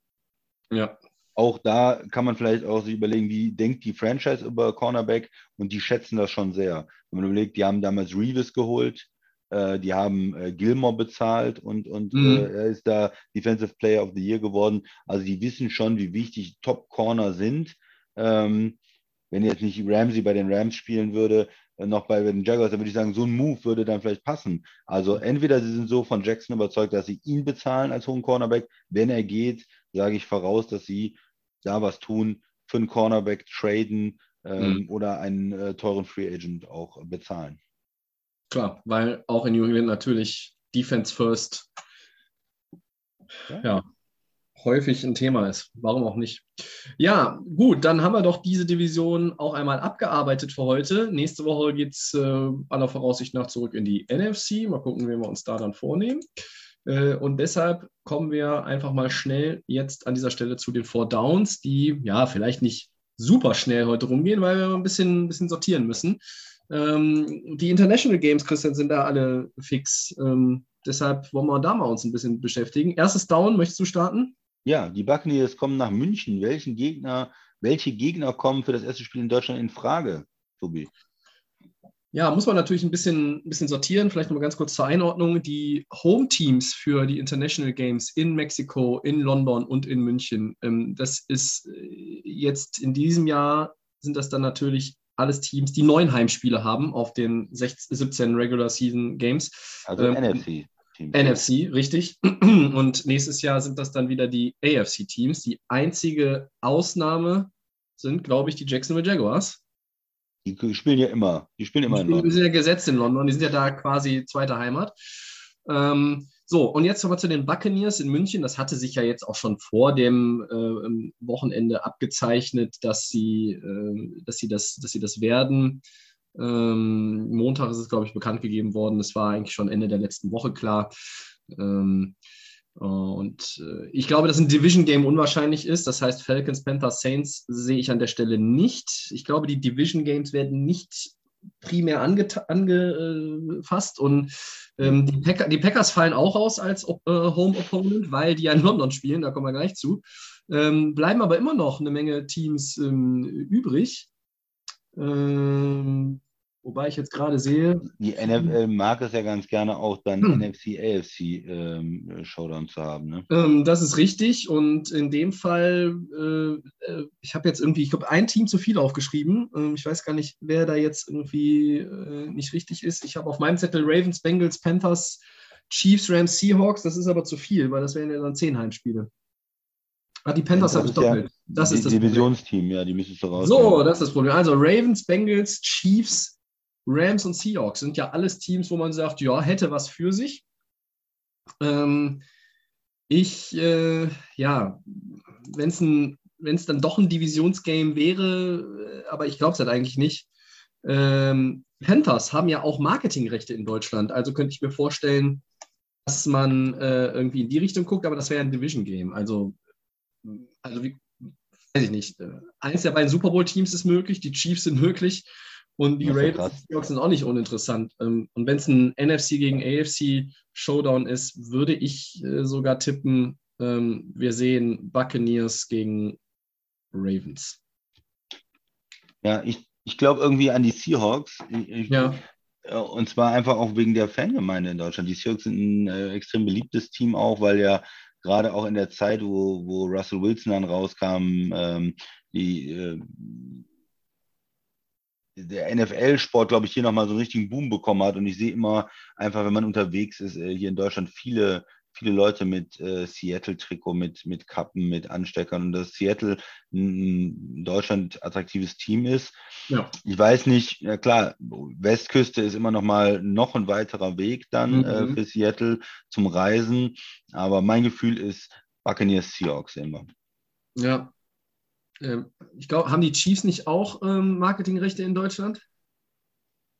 ja. Auch da kann man vielleicht auch sich überlegen, wie denkt die Franchise über Cornerback und die schätzen das schon sehr. Wenn man überlegt, die haben damals Reeves geholt, äh, die haben äh, Gilmore bezahlt und, und mhm. äh, er ist da Defensive Player of the Year geworden. Also die wissen schon, wie wichtig Top Corner sind. Ähm, wenn jetzt nicht Ramsey bei den Rams spielen würde, äh, noch bei den Jaguars, dann würde ich sagen, so ein Move würde dann vielleicht passen. Also entweder sie sind so von Jackson überzeugt, dass sie ihn bezahlen als hohen Cornerback. Wenn er geht, sage ich voraus, dass sie da was tun, für einen Cornerback traden ähm, mhm. oder einen äh, teuren Free Agent auch bezahlen. Klar, weil auch in New England natürlich Defense First ja. ja. häufig ein Thema ist. Warum auch nicht? Ja, gut, dann haben wir doch diese Division auch einmal abgearbeitet für heute. Nächste Woche geht es äh, aller Voraussicht nach zurück in die NFC. Mal gucken, wie wir uns da dann vornehmen. Äh, und deshalb kommen wir einfach mal schnell jetzt an dieser Stelle zu den Four Downs, die ja vielleicht nicht super schnell heute rumgehen, weil wir ein bisschen, ein bisschen sortieren müssen. Ähm, die International Games, Christian, sind da alle fix. Ähm, deshalb wollen wir da mal uns ein bisschen beschäftigen. Erstes Down, möchtest du starten? Ja, die Buccaneers kommen nach München. Welchen Gegner, welche Gegner kommen für das erste Spiel in Deutschland in Frage, Tobi? Ja, muss man natürlich ein bisschen, ein bisschen sortieren. Vielleicht noch mal ganz kurz zur Einordnung. Die Home-Teams für die International Games in Mexiko, in London und in München, ähm, das ist äh, jetzt in diesem Jahr sind das dann natürlich alles Teams, die neun Heimspiele haben auf den 16, 17 Regular Season Games. Also ähm, NFC. Teams. NFC, richtig. [clears throat] Und nächstes Jahr sind das dann wieder die AFC-Teams. Die einzige Ausnahme sind, glaube ich, die Jacksonville Jaguars. Die spielen ja immer. Die spielen immer die in London. Die sind ja gesetzt in London. Die sind ja da quasi zweite Heimat. Ähm, so, und jetzt kommen wir zu den Buccaneers in München. Das hatte sich ja jetzt auch schon vor dem äh, Wochenende abgezeichnet, dass sie, äh, dass sie, das, dass sie das werden. Ähm, Montag ist es, glaube ich, bekannt gegeben worden. Es war eigentlich schon Ende der letzten Woche klar. Ähm, und äh, ich glaube, dass ein Division Game unwahrscheinlich ist. Das heißt, Falcons, Panthers, Saints sehe ich an der Stelle nicht. Ich glaube, die Division Games werden nicht primär angefasst und ähm, die, Pack die, Packers fallen auch aus als äh, Home Opponent, weil die ja in London spielen, da kommen wir gleich zu. Ähm, bleiben aber immer noch eine Menge Teams ähm, übrig. Ähm, Wobei ich jetzt gerade sehe. Die NFL mag es ja ganz gerne auch dann hm. NFC, AFC ähm, Showdown zu haben. Ne? Ähm, das ist richtig. Und in dem Fall, äh, äh ich habe jetzt irgendwie, ich glaube, ein Team zu viel aufgeschrieben. Ähm, ich weiß gar nicht, wer da jetzt irgendwie äh, nicht richtig ist. Ich habe auf meinem Zettel Ravens, Bengals, Panthers, Chiefs, Rams, Seahawks. Das ist aber zu viel, weil das wären ja dann zehn Heimspiele. Ah, die Panthers habe ich doppelt. Das ist das Divisionsteam, ja, die müssen du raus. So, das ist das Problem. Also Ravens, Bengals, Chiefs, Rams und Seahawks sind ja alles Teams, wo man sagt, ja, hätte was für sich. Ähm, ich, äh, ja, wenn es dann doch ein Divisionsgame wäre, äh, aber ich glaube es halt eigentlich nicht. Ähm, Panthers haben ja auch Marketingrechte in Deutschland, also könnte ich mir vorstellen, dass man äh, irgendwie in die Richtung guckt, aber das wäre ein Division-Game. Also, also wie, weiß ich nicht. Eins der beiden Super Bowl-Teams ist möglich, die Chiefs sind möglich. Und die Ravens Seahawks sind auch nicht uninteressant. Ähm, und wenn es ein NFC gegen AFC Showdown ist, würde ich äh, sogar tippen, ähm, wir sehen Buccaneers gegen Ravens. Ja, ich Ich glaube irgendwie an die Seahawks. Ich, Ja. äh, und zwar einfach auch wegen der Fangemeinde in Deutschland. Die Seahawks sind ein äh, extrem beliebtes Team auch, weil ja gerade auch in der Zeit, wo, wo Russell Wilson dann rauskam, ähm, die, äh, der NFL-Sport, glaube ich, hier nochmal so einen richtigen Boom bekommen hat. Und ich sehe immer einfach, wenn man unterwegs ist, äh, hier in Deutschland viele, viele Leute mit äh, Seattle-Trikot, mit, mit Kappen, mit Ansteckern und dass Seattle ein in Deutschland attraktives Team ist. Ja. Ich weiß nicht, ja klar, Westküste ist immer noch mal noch ein weiterer Weg dann äh, Mhm. für Seattle zum Reisen, aber mein Gefühl ist Buccaneers Seahawks wir. Ja. Ähm, ich glaube, haben die Chiefs nicht auch ähm, Marketingrechte in Deutschland?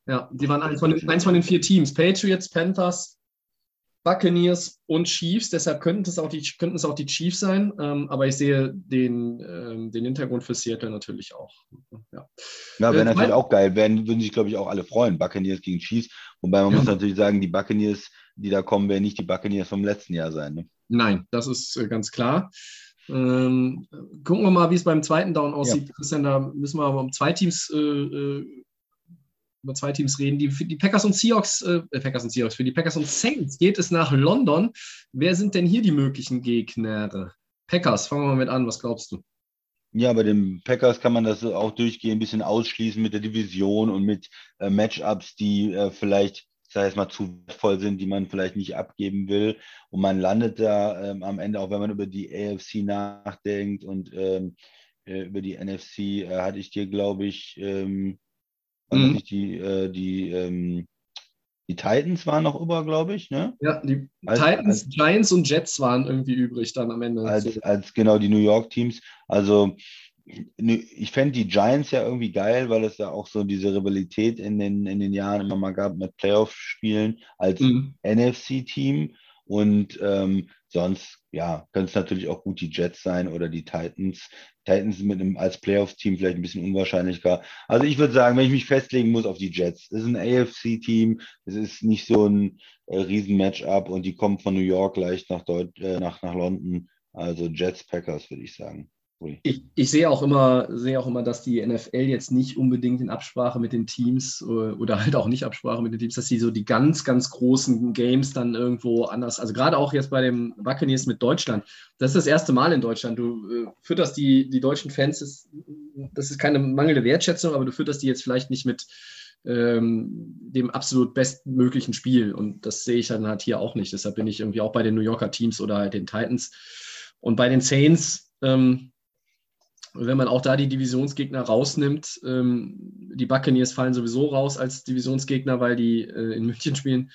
Ja, die waren eins von, den, eins von den vier Teams. Patriots, Panthers, Buccaneers und Chiefs. Deshalb könnten es auch die, könnten es auch die Chiefs sein. Ähm, aber ich sehe den, ähm, den Hintergrund für Seattle natürlich auch. Ja. Ja, wäre Äh, natürlich auch geil, werden, würden sich glaube ich auch alle freuen, Buccaneers gegen Chiefs, wobei man Ja. muss natürlich sagen, die Buccaneers, die da kommen, werden nicht die Buccaneers vom letzten Jahr sein. Ne? Nein, das ist äh, ganz klar. Ähm, gucken wir mal, wie es beim zweiten Down aussieht. Christian, da müssen wir aber um zwei Teams, äh, äh, über zwei Teams reden. Die, für die Packers und Seahawks, äh, äh, Packers und Seahawks, für die Packers und Saints geht es nach London. Wer sind denn hier die möglichen Gegner? Packers, fangen wir mal mit an. Was glaubst du? Ja, bei den Packers kann man das auch durchgehen, ein bisschen ausschließen mit der Division und mit äh, Matchups, die äh, vielleicht, ich sage jetzt mal, zu wertvoll sind, die man vielleicht nicht abgeben will. Und man landet da ähm, am Ende, auch wenn man über die AFC nachdenkt und ähm, äh, über die NFC, äh, hatte ich dir, glaube ich, ähm, Mhm. die, äh, die, ähm, die Titans waren noch über, glaube ich, ne? Ja, die Als- Titans, als- Giants und Jets waren irgendwie übrig dann am Ende. als, als genau die New York Teams. Also ich fände die Giants ja irgendwie geil, weil es da auch so diese Rivalität in den, in den Jahren immer mal gab mit Playoff-Spielen als Mhm. NFC-Team. Und ähm, sonst, ja, können es natürlich auch gut die Jets sein oder die Titans. Titans mit einem als Playoffs-Team vielleicht ein bisschen unwahrscheinlicher. Also ich würde sagen, wenn ich mich festlegen muss auf die Jets, das ist ein AFC-Team, es ist nicht so ein äh, Riesen-Matchup und die kommen von New York leicht nach, Deut äh, nach, nach London. Also Jets, Packers, würde ich sagen. Ich, ich sehe auch immer, sehe auch immer, dass die NFL jetzt nicht unbedingt in Absprache mit den Teams äh, oder halt auch nicht Absprache mit den Teams, dass sie so die ganz, ganz großen Games dann irgendwo anders, also gerade auch jetzt bei dem Buccaneers mit Deutschland, das ist das erste Mal in Deutschland. Du äh, fütterst die, die deutschen Fans, das, das ist keine mangelnde Wertschätzung, aber du fütterst die jetzt vielleicht nicht mit ähm, dem absolut bestmöglichen Spiel und das sehe ich dann halt hier auch nicht. Deshalb bin ich irgendwie auch bei den New Yorker Teams oder halt den Titans und bei den Saints. Ähm, wenn man auch da die Divisionsgegner rausnimmt, ähm, die Buccaneers fallen sowieso raus als Divisionsgegner, weil die äh, in München spielen.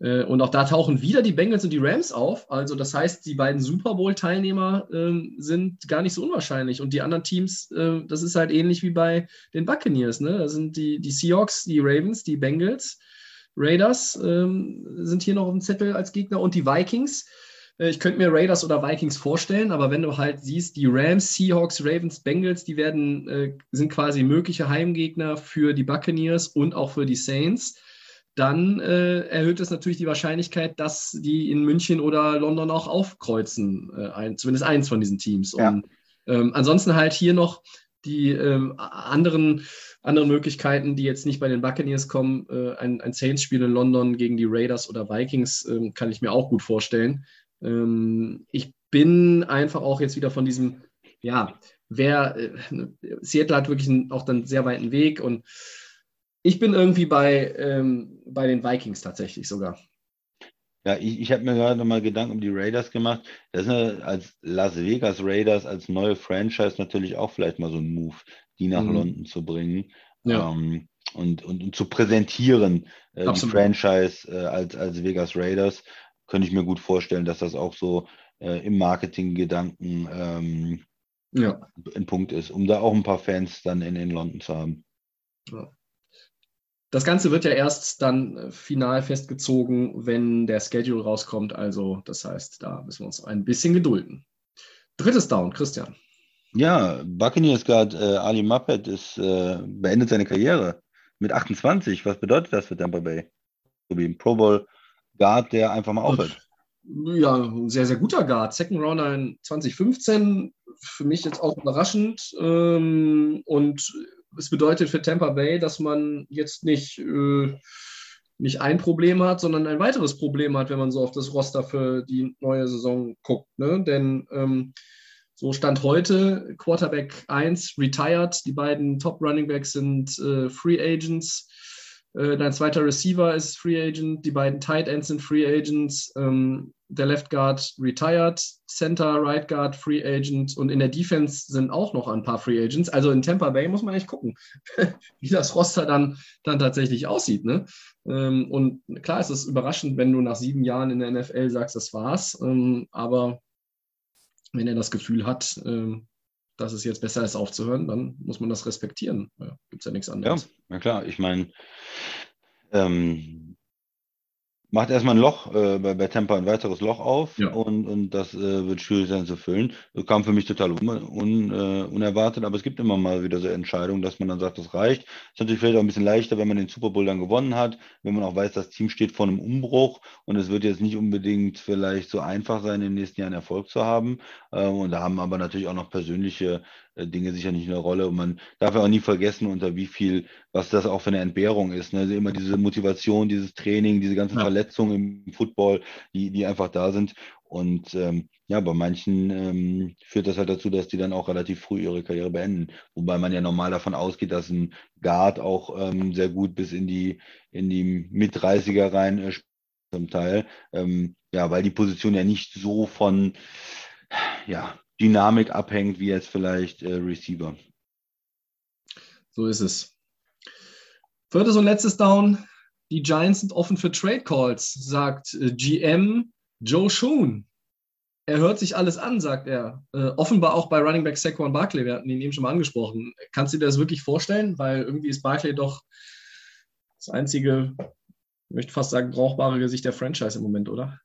Äh, und auch da tauchen wieder die Bengals und die Rams auf. Also das heißt, die beiden Super Bowl-Teilnehmer ähm, sind gar nicht so unwahrscheinlich. Und die anderen Teams, äh, das ist halt ähnlich wie bei den Buccaneers. Ne? Da sind die, die Seahawks, die Ravens, die Bengals, Raiders ähm, sind hier noch auf dem Zettel als Gegner und die Vikings. Äh, Ich könnte mir Raiders oder Vikings vorstellen, aber wenn du halt siehst, die Rams, Seahawks, Ravens, Bengals, die werden, äh, sind quasi mögliche Heimgegner für die Buccaneers und auch für die Saints, dann äh, erhöht es natürlich die Wahrscheinlichkeit, dass die in München oder London auch aufkreuzen, zumindest eins von diesen Teams. Ja. Und ähm, ansonsten halt hier noch die ähm, anderen, anderen Möglichkeiten, die jetzt nicht bei den Buccaneers kommen. Äh, ein, ein Saints-Spiel in London gegen die Raiders oder Vikings ähm, kann ich mir auch gut vorstellen. Ähm, ich bin einfach auch jetzt wieder von diesem, ja, wer, äh, Seattle hat wirklich einen, auch dann sehr weiten Weg und ich bin irgendwie bei, ähm, bei den Vikings tatsächlich sogar. Ja, ich, ich habe mir gerade nochmal Gedanken um die Raiders gemacht. Das ist eine, als Las Vegas Raiders, als neue Franchise natürlich auch vielleicht mal so ein Move, die nach Mhm. London zu bringen Ja. ähm, und, und, und zu präsentieren, äh, die. Franchise äh, als, als Vegas Raiders. Könnte ich mir gut vorstellen, dass das auch so äh, im Marketinggedanken ähm, Ja. ein Punkt ist, um da auch ein paar Fans dann in, in London zu haben. Das Ganze wird ja erst dann äh, final festgezogen, wenn der Schedule rauskommt. Also, das heißt, da müssen wir uns ein bisschen gedulden. Drittes Down, Christian. Ja, Buccaneers Guard äh, Ali Muppet ist, äh, beendet seine Karriere mit 28. Was bedeutet das für Tampa Bay? So wie ein Pro Bowl Guard, der einfach mal aufhört. Ja, ein sehr, sehr guter Guard. Second Rounder in 2015. Für mich jetzt auch überraschend. Ähm, und es bedeutet für Tampa Bay, dass man jetzt nicht, äh, nicht ein Problem hat, sondern ein weiteres Problem hat, wenn man so auf das Roster für die neue Saison guckt. Ne? Denn ähm, so stand heute Quarterback 1 retired, die beiden Top Running Backs sind äh, Free Agents. Äh, dein zweiter Receiver ist Free Agent, die beiden Tight Ends sind Free Agents, ähm, der Left Guard retired, Center, Right Guard, Free Agent und in der Defense sind auch noch ein paar Free Agents. Also in Tampa Bay muss man echt gucken, [laughs] wie das Roster dann, dann tatsächlich aussieht. Ne? Ähm, und klar ist es überraschend, wenn du nach sieben Jahren in der NFL sagst, das war's. Ähm, aber wenn er das Gefühl hat, ähm, dass es jetzt besser ist aufzuhören, dann muss man das respektieren. Ja, Gibt es ja nichts anderes. Ja, na klar. Ich meine, ähm, macht erstmal ein Loch, äh, bei, bei Tampa ein weiteres Loch auf Ja. und, und das äh, wird schwierig sein zu füllen. Das kam für mich total un, un, äh, unerwartet, aber es gibt immer mal wieder so Entscheidungen, dass man dann sagt, das reicht. Ist natürlich vielleicht auch ein bisschen leichter, wenn man den Super Bowl dann gewonnen hat, wenn man auch weiß, das Team steht vor einem Umbruch und es wird jetzt nicht unbedingt vielleicht so einfach sein, in den nächsten Jahren Erfolg zu haben. Äh, und da haben aber natürlich auch noch persönliche Dinge sicher nicht eine Rolle. Und man darf ja auch nie vergessen, unter wie viel, was das auch für eine Entbehrung ist. Ne? Also immer diese Motivation, dieses Training, diese ganzen Ja. Verletzungen im Football, die, die einfach da sind. Und ähm, ja, bei manchen ähm, führt das halt dazu, dass die dann auch relativ früh ihre Karriere beenden. Wobei man ja normal davon ausgeht, dass ein Guard auch ähm, sehr gut bis in die, in die Mit-30er rein äh, spielt zum Teil. Ähm, ja, weil die Position ja nicht so von ja, Dynamik abhängt wie jetzt vielleicht äh, Receiver. So ist es. Viertes und letztes Down. Die Giants sind offen für Trade Calls, sagt äh, GM Joe Schoon. Er hört sich alles an, sagt er. Äh, offenbar auch bei Running Back Saquon Barkley. Wir hatten ihn eben schon mal angesprochen. Kannst du dir das wirklich vorstellen? Weil irgendwie ist Barkley doch das einzige, ich möchte fast sagen, brauchbare Gesicht der Franchise im Moment, oder?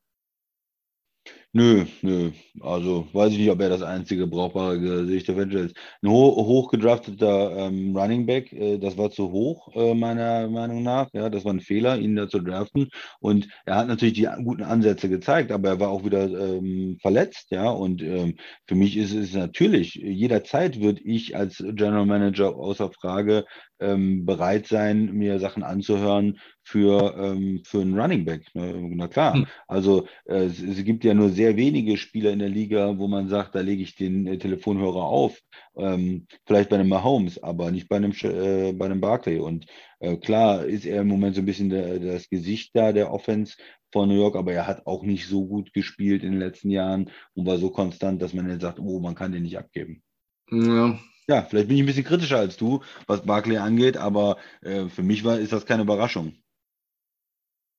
Nö, nö. Also weiß ich nicht, ob er das einzige brauchbare Gesicht der Franchise ist. Ein ho hochgedrafteter ähm, Running Back, äh, das war zu hoch, äh, meiner Meinung nach. Ja, das war ein Fehler, ihn da zu draften. Und er hat natürlich die guten Ansätze gezeigt, aber er war auch wieder ähm, verletzt, ja. Und ähm, für mich ist es natürlich, jederzeit würde ich als General Manager außer Frage ähm, bereit sein, mir Sachen anzuhören für, ähm, für einen Running Back. Ne? Na klar. Hm. Also äh, es, es gibt ja nur sehr wenige Spieler in der Liga, wo man sagt, da lege ich den äh, Telefonhörer auf. Ähm, vielleicht bei einem Mahomes, aber nicht bei einem, äh, bei einem Barkley. Und äh, klar ist er im Moment so ein bisschen der, das Gesicht da der Offense von New York, aber er hat auch nicht so gut gespielt in den letzten Jahren und war so konstant, dass man jetzt sagt, oh, man kann den nicht abgeben. Ja, Ja, vielleicht bin ich ein bisschen kritischer als du, was Barkley angeht, aber äh, für mich war, ist das keine Überraschung.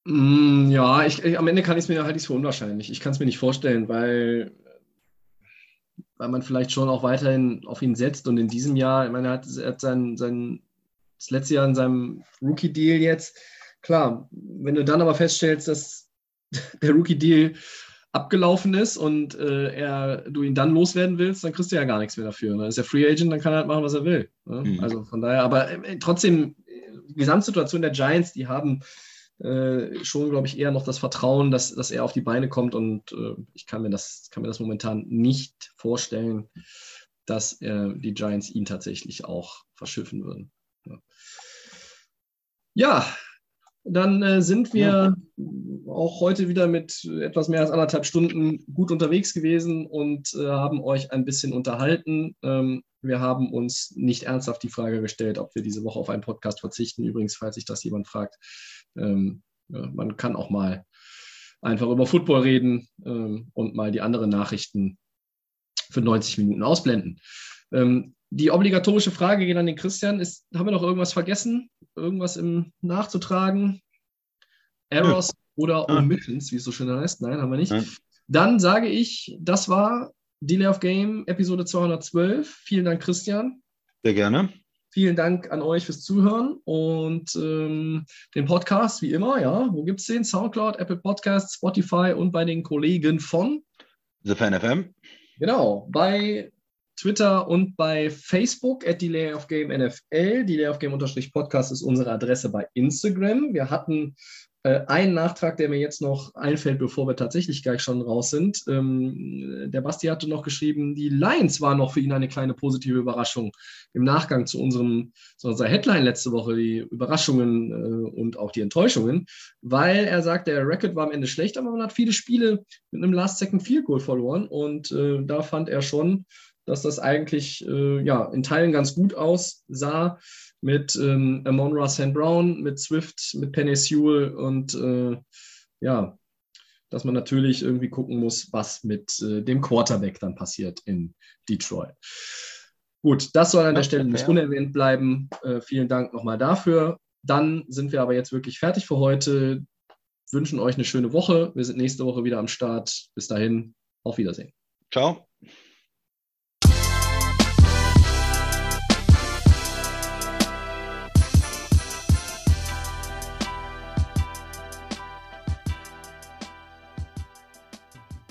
Mm, Ja, ich, ich, am Ende kann ich es mir halte ich es für unwahrscheinlich. Ich kann es mir nicht vorstellen, weil, weil man vielleicht schon auch weiterhin auf ihn setzt und in diesem Jahr, ich meine, er hat, er hat sein, sein, das letzte Jahr in seinem Rookie-Deal jetzt, klar, wenn du dann aber feststellst, dass [laughs] der Rookie-Deal abgelaufen ist und äh, er, du ihn dann loswerden willst, dann kriegst du ja gar nichts mehr dafür. Dann ist er Free Agent, dann kann er halt machen, was er will. Ne? Mhm. Also von daher, aber äh, trotzdem, äh, die Gesamtsituation der Giants, die haben äh, schon, glaube ich, eher noch das Vertrauen, dass, dass er auf die Beine kommt und äh, ich kann mir, das, kann mir das momentan nicht vorstellen, dass äh, die Giants ihn tatsächlich auch verschiffen würden. Ja, ja dann äh, sind wir auch heute wieder mit etwas mehr als anderthalb Stunden gut unterwegs gewesen und äh, haben euch ein bisschen unterhalten. Ähm, wir haben uns nicht ernsthaft die Frage gestellt, ob wir diese Woche auf einen Podcast verzichten. Übrigens, falls sich das jemand fragt, ähm, ja, man kann auch mal einfach über Football reden ähm, und mal die anderen Nachrichten für 90 Minuten ausblenden. Ähm, die obligatorische Frage geht an den Christian. Ist, haben wir noch irgendwas vergessen? Irgendwas im nachzutragen? Errors oder Ah. Omissions, wie es so schön heißt? Nein, haben wir nicht. Ja. Dann sage ich, das war Delay of Game Episode 212. Vielen Dank, Christian. Sehr gerne. Vielen Dank an euch fürs Zuhören und ähm, den Podcast, wie immer, ja. Wo gibt es den? Soundcloud, Apple Podcasts, Spotify und bei den Kollegen von The Fan FM. Genau, bei Twitter und bei Facebook at Delay of Game NFL. Delay of Game Podcast ist unsere Adresse bei Instagram. Wir hatten Äh, ein Nachtrag, der mir jetzt noch einfällt, bevor wir tatsächlich gleich schon raus sind. Ähm, der Basti hatte noch geschrieben, die Lions waren noch für ihn eine kleine positive Überraschung im Nachgang zu, unserem, zu unserer Headline letzte Woche, die Überraschungen äh, und auch die Enttäuschungen, weil er sagt, der Record war am Ende schlecht, aber man hat viele Spiele mit einem Last-Second-Field-Goal verloren und äh, da fand er schon, dass das eigentlich äh, ja, in Teilen ganz gut aussah mit ähm, Amon Ross Brown, mit Swift, mit Penny Sewell und äh, ja, dass man natürlich irgendwie gucken muss, was mit äh, dem Quarterback dann passiert in Detroit. Gut, das soll an der Stelle nicht unerwähnt bleiben. Äh, vielen Dank nochmal dafür. Dann sind wir aber jetzt wirklich fertig für heute. Wünschen euch eine schöne Woche. Wir sind nächste Woche wieder am Start. Bis dahin, auf Wiedersehen. Ciao.